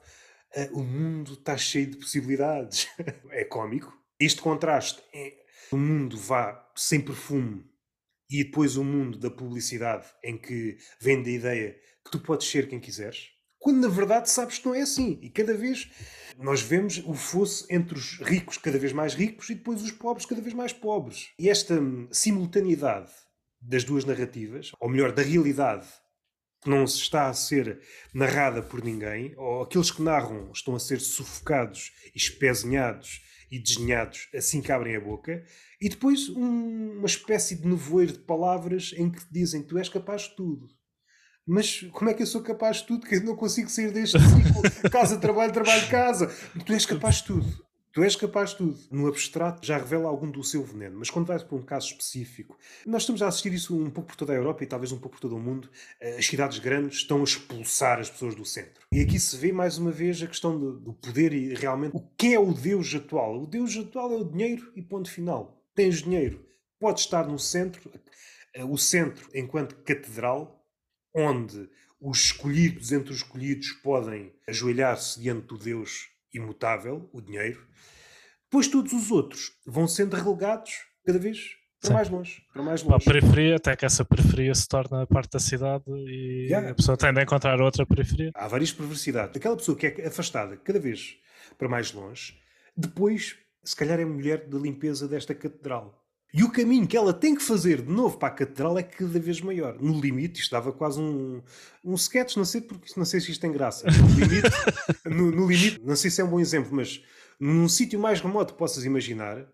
uh, o mundo está cheio de possibilidades. é cómico. Este contraste é o mundo vá sem perfume e depois o mundo da publicidade em que vende a ideia que tu podes ser quem quiseres, quando na verdade sabes que não é assim. E cada vez nós vemos o fosso entre os ricos cada vez mais ricos e depois os pobres cada vez mais pobres. E esta simultaneidade das duas narrativas, ou melhor, da realidade que não se está a ser narrada por ninguém, ou aqueles que narram estão a ser sufocados e espezinhados e desenhados assim que abrem a boca, e depois um, uma espécie de nevoeiro de palavras em que dizem tu és capaz de tudo. Mas como é que eu sou capaz de tudo? Que eu não consigo sair deste ciclo. casa, trabalho, trabalho, casa. Tu és capaz de tudo. Tu és capaz de tudo. No abstrato já revela algum do seu veneno, mas quando vais para um caso específico, nós estamos a assistir isso um pouco por toda a Europa e talvez um pouco por todo o mundo. Eh, as cidades grandes estão a expulsar as pessoas do centro. E aqui se vê mais uma vez a questão do poder e realmente o que é o Deus atual. O Deus atual é o dinheiro e ponto final. Tens dinheiro, pode estar no centro, eh, o centro enquanto catedral, onde os escolhidos entre os escolhidos podem ajoelhar-se diante do Deus imutável, o dinheiro, Pois todos os outros vão sendo relegados cada vez para Sim. mais longe. Para mais longe. Para a periferia, até que essa periferia se torna parte da cidade e yeah. a pessoa tende a encontrar outra periferia. Há várias perversidades. Aquela pessoa que é afastada cada vez para mais longe, depois, se calhar, é mulher da limpeza desta catedral. E o caminho que ela tem que fazer de novo para a catedral é cada vez maior. No limite, isto dava quase um, um sketch, não sei, porque, não sei se isto tem graça. No limite, no, no limite, não sei se é um bom exemplo, mas num sítio mais remoto que possas imaginar,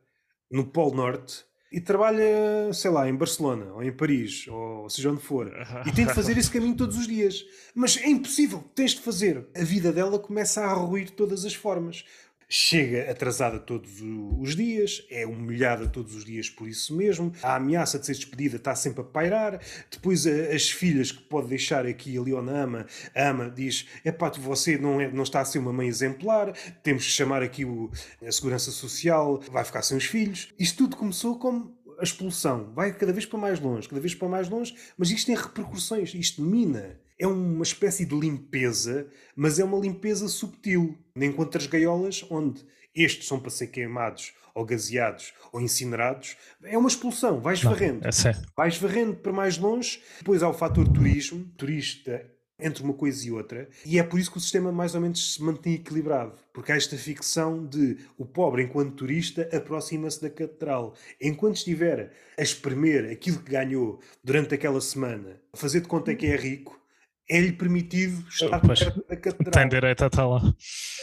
no Polo Norte, e trabalha, sei lá, em Barcelona, ou em Paris, ou seja onde for, e tem de fazer esse caminho todos os dias. Mas é impossível, tens de fazer. A vida dela começa a ruir de todas as formas chega atrasada todos os dias, é humilhada todos os dias por isso mesmo, a ameaça de ser despedida está sempre a pairar, depois as filhas que pode deixar aqui a Leona ama, ama diz, é pá, você não, é, não está a ser uma mãe exemplar, temos que chamar aqui o, a Segurança Social, vai ficar sem os filhos. Isto tudo começou como a expulsão, vai cada vez para mais longe, cada vez para mais longe, mas isto tem repercussões, isto mina é uma espécie de limpeza, mas é uma limpeza subtil. Enquanto as gaiolas, onde estes são para ser queimados, ou gaseados, ou incinerados, é uma expulsão, vais varrendo. É vais varrendo para mais longe. Depois há o fator turismo, turista entre uma coisa e outra, e é por isso que o sistema mais ou menos se mantém equilibrado, porque há esta ficção de o pobre, enquanto turista, aproxima-se da catedral. Enquanto estiver a espremer aquilo que ganhou durante aquela semana, a fazer de conta que é rico, é-lhe permitido estar pois, perto da catedral. Tem direito a estar lá.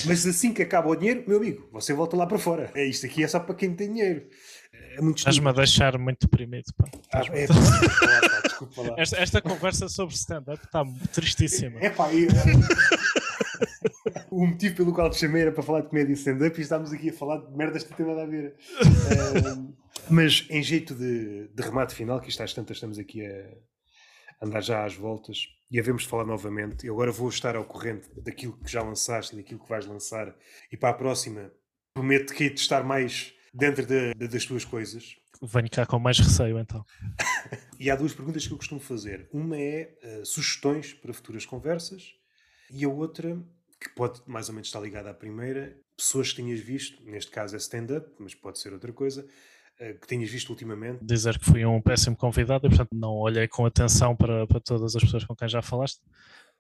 Mas assim que acaba o dinheiro, meu amigo, você volta lá para fora. É isto aqui é só para quem tem dinheiro. É muito Estás-me a deixar muito deprimido. Pá. Ah, é, pá, pá, desculpa lá. Esta, esta conversa sobre stand-up está tristíssima. É pá, eu... o motivo pelo qual te chamei era para falar de comédia e stand-up e estamos aqui a falar de merdas que não tem nada a ver. uh, mas em jeito de, de remate final, que isto às tantas estamos aqui a andar já às voltas e havemos de falar novamente. Eu agora vou estar ao corrente daquilo que já lançaste, daquilo que vais lançar e para a próxima prometo que hei de estar mais dentro de, de, das tuas coisas. Venho cá com mais receio então. e há duas perguntas que eu costumo fazer. Uma é uh, sugestões para futuras conversas e a outra, que pode mais ou menos estar ligada à primeira, pessoas que tenhas visto, neste caso é stand-up, mas pode ser outra coisa, que tenhas visto ultimamente? Dizer que fui um péssimo convidado e, portanto, não olhei com atenção para, para todas as pessoas com quem já falaste.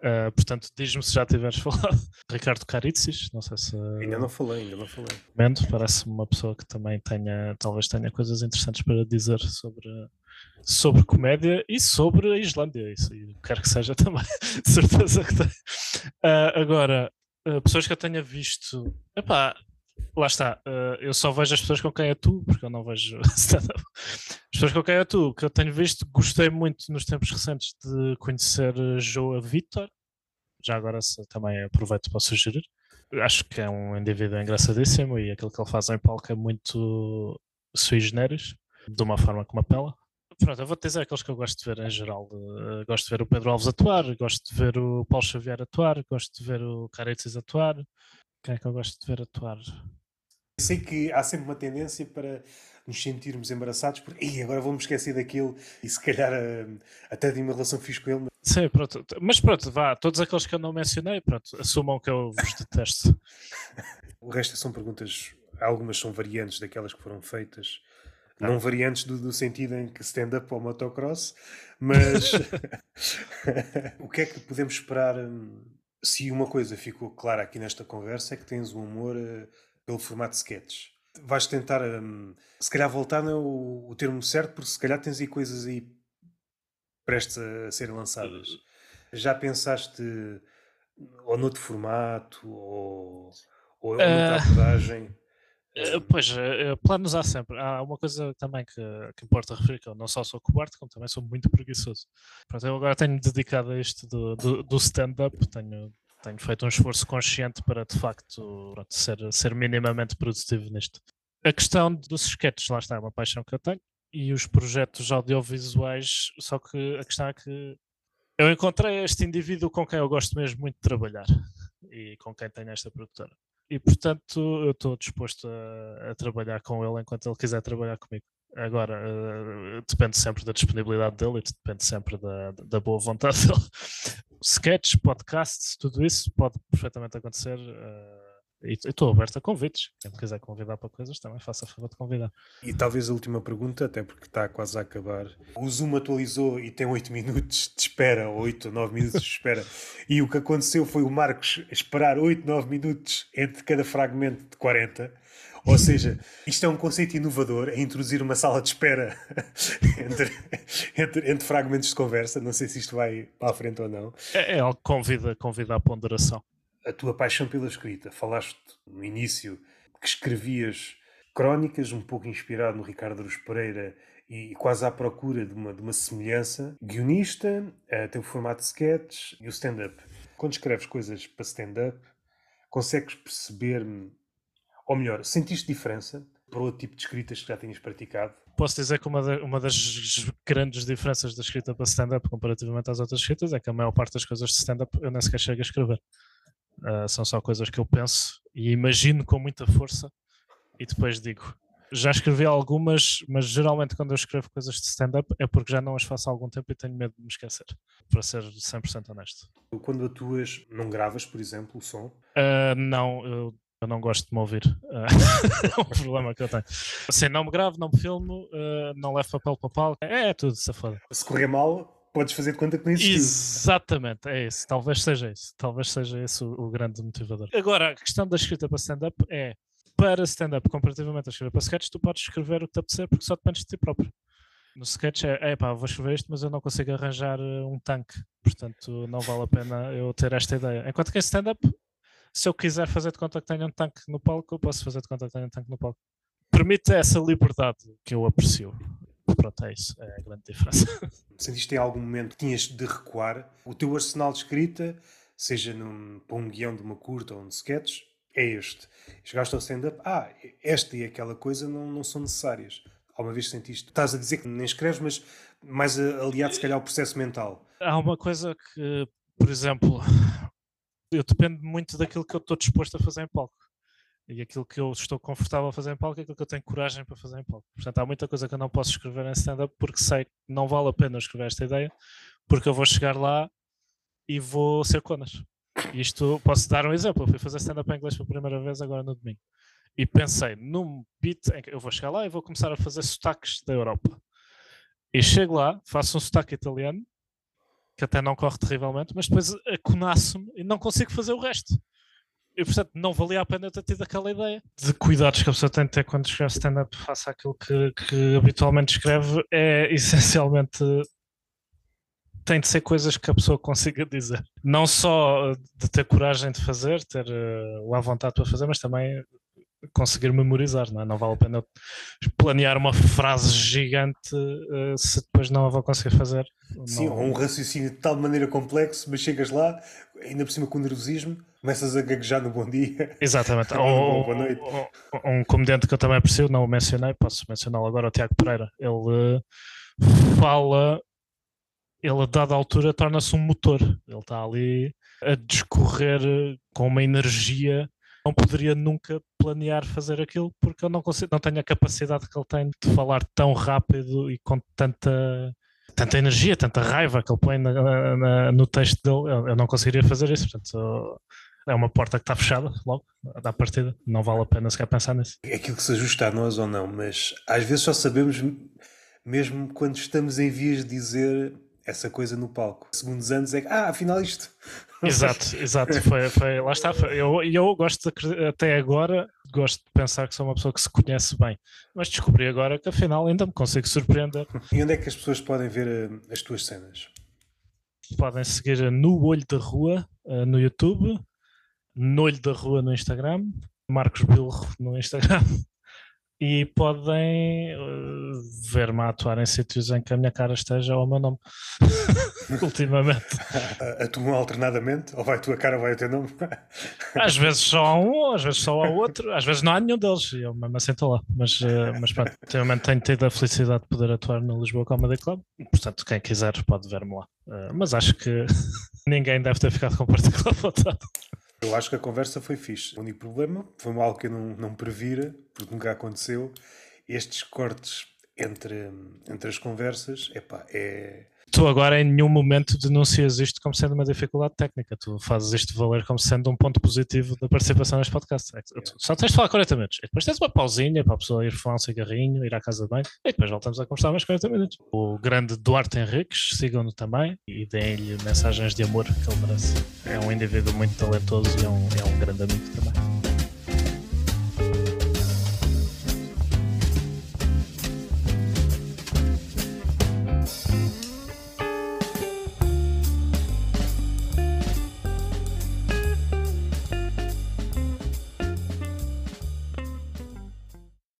Uh, portanto, diz-me se já tiveres falado. Ricardo Caritzis, não sei se. Ainda não falei, ainda não falei. Mendo, parece-me uma pessoa que também tenha, talvez tenha coisas interessantes para dizer sobre, sobre comédia e sobre a Islândia. Isso quero que seja também, de certeza que tem. Uh, agora, uh, pessoas que eu tenha visto. Epá, lá está, uh, eu só vejo as pessoas com quem atuo, porque eu não vejo stand-up. As pessoas com quem atuo, que eu tenho visto, gostei muito nos tempos recentes de conhecer Joa Vitor. Já agora também aproveito para sugerir. Acho que é um indivíduo engraçadíssimo e aquilo que ele faz em palco é muito sui generis, de uma forma que me apela. Pronto, eu vou-te dizer aqueles que eu gosto de ver em geral. Uh, gosto de ver o Pedro Alves atuar, gosto de ver o Paulo Xavier atuar, gosto de ver o Caretzes atuar, quem é que eu gosto de ver atuar? Sei que há sempre uma tendência para nos sentirmos embaraçados porque Ei, agora vou-me esquecer daquilo e se calhar uh, até de uma relação fixe com ele. Sim, pronto. Mas pronto, vá, todos aqueles que eu não mencionei, pronto, assumam que eu vos detesto. o resto são perguntas, algumas são variantes daquelas que foram feitas. Ah. Não variantes do, do, sentido em que stand-up ou motocross, mas o que é que podemos esperar? Hum, se uma coisa ficou clara aqui nesta conversa é que tens um amor uh, pelo formato de sketches. Vais tentar, um, se calhar, voltar no o termo certo, porque se calhar tens aí coisas aí prestes a serem lançadas. Já pensaste ou noutro formato ou, ou noutra uh... abordagem? Uh, pois, uh, planos há sempre. Há uma coisa também que, que importa referir, que eu não só sou cobarde, como também sou muito preguiçoso. Pronto, eu agora tenho dedicado a isto do, do, do stand-up, tenho, tenho feito um esforço consciente para, de facto, pronto, ser, ser minimamente produtivo nisto. A questão dos sketches, lá está, é uma paixão que eu tenho, e os projetos audiovisuais, só que a questão é que eu encontrei este indivíduo com quem eu gosto mesmo muito de trabalhar e com quem tenho esta produtora e portanto eu estou disposto a, a, trabalhar com ele enquanto ele quiser trabalhar comigo. Agora, uh, depende sempre da disponibilidade dele e depende sempre da, da boa vontade dele. Sketch, podcasts, tudo isso pode perfeitamente acontecer. Uh, e estou aberto a convites. Quem me quiser convidar para coisas também faça a favor de convidar. E talvez a última pergunta, até porque está quase a acabar. O Zoom atualizou e tem 8 minutos de espera, 8 ou 9 minutos de espera. e o que aconteceu foi o Marcos esperar 8, 9 minutos entre cada fragmento de 40. Ou seja, isto é um conceito inovador, é introduzir uma sala de espera entre, entre, entre, fragmentos de conversa. Não sei se isto vai para a frente ou não. É, é algo que convida, convida à ponderação a tua paixão pela escrita. Falaste no início que escrevias crónicas, um pouco inspirado no Ricardo Aruz Pereira e quase à procura de uma, de uma semelhança. Guionista, uh, tem o formato de sketch e o stand-up. Quando escreves coisas para stand-up, consegues perceber, ou melhor, sentiste diferença para outro tipo de escritas que já tinhas praticado? Posso dizer que uma, de, uma das grandes diferenças da escrita para stand-up comparativamente às outras escritas é que a maior parte das coisas de stand-up eu nem sequer chego a escrever. Uh, são só coisas que eu penso e imagino com muita força e depois digo. Já escrevi algumas, mas geralmente quando eu escrevo coisas de stand-up é porque já não as faço há algum tempo e tenho medo de me esquecer, para ser 100% honesto. Quando atuas, não gravas, por exemplo, o som? Uh, não, eu, eu, não gosto de me ouvir. Uh, é um problema que eu tenho. Assim, não me gravo, não me filmo, não levo papel para palco, é, é tudo, se foda. Se correr mal, podes fazer de conta que não existiu. Exatamente, é isso. Talvez seja isso. Talvez seja esse o, o grande motivador. Agora, a questão da escrita para stand-up é para stand-up, comparativamente a escrever para sketch, tu podes escrever o que te apetecer porque só dependes de ti próprio. No sketch é, é pá, vou escrever isto, mas eu não consigo arranjar eh, um tanque, portanto não vale a pena eu ter esta ideia. Enquanto que em stand-up, se eu quiser fazer de conta que tenho um tanque no palco, eu posso fazer de conta que tenho um tanque no palco. Permite essa liberdade que eu aprecio. Pronto, é isso, é a grande diferença. Sentiste em algum momento que tinhas de recuar? O teu arsenal de escrita, seja num, para um guião de uma curta ou um sketch, é este. Chegaste ao stand-up, ah, esta e aquela coisa não, não são necessárias. Alguma vez sentiste? Estás a dizer que nem escreves, mas mais aliado, se calhar, ao processo mental. Há uma coisa que, por exemplo, eu dependo muito daquilo que eu estou disposto a fazer em palco. E aquilo que eu estou confortável a fazer em palco é aquilo que eu tenho coragem para fazer em palco. Portanto, há muita coisa que eu não posso escrever em stand-up porque sei que não vale a pena escrever esta ideia, porque eu vou chegar lá e vou ser conas. Isto, posso dar um exemplo. Eu fui fazer stand-up em inglês pela primeira vez agora no domingo. E pensei num beat em que eu vou chegar lá e vou começar a fazer sotaques da Europa. E chego lá, faço um sotaque italiano que até não corre terrivelmente, mas depois aconaço-me e não consigo fazer o resto. E portanto não valia a pena ter tido aquela ideia de cuidados que a pessoa tem de ter quando escreve stand-up face àquilo que, que habitualmente escreve é essencialmente tem de ser coisas que a pessoa consiga dizer. Não só de ter coragem de fazer, ter uh, a vontade para fazer, mas também conseguir memorizar, não, é? não vale a pena planear uma frase gigante uh, se depois não a vou conseguir fazer. Sim, não... ou um raciocínio de tal maneira complexo, mas chegas lá, ainda por cima com nervosismo, começas a gaguejar no bom dia. Exatamente. ou, boa noite. Ou, ou, um comediante que eu também aprecio, não o mencionei, posso mencioná-lo agora, o Tiago Pereira. Ele uh, fala, ele a dada altura torna-se um motor. Ele está ali a discorrer com uma energia não poderia nunca planear fazer aquilo porque eu não consigo, não tenho a capacidade que ele tem de falar tão rápido e com tanta tanta energia, tanta raiva que ele põe na, na, no texto dele, eu, eu, não conseguiria fazer isso, portanto é uma porta que está fechada logo da partida, não vale a pena sequer pensar nisso. É aquilo que se ajusta a nós ou não, mas às vezes só sabemos mesmo quando estamos em vias de dizer essa coisa no palco. Segundos anos é que, ah, afinal isto. Exato, exato. Foi, foi, lá está. Foi. Eu, eu gosto de, até agora, gosto de pensar que sou uma pessoa que se conhece bem, mas descobri agora que afinal ainda me consigo surpreender. E onde é que as pessoas podem ver uh, as tuas cenas? Podem seguir no Olho da Rua uh, no YouTube, no Olho da Rua no Instagram, Marcos Bilro no Instagram e podem uh, ver-me atuar em sítios em que a minha cara esteja ao meu nome. Ultimamente. Atuam alternadamente? Ou vai a tua cara ou vai o teu nome? às vezes só há um, às vezes só há outro, às vezes não há nenhum deles e eu mesmo estou lá. Mas, uh, mas pronto, ultimamente tenho tido a felicidade de poder atuar no Lisboa Comedy Club. Portanto, quem quiser pode ver-me lá. Uh, mas acho que ninguém deve ter ficado com particular vontade. Eu acho que a conversa foi fixe. O único problema foi algo que eu não, não previra, porque nunca aconteceu. Estes cortes entre, entre as conversas, epá, é, tu agora em nenhum momento denuncias isto como sendo uma dificuldade técnica. Tu fazes isto valer como sendo um ponto positivo da participação neste podcast. É só tens de falar 40 minutos. E depois tens uma pausinha para a pessoa ir fumar um cigarrinho, ir à casa de banho. E depois voltamos a conversar mais 40 minutos. O grande Duarte Henriques, sigam-no também e deem-lhe mensagens de amor que ele merece. É um indivíduo muito talentoso e é um, é um grande amigo também.